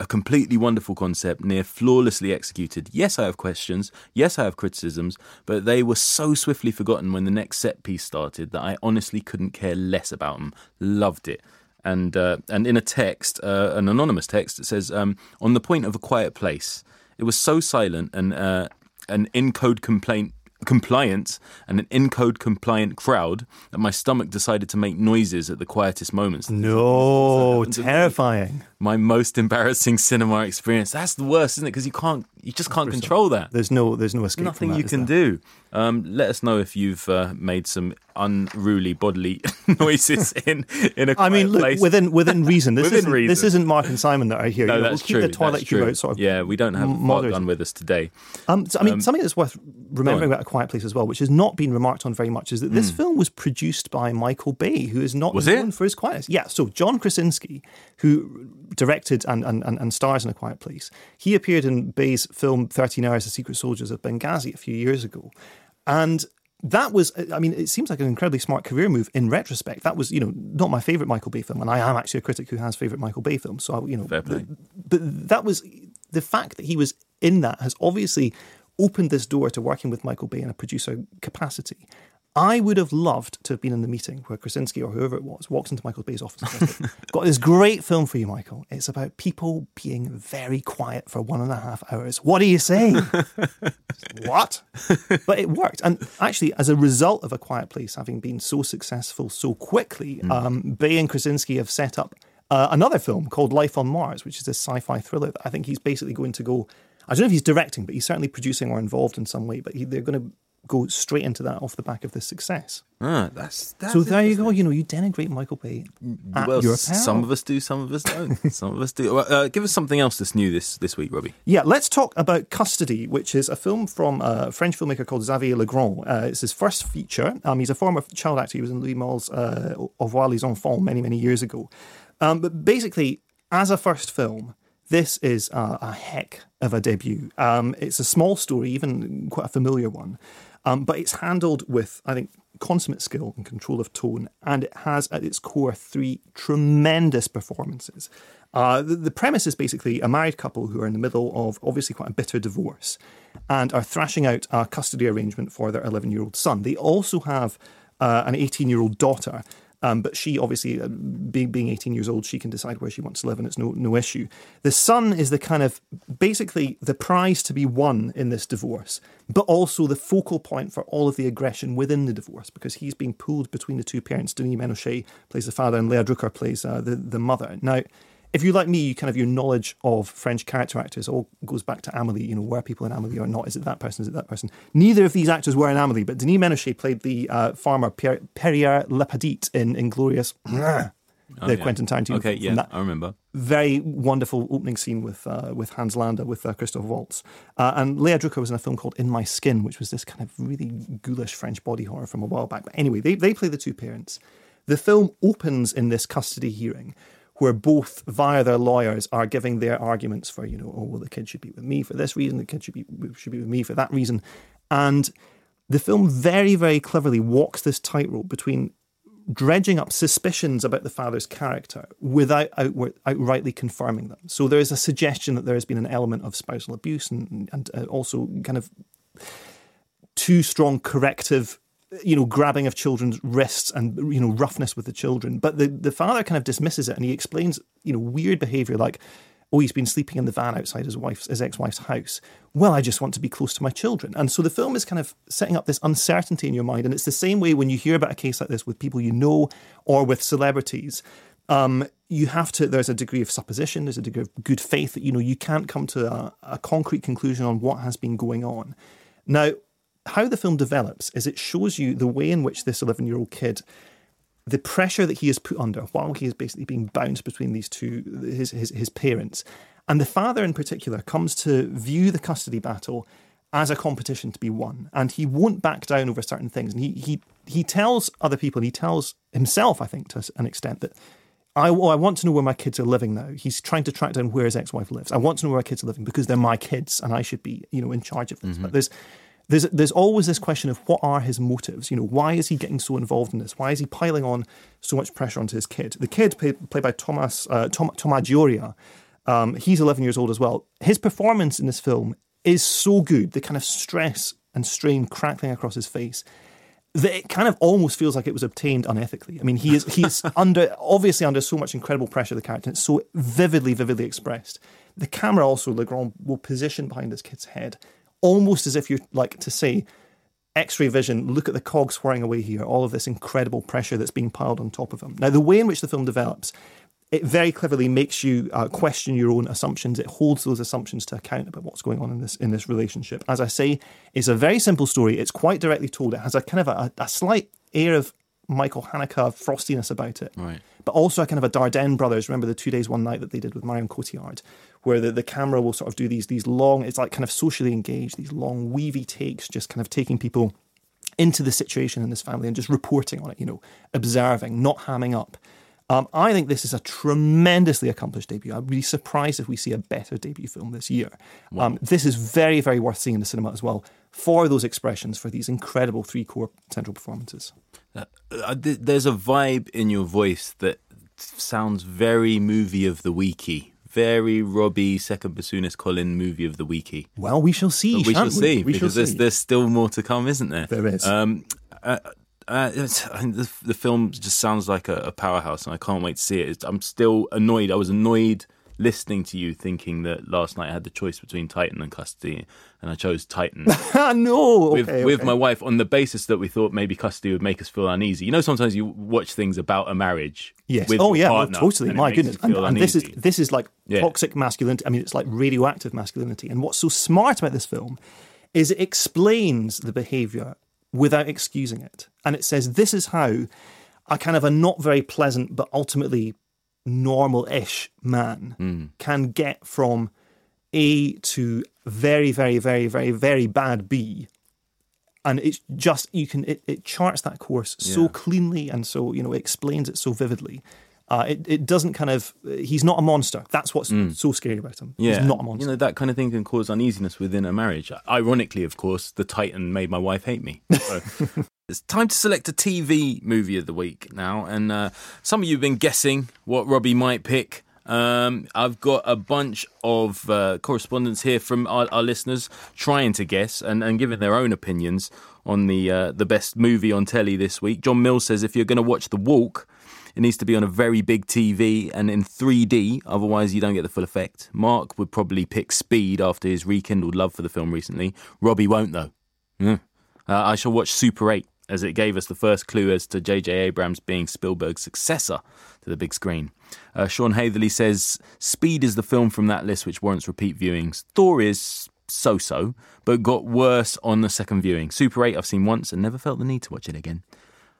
B: A completely wonderful concept, near flawlessly executed. Yes, I have questions. Yes, I have criticisms, but they were so swiftly forgotten when the next set piece started that I honestly couldn't care less about them. Loved it. And uh, and in a text, uh, an anonymous text, it says, um, "On the point of a quiet place, it was so silent and uh, an in code complaint." Compliant and an encode compliant crowd that my stomach decided to make noises at the quietest moments.
C: No,
B: happened to me.
C: terrifying.
B: my most embarrassing cinema experience. That's the worst, isn't it? Because you can't, you just can't control that.
C: There's no, there's no escape.
B: Nothing
C: from that,
B: you can
C: there?
B: do. Um, let us know if you've uh, made some unruly bodily noises in in a
C: I mean, look
B: place.
C: within within reason. This
B: Within
C: isn't this isn't Mark and Simon that are here.
B: no,
C: You know,
B: that's
C: we'll keep
B: true.
C: the toilet
B: that's true.
C: out sort of
B: yeah, we don't have Mark
C: moderate.
B: With us today.
C: Um, so, I mean, something that's worth remembering about A Quiet Place as well, which has not been remarked on very much, is that this hmm. film was produced by Michael Bay, who is not.
B: Was
C: known
B: it?
C: for his quietness. Yeah, so John Krasinski, who directed and, and, and, stars in A Quiet Place, he appeared in Bay's film 13 Hours of Secret Soldiers of Benghazi a few years ago. And that was, I mean, it seems like an incredibly smart career move in retrospect. That was, you know, not my favourite Michael Bay film, and I am actually a critic who has favourite Michael Bay films. So, I, you know, but that was the fact that he was in that has obviously opened this door to working with Michael Bay in a producer capacity. I would have loved to have been in the meeting where Krasinski or whoever it was walks into Michael Bay's office and says, Got this great film for you, Michael. It's about people being very quiet for one and a half hours. What are you saying? what? But it worked. And actually, as a result of A Quiet Place having been so successful so quickly, um, Bay and Krasinski have set up uh, another film called Life on Mars, which is a sci fi thriller that I think he's basically going to go. I don't know if he's directing, but he's certainly producing or involved in some way. But he, they're going to go straight into that off the back of this success.
B: Ah, that's, that's
C: so there you go. You know, you denigrate Michael Bay at
B: Well, some of us do, some of us don't. some of us do. Well, Uh, give us something else that's new this this week, Robbie.
C: Yeah, let's talk about Custody, which is a film from a French filmmaker called Xavier Legrand. Uh, it's his first feature. Um, he's a former child actor. He was in Louis Malle's uh, Au revoir les enfants many, many years ago. Um, but basically, as a first film, this is a, a heck of a debut. Um, it's a small story, even quite a familiar one, um, but it's handled with, I think, consummate skill and control of tone, and it has at its core three tremendous performances. Uh, the, the premise is basically a married couple who are in the middle of obviously quite a bitter divorce and are thrashing out a custody arrangement for their 11 year old son. They also have uh, an 18 year old daughter. Um, but she obviously, uh, being, being 18 years old, she can decide where she wants to live, and it's no no issue. The son is the kind of basically the prize to be won in this divorce, but also the focal point for all of the aggression within the divorce because he's being pulled between the two parents. Denis Menochet plays the father, and Lea Drucker plays uh, the the mother. Now, if you like me, you kind of your knowledge of French character actors all goes back to Amélie. You know, were people in Amélie or not? Is it that person? Is it that person? Neither of these actors were in Amélie, but Denis Menochet played the uh, farmer Pierre, Perrier LaPadite in Inglourious.
B: Oh,
C: the
B: yeah.
C: Quentin Tarantino.
B: Okay, yeah,
C: that
B: I remember.
C: very wonderful opening scene with uh, with Hans Landa with uh, Christoph Waltz, uh, and Lea Drucker was in a film called In My Skin, which was this kind of really ghoulish French body horror from a while back. But anyway, they they play the two parents. The film opens in this custody hearing. Where both, via their lawyers, are giving their arguments for, you know, oh, well, the kid should be with me for this reason, the kid should be should be with me for that reason, and the film very, very cleverly walks this tightrope between dredging up suspicions about the father's character without outward, outrightly confirming them. So there is a suggestion that there has been an element of spousal abuse and, and uh, also kind of too strong corrective you know grabbing of children's wrists and you know roughness with the children. But the the father kind of dismisses it and he explains you know weird behavior like oh he's been sleeping in the van outside his wife's his ex-wife's house. Well i just want to be close to my children. And so the film is kind of setting up this uncertainty in your mind. And it's the same way when you hear about a case like this with people you know or with celebrities. Um, you have to there's a degree of supposition there's a degree of good faith that you know you can't come to a, a concrete conclusion on what has been going on. Now how the film develops is it shows you the way in which this 11 year old kid the pressure that he is put under while he is basically being bounced between these two his, his his parents and the father in particular comes to view the custody battle as a competition to be won and he won't back down over certain things and he he he tells other people and he tells himself i think to an extent that I, well, I want to know where my kids are living now. He's trying to track down where his ex-wife lives. I want to know where my kids are living because they're my kids and I should be, you know, in charge of this. But mm-hmm. there's there's there's always this question of what are his motives? You know, why is he getting so involved in this? Why is he piling on so much pressure onto his kid? The kid, played, played by Thomas uh, Tom, um, he's 11 years old as well. His performance in this film is so good. The kind of stress and strain crackling across his face that it kind of almost feels like it was obtained unethically. I mean, he is he's under obviously under so much incredible pressure. The character, it's so vividly, vividly expressed. The camera also Legrand will position behind this kid's head, almost as if you're like to say, X-ray vision. Look at the cogs whirring away here. All of this incredible pressure that's being piled on top of him. Now, the way in which the film develops. It very cleverly makes you uh, question your own assumptions. It holds those assumptions to account about what's going on in this in this relationship. As I say, it's a very simple story. It's quite directly told. It has a kind of a, a slight air of Michael Haneke frostiness about it,
B: Right.
C: but also a kind of a Dardenne brothers. Remember the two days one night that they did with Marion Cotillard, where the, the camera will sort of do these these long. It's like kind of socially engaged, these long weavy takes, just kind of taking people into the situation in this family and just reporting on it. You know, observing, not hamming up. Um, I think this is a tremendously accomplished debut. I'd be surprised if we see a better debut film this year. Um, this is very, very worth seeing in the cinema as well for those expressions, for these incredible three core central performances.
B: Uh, th- there's a vibe in your voice that sounds very movie of the weeky. Very Robbie second bassoonist Collin movie of the weeky.
C: Well, we shall see.
B: But we shall
C: shan't
B: see
C: We shall
B: because there's, there's still more to come, isn't there?
C: There is.
B: Um, uh, uh, it's, I think the, the film just sounds like a, a powerhouse, and I can't wait to see it. It's, I'm still annoyed. I was annoyed listening to you, thinking that last night I had the choice between Titan and Custody, and I chose Titan.
C: No.
B: with
C: okay,
B: with
C: okay.
B: my wife on the basis that we thought maybe custody would make us feel uneasy. You know, sometimes you watch things about a marriage.
C: Yes.
B: With
C: oh yeah.
B: partner,
C: totally. My goodness. And, and this is this is like
B: Yeah.
C: toxic masculinity. I mean, it's like radioactive masculinity. And what's so smart about this film is it explains the behaviour without excusing it, and it says this is how a kind of a not very pleasant but ultimately normal-ish man
B: Hmm.
C: can get from A to very, very, very, very, very bad B. And it's just you can it, it charts that course so cleanly and so you know it explains it so vividly uh, it, it doesn't kind of he's not a monster that's what's so scary about him
B: Mm. Yeah,
C: he's not a monster
B: You know that kind of thing can cause uneasiness within a marriage. Ironically, of course, the Titan made my wife hate me. So it's time to select a TV movie of the week now, and uh, some of you have been guessing what Robbie might pick. Um, I've got a bunch of uh, correspondence here from our, our listeners trying to guess and, and giving their own opinions on the uh, the best movie on telly this week. John Mills says if you're going to watch The Walk, it needs to be on a very big TV and in 3D, otherwise, you don't get the full effect. Mark would probably pick Speed after his rekindled love for the film recently. Robbie won't, though. Yeah. Uh, I shall watch Super 8, as it gave us the first clue as to J.J. Abrams being Spielberg's successor to the big screen. Uh, Sean Hatherley says Speed is the film from that list which warrants repeat viewings. Thor is so so, but got worse on the second viewing. Super 8 I've seen once and never felt the need to watch it again.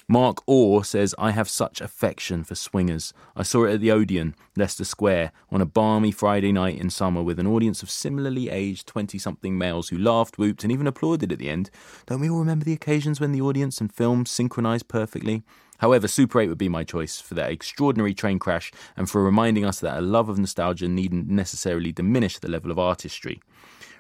B: Mark Orr says, I have such affection for swingers. I saw it at the Odeon, Leicester Square, on a balmy Friday night in summer with an audience of similarly aged 20 something males who laughed, whooped, and even applauded at the end. Don't we all remember the occasions when the audience and film synchronised perfectly? However, Super 8 would be my choice for that extraordinary train crash and for reminding us that a love of nostalgia needn't necessarily diminish the level of artistry.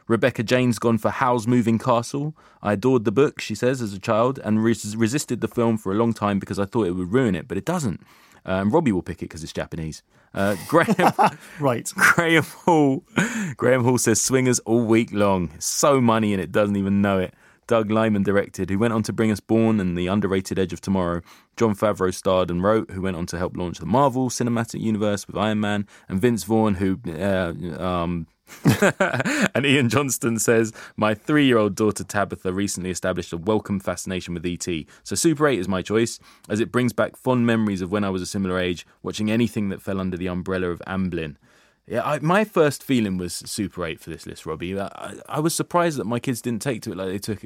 B: Rebecca Jane's gone for Howl's Moving Castle. I adored the book, she says, as a child, and res- resisted the film for a long time because I thought it would ruin it, but it doesn't. Um, Robbie will pick it because it's Japanese. Uh, Graham,
C: Right.
B: Graham Hall. Graham Hall says swingers all week long. So money and it doesn't even know it. Doug Liman directed, who went on to bring us Bourne and the underrated Edge of Tomorrow. Jon Favreau starred and wrote, who went on to help launch the Marvel Cinematic Universe with Iron Man, and Vince Vaughn, who uh, um, and Ian Johnston says, My three year old daughter Tabitha recently established a welcome fascination with ET. So Super 8 is my choice, as it brings back fond memories of when I was a similar age, watching anything that fell under the umbrella of Amblin. Yeah, I, my first feeling was Super 8 for this list, Robbie. I, I was surprised that my kids didn't take to it like they took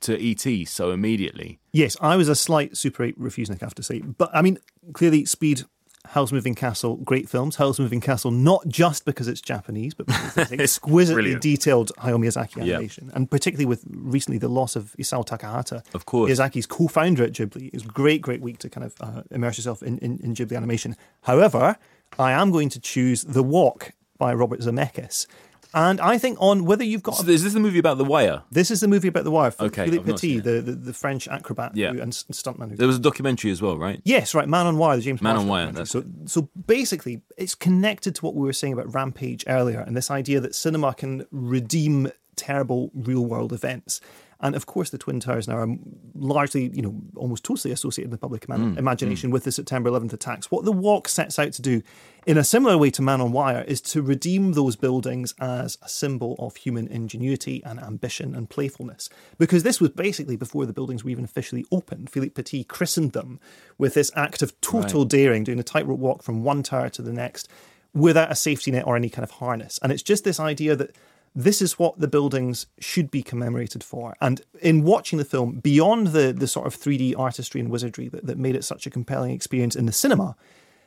B: to ET so immediately.
C: Yes, I was a slight Super 8 refusenik, I have to say. But I mean, clearly, Speed, Howl's Moving Castle, great films. Howl's Moving Castle, not just because it's Japanese, but because it's exquisitely detailed Hayao Miyazaki
B: Yeah.
C: animation. And particularly with recently the loss of Isao Takahata.
B: Of course.
C: Miyazaki's co founder at Ghibli. It was a great, great week to kind of uh, immerse yourself in, in, in Ghibli animation. However, I am going to choose The Walk by Robert Zemeckis. And I think on whether you've got
B: So is this the movie about the wire?
C: this is the movie about the wire.
B: Okay,
C: Philippe
B: I've not seen
C: Petit, the, the, the French acrobat
B: Yeah.
C: who, and stuntman. Who,
B: There was a documentary as well, right?
C: yes, right, Man on Wire, the James
B: Man on Wire,
C: documentary. So, so basically, it's connected to what we were saying about Rampage earlier, and this idea that cinema can redeem terrible real world events. And of course, the Twin Towers now are largely, you know, almost totally associated in the public
B: Mm,
C: ima- imagination with the September 11th attacks. What The Walk sets out to do, in a similar way to Man on Wire, is to redeem those buildings as a symbol of human ingenuity and ambition and playfulness. Because this was basically before the buildings were even officially opened. Philippe Petit christened them with this act of total daring, doing a tightrope walk from one tower to the next without a safety net or any kind of harness. And it's just this idea that this is what the buildings should be commemorated for. And in watching the film, beyond the, the sort of 3D artistry and wizardry that, that made it such a compelling experience in the cinema,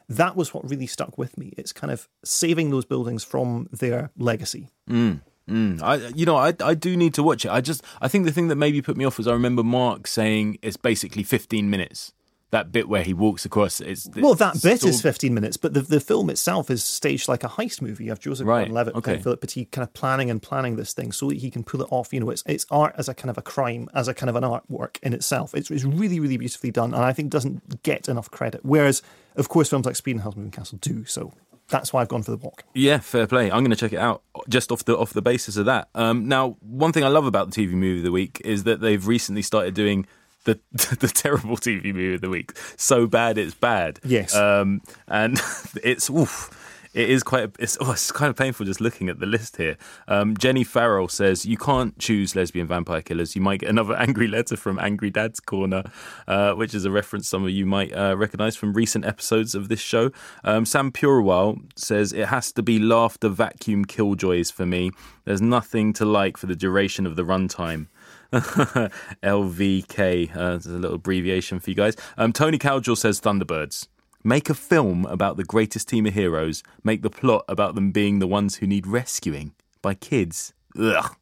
C: that was what really stuck with me. It's kind of saving those buildings from their legacy.
B: Mm, I, you know, I, I do need to watch it. I just, I think the thing that maybe put me off was I remember Mark saying it's basically 15 minutes. That bit where he walks across, it's
C: Well, that bit is 15 minutes, but the, the film itself is staged like a heist movie. You have Joseph
B: Right,
C: Gordon-Levitt
B: okay.
C: playing Philip Petit kind of planning and planning this thing so that he can pull it off. You know, it's it's art as a kind of a crime, as a kind of an artwork in itself. It's, it's really, really beautifully done, and I think doesn't get enough credit. Whereas, of course, films like Speed and Hell's Moving Castle do. So that's why I've gone for the walk.
B: Yeah, fair play. I'm going to check it out just off the off the basis of that. Um, now, one thing I love about the TV movie of the week is that they've recently started doing the the terrible TV movie of the week. So bad it's bad.
C: Yes.
B: Um, and it's oof. It is quite. It's, oh, it's kind of painful just looking at the list here. Um, Jenny Farrell says you can't choose lesbian vampire killers. You might get another angry letter from Angry Dad's Corner, uh, which is a reference some of you might uh, recognise from recent episodes of this show. Um, Sam Purewal says it has to be laughter vacuum killjoys for me. There's nothing to like for the duration of the runtime. LVK, uh, there's a little abbreviation for you guys. Um, Tony Cowgill says Thunderbirds. Make a film about the greatest team of heroes. Make the plot about them being the ones who need rescuing by kids. Ugh.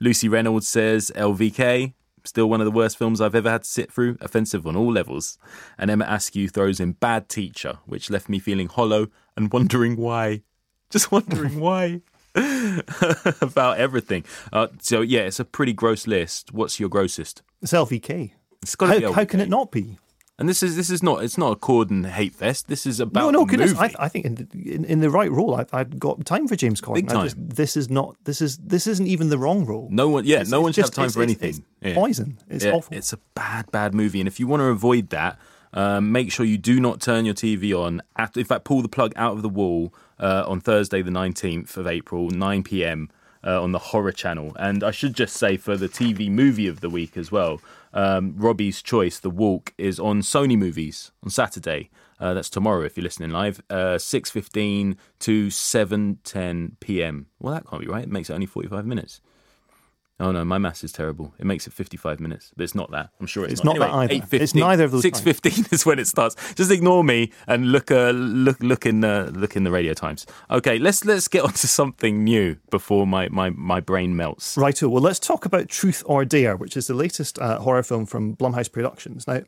B: Lucy Reynolds says LVK. Still one of the worst films I've ever had to sit through. Offensive on all levels. And Emma Askew throws in Bad Teacher, which left me feeling hollow and wondering why. Just wondering why. about everything. Uh, so yeah, it's a pretty gross list. What's your grossest?
C: It's LVK.
B: It's got
C: How, how can it not be?
B: And this is this is not it's not a Corden hate fest. This is about
C: no, no, goodness. I, I think in, the, in in the right role, I, I've got time for James Corden.
B: Big
C: I just-
B: time.
C: this is not. This is this isn't even the wrong role.
B: no one, yeah,
C: It's-
B: no
C: it's
B: one should have
C: just-
B: time
C: it's-
B: for anything.
C: It's
B: Yeah.
C: poison. It's
B: Yeah,
C: awful.
B: It's a bad, bad movie, and if you want to avoid that, um, make sure you do not turn your TV on. At, in fact, pull the plug out of the wall uh, on Thursday, the nineteenth of April, nine p.m. Uh, on the Horror Channel. And I should just say for the TV movie of the week as well, um, Robbie's choice, The Walk, is on Sony Movies on Saturday. Uh, that's tomorrow if you're listening live, uh, six fifteen to seven ten p.m. Well, that can't be right. It makes it only forty five minutes. Oh no, my maths is terrible. It makes it 55 minutes, but it's not that. I'm sure it's,
C: It's not that either.
B: 8:15.
C: It's neither of those
B: 6:15 is when it starts. Just ignore me and look, uh, look, look in the look in the radio times. Okay, let's let's get on to something new before my my, my brain melts.
C: Righto. Well, let's talk about Truth or Dare, which is the latest uh, horror film from Blumhouse Productions. Now,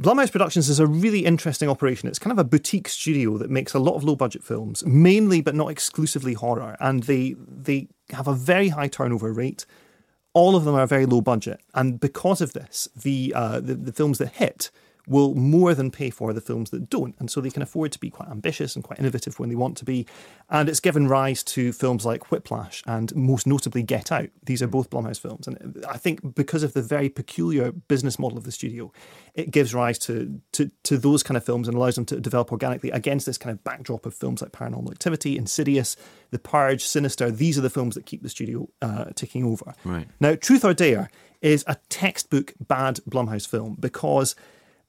C: Blumhouse Productions is a really interesting operation. It's kind of a boutique studio that makes a lot of low budget films, mainly but not exclusively horror, and they they have a very high turnover rate. All of them are very low budget, and because of this, the uh, the, the films that hit will more than pay for the films that don't. And so they can afford to be quite ambitious and quite innovative when they want to be. And it's given rise to films like Whiplash and most notably Get Out. These are both Blumhouse films. And I think because of the very peculiar business model of the studio, it gives rise to, to, to those kind of films and allows them to develop organically against this kind of backdrop of films like Paranormal Activity, Insidious, The Purge, Sinister. These are the films that keep the studio uh, ticking over.
B: Right.
C: Now, Truth or Dare is a textbook bad Blumhouse film because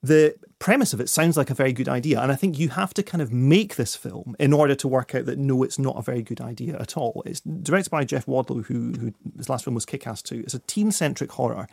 C: the premise of it sounds like a very good idea. And I think you have to kind of make this film in order to work out that no, it's not a very good idea at all. It's directed by Jeff Wadlow, who, who his last film was Kick Ass 2. It's a teen centric horror.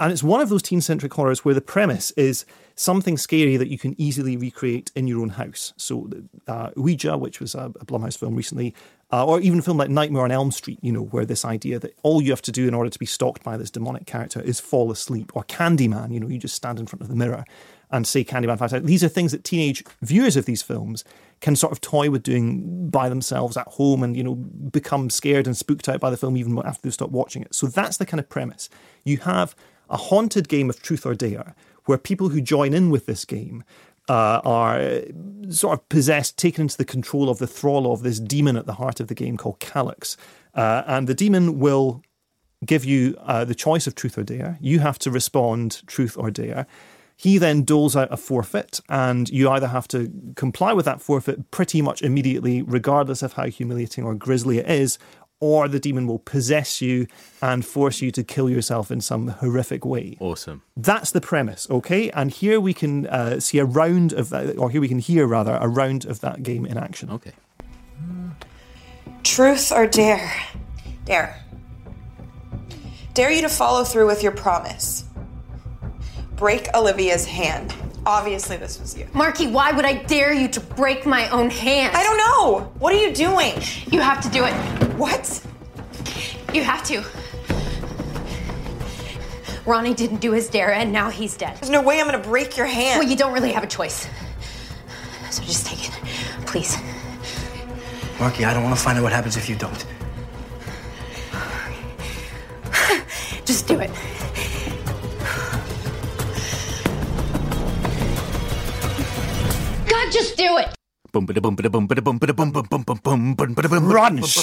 C: And it's one of those teen centric horrors where the premise is something scary that you can easily recreate in your own house. So, uh, Ouija, which was a, a Blumhouse film recently, uh, or even a film like Nightmare on Elm Street, you know, where this idea that all you have to do in order to be stalked by this demonic character is fall asleep, or Candyman, you know, you just stand in front of the mirror and say Candyman five times. These are things that teenage viewers of these films can sort of toy with doing by themselves at home and, you know, become scared and spooked out by the film even after they've stopped watching it. So that's the kind of premise. You have a haunted game of truth or dare where people who join in with this game uh, are sort of possessed, taken into the control of the thrall of this demon at the heart of the game called Calax. Uh, and the demon will give you uh, the choice of truth or dare. You have to respond truth or dare. He then doles out a forfeit, and you either have to comply with that forfeit pretty much immediately, regardless of how humiliating or grisly it is, or the demon will possess you and force you to kill yourself in some horrific way.
B: Awesome.
C: That's the premise, okay? And here we can uh, see a round of that, or here we can hear rather, a round of that game in action.
B: Okay.
G: Truth or dare? Dare. Dare you to follow through with your promise. Break Olivia's hand. Obviously, this was you.
H: Marky, why would I dare you to break my own hand?
G: I don't know. What are you doing?
H: You have to do it.
G: What?
H: You have to. Ronnie didn't do his dare, and now he's dead.
G: There's no way I'm gonna break your hand.
H: Well, you don't really have a choice. So just take it, please.
I: Marky, I don't want to find out what happens if you don't.
H: Just do it. Just do it.
B: Bum bum bum bum bum bum bada bum
C: Crunch.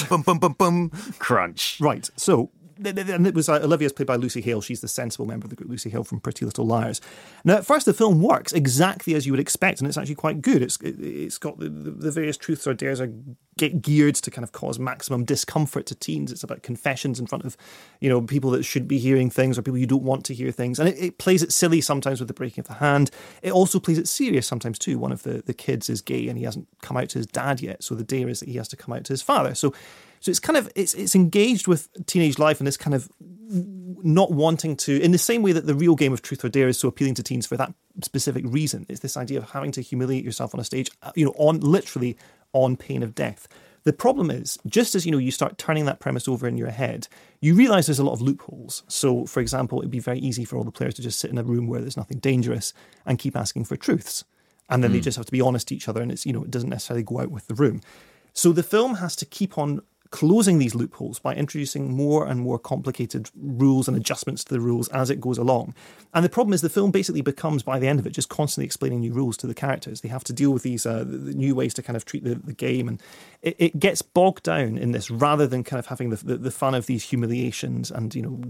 B: crunch.
C: Right. So, th- th- and it was uh, Olivia's played by Lucy Hale. She's the sensible member of the group, Lucy Hale from Pretty Little Liars. Now, at first, the film works exactly as you would expect, and it's actually quite good. It's it, it's got the, the various truths or dares are get geared to kind of cause maximum discomfort to teens. It's about confessions in front of, you know, people that should be hearing things or people you don't want to hear things, and it, it plays it silly sometimes with the breaking of the hand. It also plays it serious sometimes too. One of the the kids is gay and he hasn't come out to his dad yet, so the dare is that he has to come out to his father. So. So it's kind of it's it's engaged with teenage life and this kind of not wanting to in the same way that the real game of truth or dare is so appealing to teens for that specific reason. It's this idea of having to humiliate yourself on a stage, uh, you know, on literally on pain of death. The problem is, just as you know, you start turning that premise over in your head, you realize there's a lot of loopholes. So, for example, it'd be very easy for all the players to just sit in a room where there's nothing dangerous and keep asking for truths, and then they just have to be honest to each other, and it's you know it doesn't necessarily go out with the room. So the film has to keep on closing these loopholes by introducing more and more complicated rules and adjustments to the rules as it goes along. And the problem is the film basically becomes, by the end of it, just constantly explaining new rules to the characters. They have to deal with these uh, the new ways to kind of treat the, the game, and it, it gets bogged down in this rather than kind of having the, the, the fun of these humiliations and you know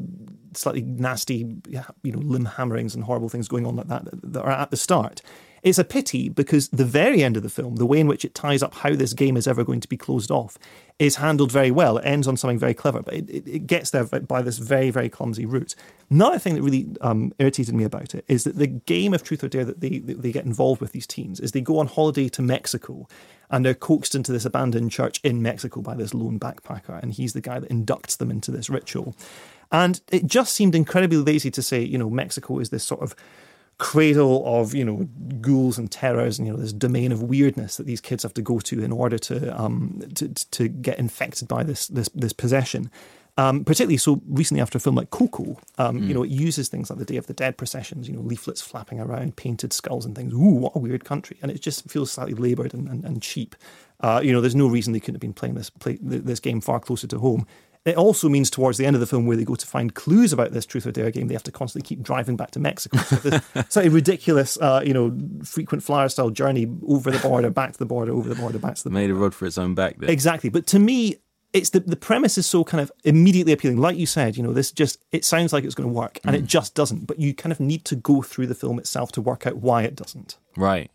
C: slightly nasty you know limb hammerings and horrible things going on like that that are at the start. It's a pity because the very end of the film, the way in which it ties up how this game is ever going to be closed off, is handled very well. It ends on something very clever, but it, it, gets there by this very, very clumsy route. Another thing that really um, irritated me about it is that the game of truth or dare that they, they get involved with these teens is they go on holiday to Mexico and they're coaxed into this abandoned church in Mexico by this lone backpacker, and he's the guy that inducts them into this ritual. And it just seemed incredibly lazy to say, you know, Mexico is this sort of cradle of you know ghouls and terrors and you know this domain of weirdness that these kids have to go to in order to um to, to get infected by this this this possession. Um, particularly so recently after a film like Coco, um,
B: Mm.
C: you know, it uses things like the Day of the Dead processions, you know, leaflets flapping around, painted skulls and things. Ooh, what a weird country! And it just feels slightly laboured and, and, and cheap. Uh, you know, there's no reason they couldn't have been playing this play, this game far closer to home. It also means towards the end of the film, where they go to find clues about this truth or dare game, they have to constantly keep driving back to Mexico. So this slightly ridiculous, uh, you know, frequent flyer style journey over the border, back to the border, over the border, back to the Border.
B: Made a rod for its own back. There.
C: Exactly. But to me, it's the the premise is so kind of immediately appealing. Like you said, you know, this just it sounds like it's going to work, and it just doesn't. But you kind of need to go through the film itself to work out why it doesn't.
B: Right,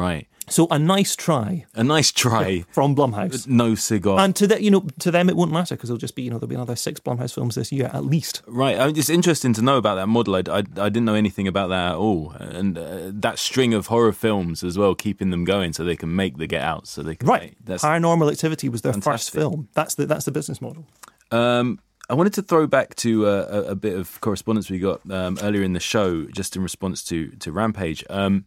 B: right.
C: So a nice try
B: A nice try.
C: from Blumhouse.
B: No cigar.
C: And to that, you know, to them it won't matter because it'll just be, you know, there'll be another six Blumhouse films this year at least.
B: Right, I mean, it's interesting to know about that model. I, I, I didn't know anything about that at all, and uh, that string of horror films as well, keeping them going so they can make the Get Out, so they can
C: Right.
B: make- That's
C: Paranormal Activity was their first film. That's the that's the business model.
B: Um, I wanted to throw back to uh, a, a bit of correspondence we got um, earlier in the show, just in response to to Rampage. Um,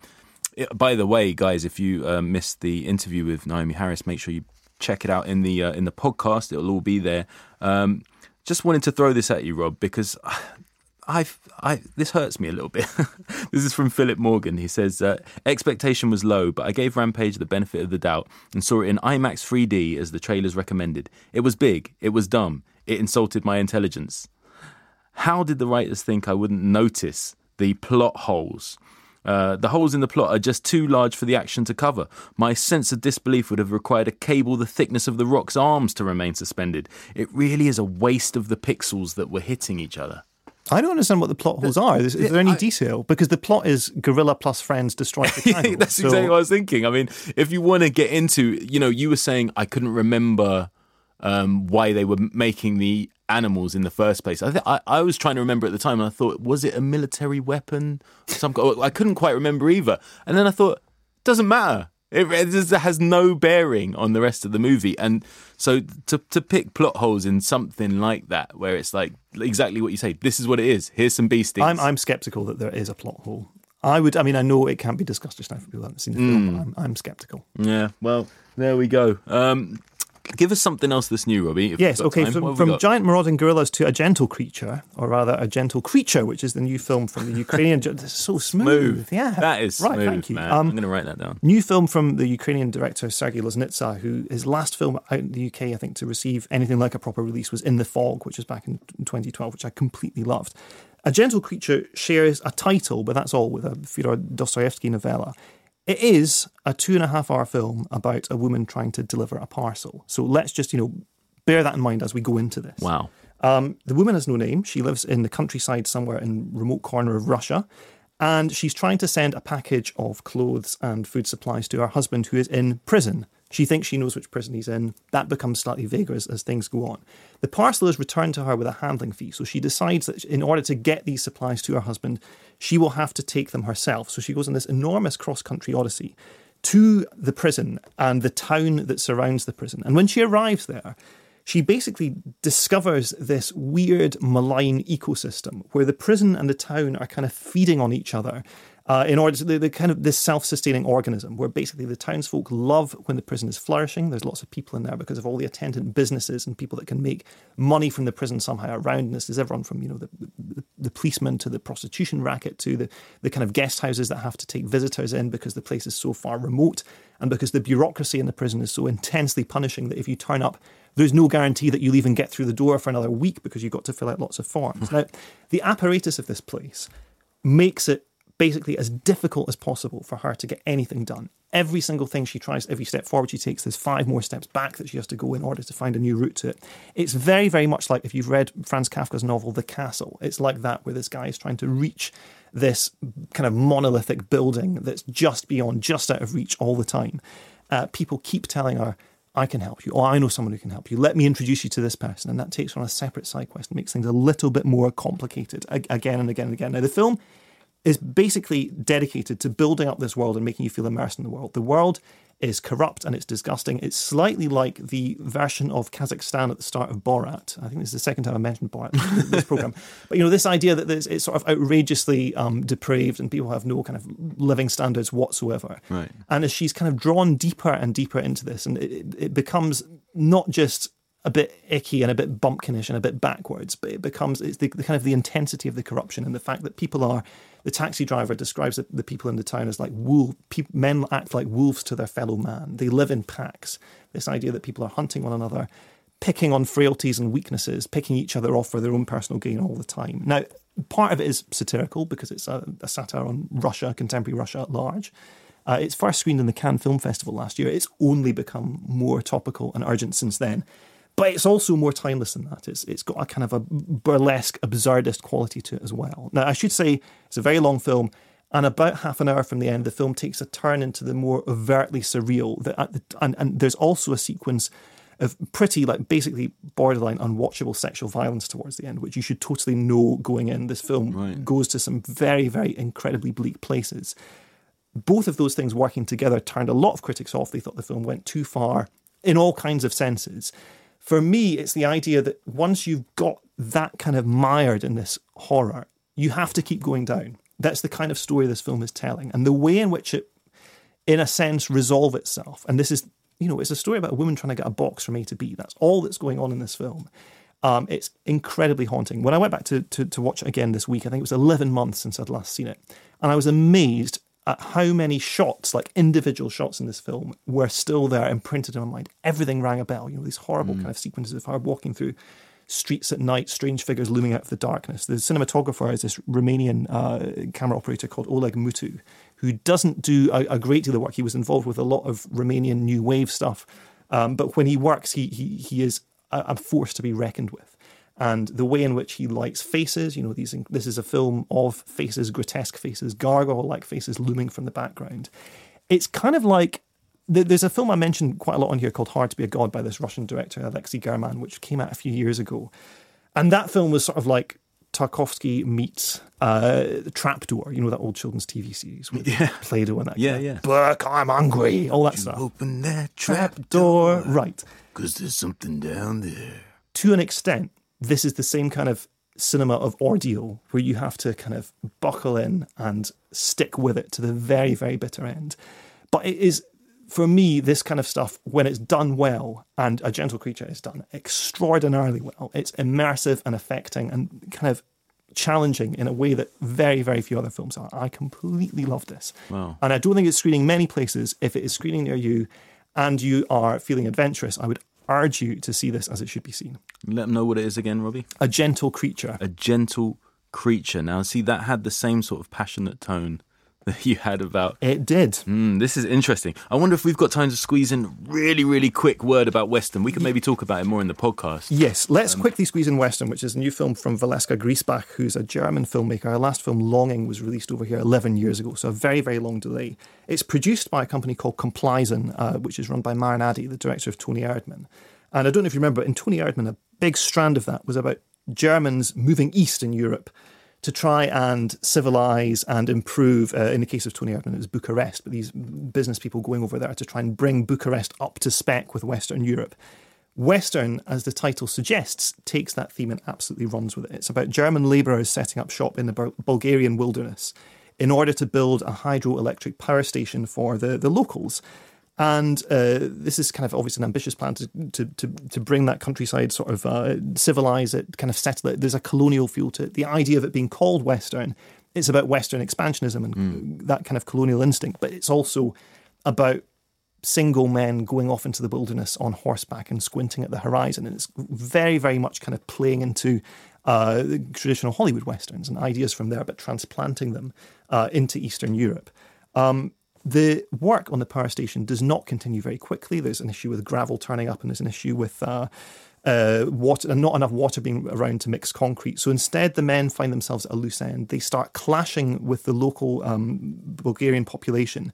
B: by the way, guys, if you uh, missed the interview with Naomie Harris, make sure you check it out in the uh, in the podcast. It'll all be there. Um, just wanted to throw this at you, Rob, because I've, I this hurts me a little bit. this is from Philip Morgan. He says uh, expectation was low, but I gave Rampage the benefit of the doubt and saw it in IMAX 3D as the trailers recommended. It was big. It was dumb. It insulted my intelligence. How did the writers think I wouldn't notice the plot holes? Uh, the holes in the plot are just too large for the action to cover. My sense of disbelief would have required a cable the thickness of the rock's arms to remain suspended. It really is a waste of the pixels that were hitting each other.
C: I don't understand what the plot holes are. Is, is there any
B: I-
C: detail? Because the plot is Gorilla plus friends destroy Chicago.
B: Yeah, that's
C: So-
B: exactly what I was thinking. I mean, if you want to get into, you know, you were saying I couldn't remember um, why they were making the animals in the first place. I, th- I I was trying to remember at the time, and I thought, was it a military weapon? Some I couldn't quite remember either. And then I thought, doesn't matter. It, it has no bearing on the rest of the movie. And so to to pick plot holes in something like that, where it's like exactly what you say, this is what it is. Here's some beasties.
C: I'm I'm skeptical that there is a plot hole. I would. I mean, I know it can't be discussed just now for people who haven't seen the film. But I'm, I'm skeptical.
B: Yeah, well, there we go. Um, give us something else that's new, Robbie.
C: Yes. Okay.
B: time.
C: From, from giant marauding gorillas to a gentle creature, or rather, a gentle creature, which is the new film from the Ukrainian. This is so smooth.
B: Smooth.
C: Yeah.
B: That is
C: right.
B: smooth,
C: thank you.
B: man.
C: Um,
B: I'm going to write that down.
C: New film from the Ukrainian director Sergei Loznitsa, who his last film out in the UK, I think, to receive anything like a proper release was In the Fog, which was back in 2012, which I completely loved. A Gentle Creature shares a title, but that's all, with a Fyodor Dostoevsky novella. It is a two and a half hour film about a woman trying to deliver a parcel. So let's just, you know, bear that in mind as we go into this.
B: Wow.
C: Um, the woman has no name. She lives in the countryside somewhere in remote corner of Russia. And she's trying to send a package of clothes and food supplies to her husband who is in prison. She thinks she knows which prison he's in. That becomes slightly vaguer as, as things go on. The parcel is returned to her with a handling fee. So she decides that in order to get these supplies to her husband, she will have to take them herself. So she goes on this enormous cross country odyssey to the prison and the town that surrounds the prison. And when she arrives there, she basically discovers this weird malign ecosystem where the prison and the town are kind of feeding on each other uh, in order to the, the kind of this self-sustaining organism where basically the townsfolk love when the prison is flourishing. There's lots of people in there because of all the attendant businesses and people that can make money from the prison somehow around. And this is everyone from you know the, the, the policeman to the prostitution racket to the, the kind of guest houses that have to take visitors in because the place is so far remote and because the bureaucracy in the prison is so intensely punishing that if you turn up there's no guarantee that you'll even get through the door for another week because you've got to fill out lots of forms. now, the apparatus of this place makes it basically as difficult as possible for her to get anything done. Every single thing she tries, every step forward she takes, there's five more steps back that she has to go in order to find a new route to it. It's very, very much like if you've read Franz Kafka's novel The Castle. It's like that, where this guy is trying to reach this kind of monolithic building that's just beyond, just out of reach all the time. Uh, people keep telling her, I can help you. or I know someone who can help you. Let me introduce you to this person. And that takes on a separate side quest and makes things a little bit more complicated again and again and again. Now, the film is basically dedicated to building up this world and making you feel immersed in the world. The world is corrupt and it's disgusting. It's slightly like the version of Kazakhstan at the start of Borat. I think this is the second time I mentioned Borat in this program. But you know, this idea that it's sort of outrageously um, depraved and people have no kind of living standards whatsoever.
B: Right.
C: And as she's kind of drawn deeper and deeper into this, and it, it becomes not just a bit icky and a bit bumpkinish and a bit backwards, but it becomes it's the, the kind of the intensity of the corruption and the fact that people are. The taxi driver describes the, the people in the town as like wolf. Pe- men act like wolves to their fellow man. They live in packs. This idea that people are hunting one another, picking on frailties and weaknesses, picking each other off for their own personal gain all the time. Now, part of it is satirical because it's a, a satire on Russia, contemporary Russia at large. Uh, it's first screened in the Cannes Film Festival last year. It's only become more topical and urgent since then. But it's also more timeless than that. It's it's got a kind of a burlesque, absurdist quality to it as well. Now, I should say it's a very long film, and about half an hour from the end, the film takes a turn into the more overtly surreal. That uh, and and there's also a sequence of pretty like basically borderline unwatchable sexual violence towards the end, which you should totally know going in. This film
B: Right.
C: goes to some very very incredibly bleak places. Both of those things working together turned a lot of critics off. They thought the film went too far in all kinds of senses. For me, it's the idea that once you've got that kind of mired in this horror, you have to keep going down. That's the kind of story this film is telling. And the way in which it, in a sense, resolve itself. And this is, you know, it's a story about a woman trying to get a box from A to B. That's all that's going on in this film. Um, it's incredibly haunting. When I went back to, to, to watch it again this week, I think it was 11 months since I'd last seen it. And I was amazed at how many shots, like individual shots in this film, were still there imprinted in my mind. Everything rang a bell. You know, these horrible kind of sequences of her walking through streets at night, strange figures looming out of the darkness. The cinematographer is this Romanian uh, camera operator called Oleg Mutu, who doesn't do a, a great deal of work. He was involved with a lot of Romanian new wave stuff, um, but when he works, he he he is a, a force to be reckoned with. And the way in which he lights faces, you know, these this is a film of faces, grotesque faces, gargoyle-like faces looming from the background. It's kind of like there's a film I mentioned quite a lot on here called Hard to Be a God by this Russian director, Alexei German, which came out a few years ago. And that film was sort of like Tarkovsky meets uh, Trapdoor, you know, that old children's TV series with Play Doh and that.
B: Yeah,
C: of,
B: yeah.
C: Berk, I'm hungry, all that stuff.
A: Open that
C: Trapdoor, right.
A: Because there's something down there.
C: To an extent, this is the same kind of cinema of ordeal where you have to kind of buckle in and stick with it to the very, very bitter end. But it is, for me, this kind of stuff, when it's done well, and A Gentle Creature is done extraordinarily well, it's immersive and affecting and kind of challenging in a way that very, very few other films are. I completely love this.
B: Wow.
C: And I don't think it's screening many places. If it is screening near you and you are feeling adventurous, I would urge you to see this as it should be seen.
B: Let them know what it is again, Robbie.
C: A Gentle Creature.
B: A gentle creature. Now, see, that had the same sort of passionate tone you had about.
C: It did.
B: Mm, this is interesting. I wonder if we've got time to squeeze in really, really quick word about Western. We could maybe talk about it more in the podcast.
C: Yes, let's quickly squeeze in Western, which is a new film from Valeska Grisebach, who's a German filmmaker. Her last film, Longing, was released over here 11 years ago, so a very, very long delay. It's produced by a company called Komplizen, uh, which is run by Maren Ade, the director of Toni Erdmann. And I don't know if you remember, in Toni Erdmann, a big strand of that was about Germans moving east in Europe to try and civilize and improve. Uh, in the case of Toni Erdmann, it was Bucharest, but these business people going over there to try and bring Bucharest up to spec with Western Europe. Western, as the title suggests, takes that theme and absolutely runs with it. It's about German labourers setting up shop in the Bulgarian wilderness in order to build a hydroelectric power station for the, the locals. And uh, this is kind of obviously an ambitious plan to, to, to, to bring that countryside sort of uh, civilize it, kind of settle it. There's a colonial feel to it. The idea of it being called Western, it's about Western expansionism and that kind of colonial instinct, but it's also about single men going off into the wilderness on horseback and squinting at the horizon. And it's very, very much kind of playing into uh, the traditional Hollywood westerns and ideas from there, but transplanting them uh, into Eastern Europe. Um, the work on the power station does not continue very quickly. There's an issue with gravel turning up, and there's an issue with uh, uh, water and not enough water being around to mix concrete. So instead, the men find themselves at a loose end. They start clashing with the local um, Bulgarian population,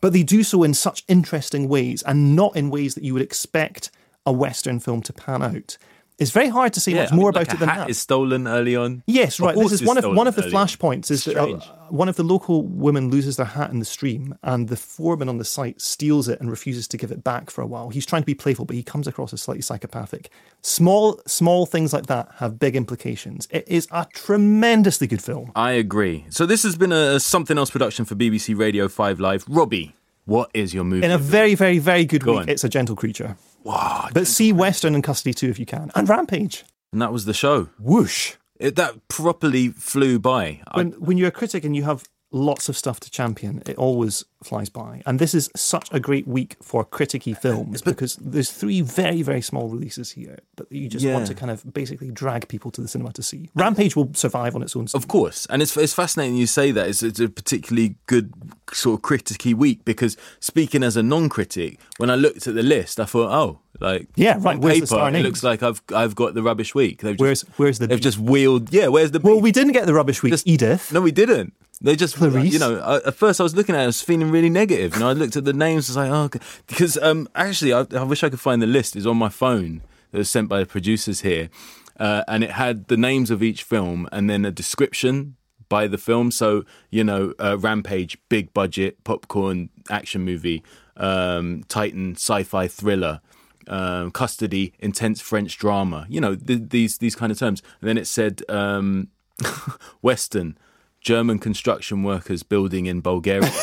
C: but they do so in such interesting ways and not in ways that you would expect a Western film to pan out. It's very hard to say
B: Yeah,
C: much
B: I mean,
C: more
B: like
C: about
B: a
C: it than that.
B: hat
C: that.
B: is stolen early on.
C: Yes, right. This is one of one of the flashpoints. Is that uh, one of the local women loses their hat in the stream, and the foreman on the site steals it and refuses to give it back for a while. He's trying to be playful, but he comes across as slightly psychopathic. Small, small things like that have big implications. It is a tremendously good film.
B: I agree. So this has been a something else production for BBC Radio 5 Live. Robbie, what is your movie?
C: In a very, very, very good
B: Go
C: week,
B: on.
C: it's a gentle creature.
B: Wow,
C: But see Western and Custody too if you can, and Rampage.
B: and that was the show.
C: Whoosh!
B: It, that properly flew by. I-
C: when when you're a critic and you have lots of stuff to champion, it always flies by. And this is such a great week for criticky films because there's three very very small releases here that you just
B: Yeah.
C: want to kind of basically drag people to the cinema to see. Rampage will survive on its own.
B: Of course, and it's it's fascinating you say that. It's, it's a particularly good sort of criticky week because speaking as a non-critic, when I looked at the list, I thought, oh, like
C: Yeah, right, where's
B: paper, it looks like I've I've got the rubbish week. They've
C: Where's
B: just,
C: where's the
B: they've
C: beef?
B: just wheeled. Yeah, where's the
C: well, we didn't get the rubbish week.
B: Just-
C: Edith.
B: No, we didn't. They just,
C: Clarice?
B: you know, I, at first I was looking at it, I was feeling really negative. and I looked at the names, I was like, oh, okay. because um, actually, I, I wish I could find the list. It's on my phone that was sent by the producers here, uh, and it had the names of each film and then a description by the film. So, you know, uh, Rampage, big budget, popcorn action movie, um, Titan, sci-fi thriller. Um, custody, intense French drama, you know th- these these kind of terms. And then it said um, Western, German construction workers building in Bulgaria.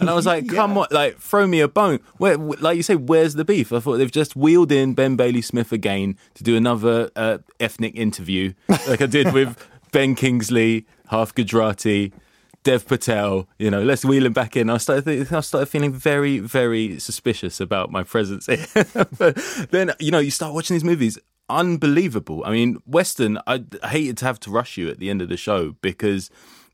B: And I was like, come on, like, throw me a bone. Where, like you say, where's the beef? I thought they've just wheeled in Ben Bailey Smith again to do another uh, ethnic interview, like I did with Ben Kingsley, Half Gujarati, Dev Patel. You know, let's wheel him back in. I started, th- I started feeling very, very suspicious about my presence here. but then, you know, you start watching these movies. Unbelievable. I mean, Western. I I hated to have to rush you at the end of the show because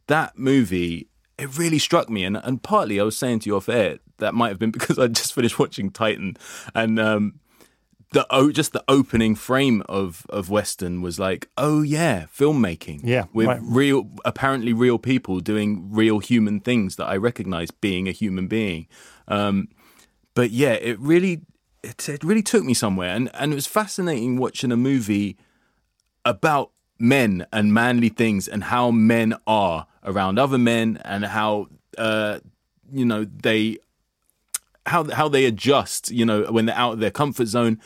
B: that movie it really struck me and and partly I was saying to you off air that might have been because I just finished watching Titan and um the oh just the opening frame of of western was like oh yeah filmmaking
C: Yeah,
B: with
C: right.
B: real apparently real people doing real human things that I recognize being a human being um but yeah it really it, it really took me somewhere and and it was fascinating watching a movie about men and manly things and how men are around other men and how uh you know they how how they adjust you know when they're out of their comfort zone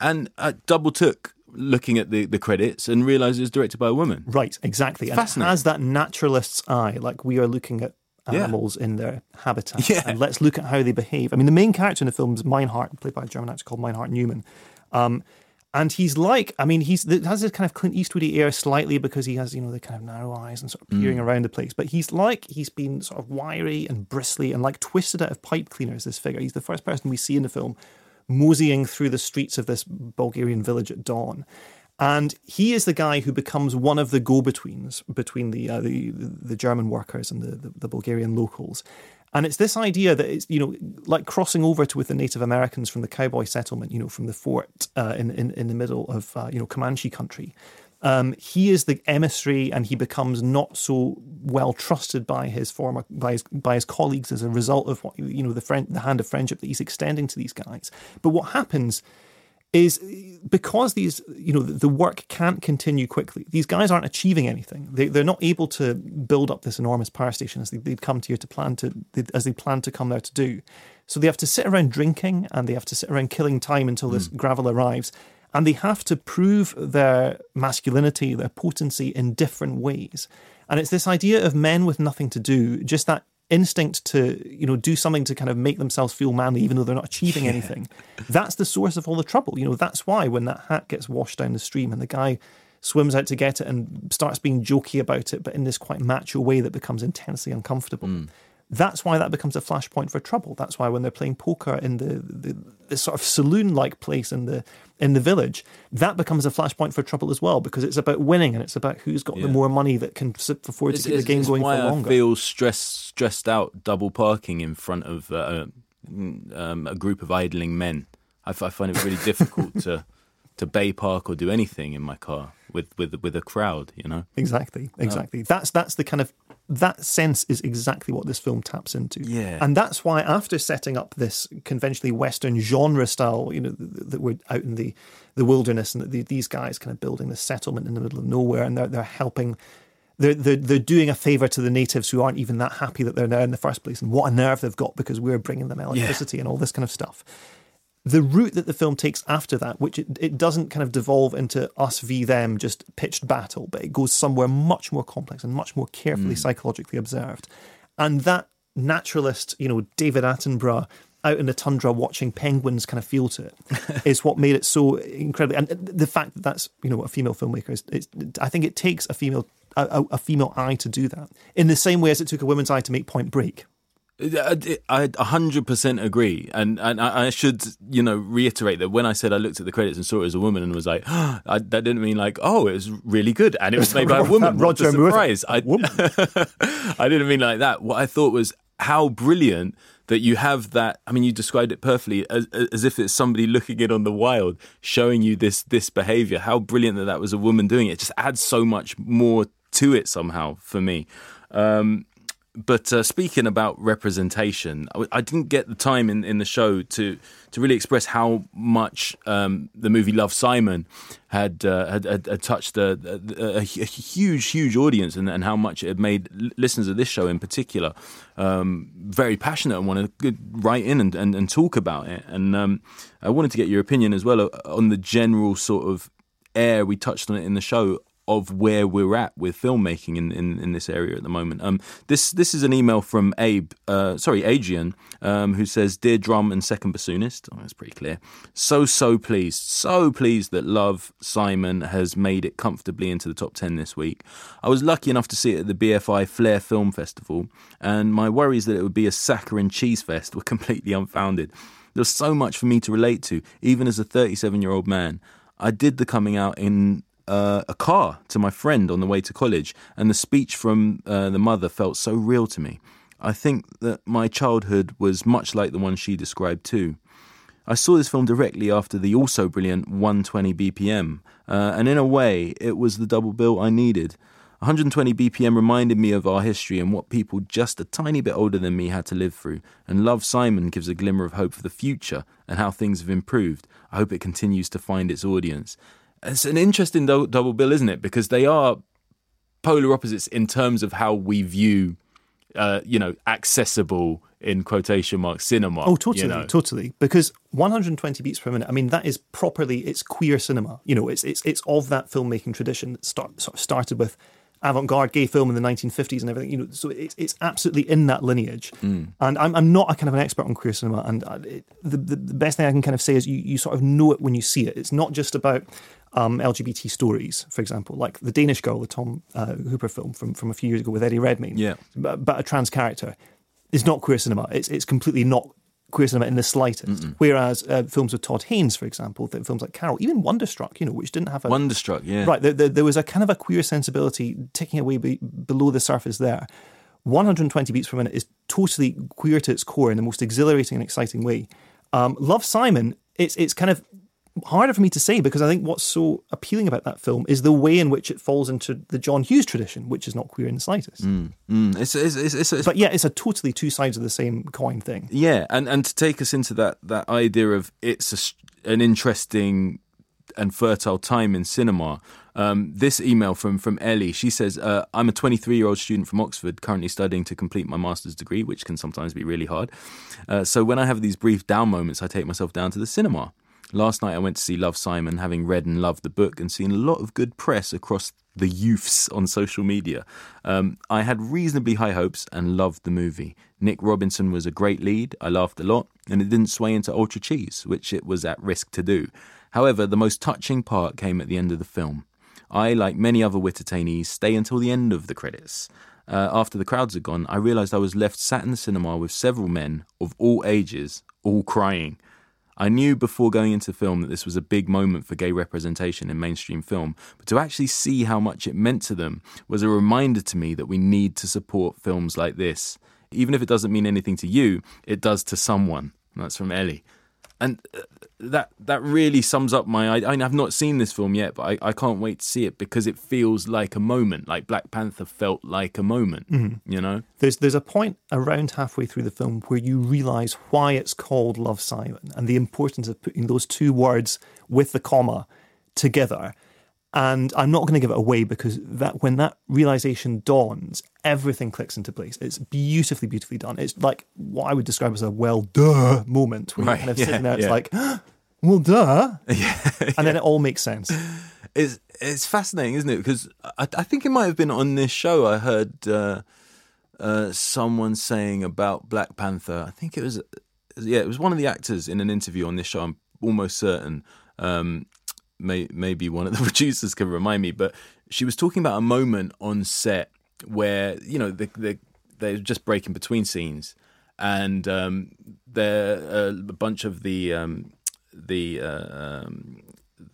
B: and I double took looking at the the credits and realized it was directed by a woman
C: Right, exactly. And
B: Fascinating.
C: has that naturalist's eye, like we are looking at
B: Yeah.
C: animals in their habitat.
B: Yeah.
C: And let's look at how they behave. I mean, the main character in the film is Meinhard, played by a German actor called Meinhard Neumann. Um, and he's like, I mean, he's has this kind of Clint Eastwoody air slightly because he has, you know, the kind of narrow eyes and sort of peering around the place. But he's like, he's been sort of wiry and bristly and like twisted out of pipe cleaners, this figure. He's the first person we see in the film moseying through the streets of this Bulgarian village at dawn. And he is the guy who becomes one of the go-betweens between the uh, the, the German workers and the, the, the Bulgarian locals. And it's this idea that it's you know like crossing over to with the Native Americans from the cowboy settlement, you know, from the fort uh, in, in in the middle of uh, you know Comanche country. Um, he is the emissary, and he becomes not so well trusted by his former by his by his colleagues as a result of what you know the friend the hand of friendship that he's extending to these guys. But what happens is because these you know the work can't continue quickly these guys aren't achieving anything. They, they're not able to build up this enormous power station as they, they've come to here to plan to as they plan to come there to do. So they have to sit around drinking and they have to sit around killing time until this hmm. gravel arrives. And they have to prove their masculinity their potency in different ways. And it's this idea of men with nothing to do just that instinct to you know do something to kind of make themselves feel manly even though they're not achieving anything. That's the source of all the trouble. You know that's why when that hat gets washed down the stream and the guy swims out to get it and starts being jokey about it but in this quite macho way that becomes intensely uncomfortable mm. That's why that becomes a flashpoint for trouble that's why when they're playing poker in the, the, the sort of saloon like place in the in the village that becomes a flashpoint for trouble as well because it's about winning and it's about who's got the more money that can afford to keep the game going
B: why
C: for longer
B: I feel stressed stressed out double parking in front of uh, um, a group of idling men. I, f- I find it really difficult to to bay park or do anything in my car with with with a crowd. You know.
C: Exactly, exactly. That's that's the kind of that sense is exactly what this film taps into.
B: Yeah.
C: And that's why after setting up this conventionally Western genre style, you know, that we're out in the, the wilderness and the, these guys kind of building this settlement in the middle of nowhere and they're, they're helping, they're, they're, they're doing a favor to the natives who aren't even that happy that they're there in the first place and what a nerve they've got because we're bringing them electricity yeah. and all this kind of stuff the route that the film takes after that, which it, it doesn't kind of devolve into us v them, just pitched battle, but it goes somewhere much more complex and much more carefully mm. psychologically observed. And that naturalist, you know, David Attenborough out in the tundra watching penguins kind of feel to it is what made it so incredibly. And the fact that that's, you know, a female filmmaker is, it's, I think it takes a female a, a female eye to do that in the same way as it took a woman's eye to make Point Break
B: I hundred percent agree, and and I should you know reiterate that when I said I looked at the credits and saw it as a woman and was like, oh, I, that didn't mean like oh it was really good and it was made by a woman. Roger surprise! I, I didn't mean like that. What I thought was how brilliant that you have that. I mean, you described it perfectly as, as if it's somebody looking in on the wild, showing you this this behavior. How brilliant that that was a woman doing it. it just adds so much more to it somehow for me. Um, but uh, speaking about representation, I, I, didn't get the time in, in the show to to really express how much um, the movie Love Simon had uh, had, had, had, touched a, a, a, huge huge audience and, and, how much it had made listeners of this show in particular um, very passionate and want to write in and, and, and talk about it. And um, I wanted to get your opinion as well on the general sort of air we touched on it in the show of where we're at with filmmaking in, in, in, this area at the moment. Um, this this is an email from Abe, uh, sorry, Adrian, um, who says, "Dear drum and second bassoonist." Oh, that's pretty clear. So so pleased, so pleased that Love Simon has made it comfortably into the top ten this week. I was lucky enough to see it at the BFI Flare Film Festival, and my worries that it would be a saccharine cheese fest were completely unfounded. There's so much for me to relate to, even as a 37 year old man. I did the coming out in uh, a car to my friend on the way to college, and the speech from uh, the mother felt so real to me. I think that my childhood was much like the one she described too. I saw this film directly after the also brilliant 120 BPM, uh, and in a way, it was the double bill I needed. 120 BPM reminded me of our history and what people just a tiny bit older than me had to live through, and Love Simon gives a glimmer of hope for the future and how things have improved. I hope it continues to find its audience. It's an interesting do- double bill, isn't it? Because they are polar opposites in terms of how we view, uh, you know, accessible in quotation marks cinema.
C: Oh, totally,
B: you know?
C: totally. Because 120 beats per minute. I mean, that is properly it's queer cinema. You know, it's it's it's of that filmmaking tradition that start, sort of started with avant-garde gay film in the 1950s and everything. You know, so it's it's absolutely in that lineage. Mm. And I'm I'm not a kind of an expert on queer cinema, and it, the, the the best thing I can kind of say is you you sort of know it when you see it. It's not just about um, LGBT stories, for example, like the Danish Girl, the Tom uh, Hooper film from from a few years ago with Eddie Redmayne.
B: Yeah,
C: but, but a trans character. It's not queer cinema. It's it's completely not queer cinema in the slightest. Mm-mm. Whereas uh, films with Todd Haynes, for example, films like Carol, even Wonderstruck, you know, which didn't have a
B: Wonderstruck, yeah,
C: right. There, there, there was a kind of a queer sensibility ticking away be, below the surface there. 120 beats per minute is totally queer to its core in the most exhilarating and exciting way. Um, Love Simon, it's it's kind of harder for me to say because I think what's so appealing about that film is the way in which it falls into the John Hughes tradition, which is not queer in the slightest.
B: Mm, mm. It's, it's, it's, it's,
C: but yeah, it's a totally two sides of the same coin thing.
B: Yeah, and and to take us into that that idea of it's a, an interesting and fertile time in cinema. Um, this email from from Ellie, she says, uh, "I'm a 23 year old student from Oxford, currently studying to complete my master's degree, which can sometimes be really hard. Uh, so when I have these brief down moments, I take myself down to the cinema." Last night I went to see Love Simon, having read and loved the book and seen a lot of good press across the youths on social media. Um, I had reasonably high hopes and loved the movie. Nick Robinson was a great lead, I laughed a lot, and it didn't sway into ultra cheese, which it was at risk to do. However, the most touching part came at the end of the film. I, like many other Wittertainees, stay until the end of the credits. Uh, after the crowds had gone, I realised I was left sat in the cinema with several men of all ages, all crying. I knew before going into film that this was a big moment for gay representation in mainstream film, but to actually see how much it meant to them was a reminder to me that we need to support films like this. Even if it doesn't mean anything to you, it does to someone. that's from Ellie. And uh, that that really sums up my. I, I have not seen this film yet, but I, I can't wait to see it because it feels like a moment. Like Black Panther felt like a moment.
C: Mm-hmm.
B: You know,
C: There's there's a point around halfway through the film where you realise why it's called Love Simon and the importance of putting those two words with the comma together. And I'm not going to give it away because that when that realization dawns, everything clicks into place. It's beautifully, beautifully done. It's like what I would describe as a well duh moment where
B: Right,
C: you're kind of
B: yeah,
C: sitting there. It's
B: yeah.
C: like, well duh, yeah, and then it all makes sense.
B: it's it's fascinating, isn't it? Because I, I think it might have been on this show. I heard uh, uh, someone saying about Black Panther. I think it was yeah, it was one of the actors in an interview on this show. I'm almost certain. Um, may, maybe one of the producers can remind me, but she was talking about a moment on set where you know they they they're just breaking between scenes, and um, there uh, a bunch of the um, the uh, um,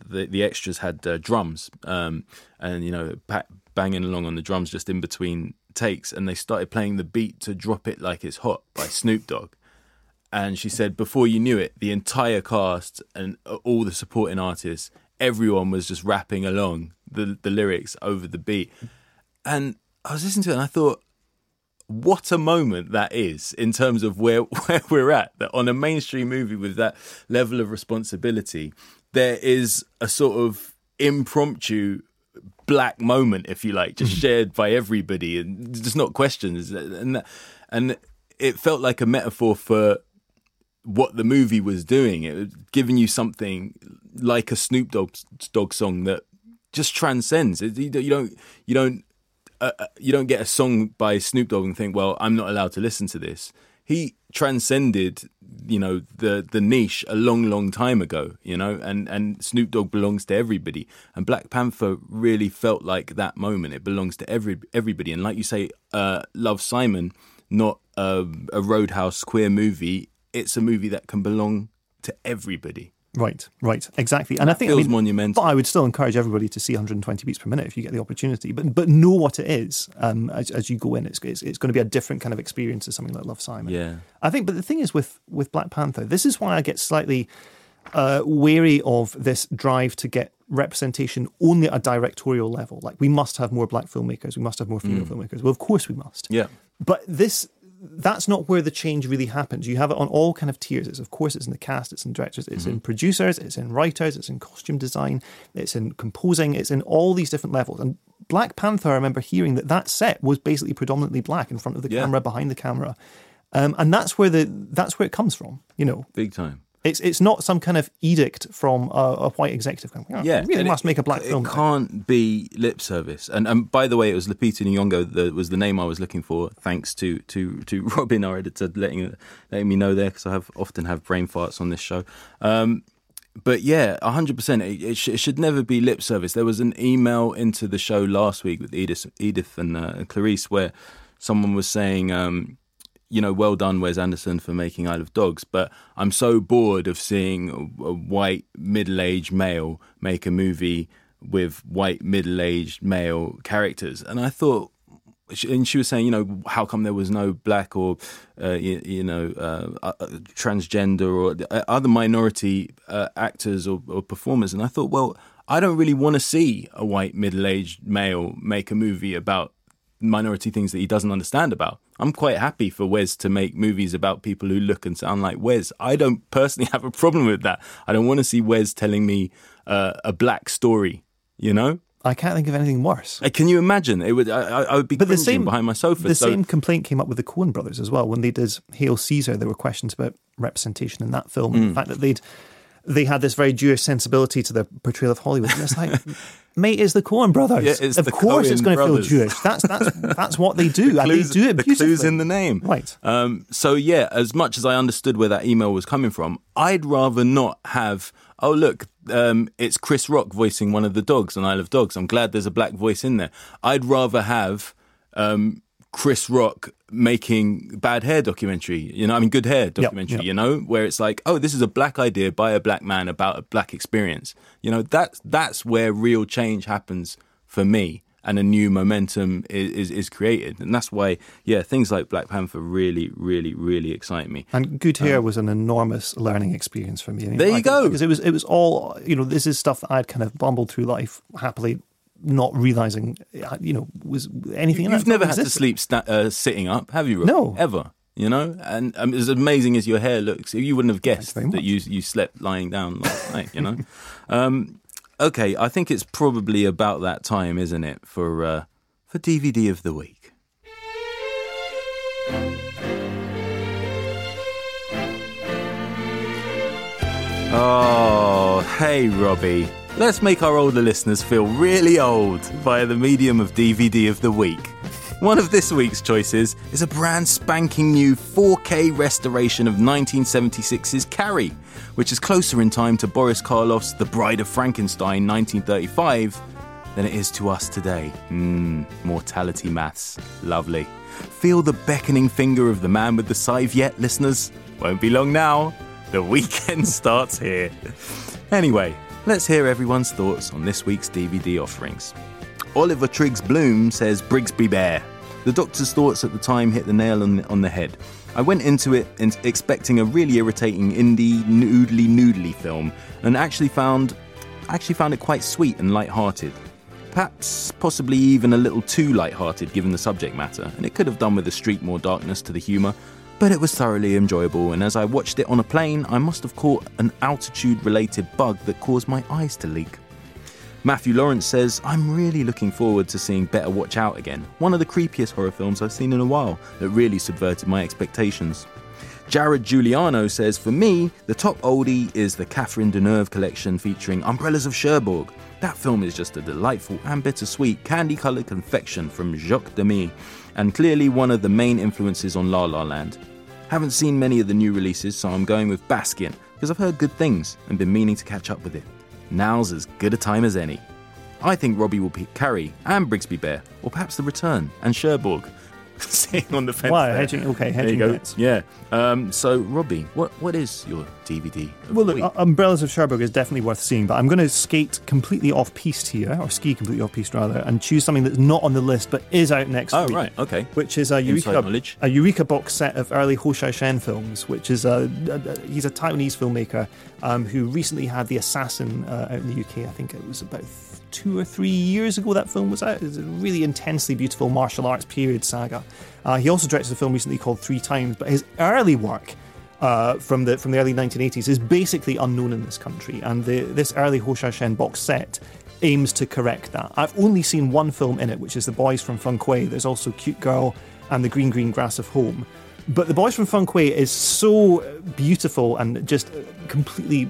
B: the the extras had uh, drums, um, and you know pa- banging along on the drums just in between takes, and they started playing the beat to "Drop It Like It's Hot" by Snoop Dogg. And she said, before you knew it, the entire cast and uh, all the supporting artists, everyone was just rapping along the the lyrics over the beat. And I was listening to it, and I thought, what a moment that is in terms of where where we're at. That on a mainstream movie with that level of responsibility, there is a sort of impromptu black moment, if you like, just mm. shared by everybody and just not questions. And and it felt like a metaphor for what the movie was doing. It was giving you something like a Snoop Dogg, song that just transcends. You don't- you don't uh, uh, you don't get a song by Snoop Dogg and think, well, I'm not allowed to listen to this. He transcended, you know, the the niche a long, long time ago, you know, and and Snoop Dogg belongs to everybody. And Black Panther really felt like that moment. It belongs to every everybody. And like you say, uh, Love Simon, not a Roadhouse queer movie. It's a movie that can belong to everybody.
C: Right, right, exactly. And I think I mean,
B: monumental.
C: But I would still encourage everybody to see 120 beats per minute if you get the opportunity. But but know what it is um, as, as you go in. It's, it's it's going to be a different kind of experience to something like Love Simon.
B: Yeah.
C: I think. But the thing is with with Black Panther, this is why I get slightly uh, wary of this drive to get representation only at a directorial level. Like we must have more black filmmakers, we must have more female
B: Mm.
C: filmmakers. Well, of course we must.
B: Yeah.
C: But this that's not where the change really happens. You have it on all kind of tiers. It's of course it's in the cast, it's in directors, it's in producers, it's in writers, it's in costume design, it's in composing, it's in all these different levels. And Black Panther, I remember hearing that that set was basically predominantly black in front of the
B: Yeah.
C: camera, behind the camera, um, and that's where the that's where it comes from. You know,
B: Big time.
C: It's it's not some kind of edict from a, a white executive. Going, "Oh,
B: Yeah,
C: we really must
B: it-
C: make a black
B: it
C: film.
B: can't be lip service. And and by the way, it was Lupita Nyong'o that was the name I was looking for. Thanks to to to Robin, our editor, letting letting me know there because I have often have brain farts on this show. Um, but yeah, hundred percent. It, it, sh- it should never be lip service. There was an email into the show last week with Edith, Edith and uh, Clarice where someone was saying. Um, you know, well done, Wes Anderson, for making Isle of Dogs. But I'm so bored of seeing a, white middle aged male make a movie with white middle aged male characters. And I thought, and she was saying, you know, how come there was no black or, uh, you, you know, uh, uh, transgender or uh, other minority uh, actors or, or performers? And I thought, well, I don't really want to see a white middle aged male make a movie about minority things that he doesn't understand about. I'm quite happy for Wes to make movies about people who look and sound like Wes. I don't personally have a problem with that. I don't want to see Wes telling me uh, a black story. You know,
C: I can't think of anything worse.
B: Uh, can you imagine? It would. I, I- would be
C: But the same
B: behind my sofa.
C: The
B: so
C: same complaint came up with the Coen brothers as well when they did Hail Caesar. There were questions about representation in that film, and
B: Mm.
C: the fact that they'd they had this very Jewish sensibility to their portrayal of Hollywood. And it's like, mate, it's the Coen brothers.
B: Yeah,
C: of
B: the
C: course, it's going to feel. Jewish. That's that's that's what they do, and
B: clues,
C: they do it
B: the clues in the name.
C: Right.
B: Um, so yeah, as much as I understood where that email was coming from, I'd rather not have. Oh look, um, it's Chris Rock voicing one of the dogs on Isle of Dogs. I'm glad there's a black voice in there. I'd rather have um, Chris Rock making bad hair documentary. You know, I mean, good hair documentary.
C: yep.
B: You know, where it's like, oh, this is a black idea by a black man about a black experience. You know, that's that's where real change happens for me. and a new momentum is, is, is created. And that's why, yeah, things like Black Panther really, really, really excite me.
C: And Good Hair um, was an enormous learning experience for me. I
B: mean, there you go.
C: Because it was, it was all, you know, this is stuff that I'd kind of bumbled through life happily not realizing, you know, was anything. Else.
B: You've never had to sleep sta- uh, sitting up, have you? Rob?
C: No,
B: ever. You know, and um, as amazing as your hair looks, you wouldn't have guessed that you you slept lying down last night. You know, um, okay, I think it's probably about that time, isn't it, for uh, for DVD of the week. Oh, hey, Robbie. Let's make our older listeners feel really old via the medium of DVD of the week. One of this week's choices is a brand spanking new 4K restoration of 1976's Carrie, which is closer in time to Boris Karloff's The Bride of Frankenstein 1935 than it is to us today. Mmm, mortality maths. Lovely. Feel the beckoning finger of the man with the scythe yet, listeners? Won't be long now. The weekend starts here. Anyway, Let's hear everyone's thoughts on this week's DVD offerings. Oliver Triggs Bloom says Brigsby Bear. The doctor's thoughts at the time hit the nail on the, on the head. I went into it expecting a really irritating indie noodly noodly film and actually found actually found it quite sweet and light-hearted. Perhaps possibly even a little too light-hearted given the subject matter, and it could have done with a streak more darkness to the humour, but it was thoroughly enjoyable, and as I watched it on a plane, I must have caught an altitude related bug that caused my eyes to leak. Matthew Lawrence says, I'm really looking forward to seeing Better Watch Out again, one of the creepiest horror films I've seen in a while that really subverted my expectations. Jared Giuliano says, For me, the top oldie is the Catherine Deneuve collection featuring Umbrellas of Cherbourg. That film is just a delightful and bittersweet candy coloured confection from Jacques Demy, and clearly one of the main influences on La La Land. Haven't seen many of the new releases, so I'm going with Baskin because I've heard good things and been meaning to catch up with it. Now's as good a time as any. I think Robbie will pick Carrie and Brigsby Bear, or perhaps The Return and Cherbourg. sitting on the fence.
C: Wow, hedging, okay, hedging
B: there you go. Yeah. Um, so, Robbie, what what is your DVD?
C: Well, look, Umbrellas of Cherbourg is definitely worth seeing, but I'm going to skate completely off piste here, or ski completely off piste rather, and choose something that's not on the list but is out next
B: oh,
C: week.
B: Oh, right, okay.
C: Which is a Eureka, a Eureka box set of early Hou Hsiao-hsien films, which is a, a, a, he's a Taiwanese filmmaker um, who recently had The Assassin uh, out in the UK. I think it was about two or three years ago that film was out. It's a really intensely beautiful martial arts period saga. Uh, he also directed a film recently called Three Times, but his early work uh, from the from the early 1980s is basically unknown in this country, and the, this early Hou Hsiao-hsien box set aims to correct that. I've only seen one film in it, which is The Boys from Feng Kuei. There's also Cute Girl and The Green Green Grass of Home. But The Boys from Feng Kuei is so beautiful and just completely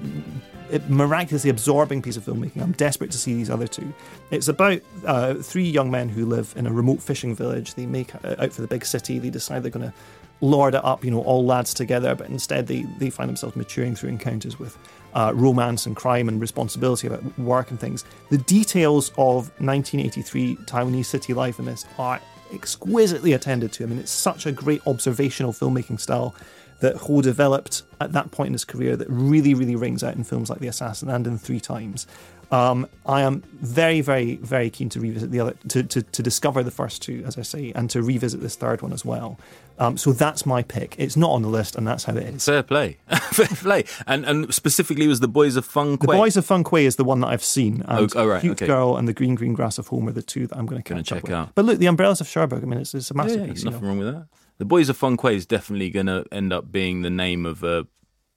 C: miraculously absorbing piece of filmmaking. I'm desperate to see these other two. It's about uh, three young men who live in a remote fishing village. They make uh, out for the big city. They decide they're going to lord it up, you know, all lads together, but instead they, they find themselves maturing through encounters with uh, romance and crime and responsibility about work and things. The details of 1983 Taiwanese city life in this are exquisitely attended to. I mean, it's such a great observational filmmaking style that Hou developed at that point in his career that really, really rings out in films like The Assassin and in Three Times. Um, I am very, very, very keen to revisit the other, to, to, to, discover the first two, as I say, and to revisit this third one as well. Um, so that's my pick. It's not on the list, and that's how it is.
B: Fair play, fair play. And and specifically, was the Boys of Kuei.
C: The Boys of Kuei is the one that I've seen.
B: And oh, oh, right,
C: Cute
B: okay.
C: Girl and the Green Green Grass of Home are the two that I'm going to
B: check
C: out. But look, the Umbrellas of Cherbourg. I mean, it's, it's a masterpiece.
B: Yeah, yeah, nothing know. wrong with that. The Boys of Kuei is definitely going to end up being the name of a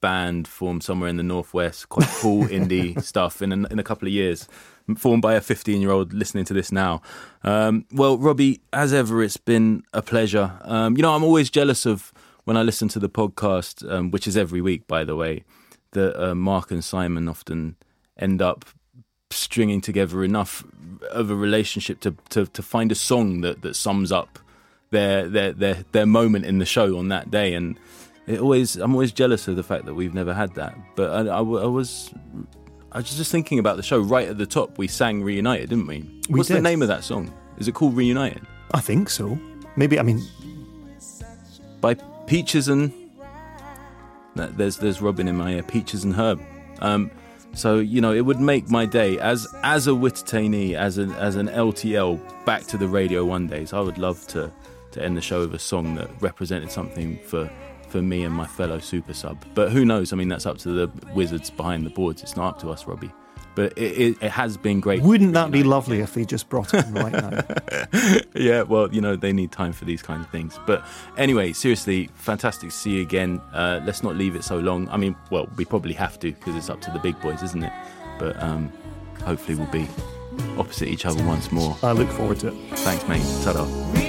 B: band formed somewhere in the northwest, quite cool indie stuff in a, in a couple of years, formed by a 15 year old listening to this now. Um, well, Robbie, as ever, it's been a pleasure. Um, you know, I'm always jealous of when I listen to the podcast, um, which is every week, by the way, that uh, Mark and Simon often end up stringing together enough of a relationship to, to, to find a song that, that sums up their their their their moment in the show on that day, and it always I'm always jealous of the fact that we've never had that. But I, I, I was I was just thinking about the show. Right at the top, we sang "Reunited," didn't we?
C: we
B: What's
C: did.
B: the name of that song? Is it called "Reunited"?
C: I think so. Maybe I mean
B: by Peaches and there's there's Robin in my ear. Peaches and Herb. Um, So you know, it would make my day as as a Wittertainee, as an as an LTL back to the radio one day. So I would love to to end the show with a song that represented something for for me and my fellow super sub. But who knows? I mean, that's up to the wizards behind the boards. It's not up to us, Robbie. But it, it, it has been great.
C: Wouldn't that be lovely if they just brought it in right now?
B: yeah, well, you know, they need time for these kind of things. But anyway, seriously, fantastic to see you again. Uh, let's not leave it so long. I mean, well, we probably have to because it's up to the big boys, isn't it? But um, hopefully, we'll be opposite each other once more.
C: I look forward to it.
B: Thanks, mate. Ta-da.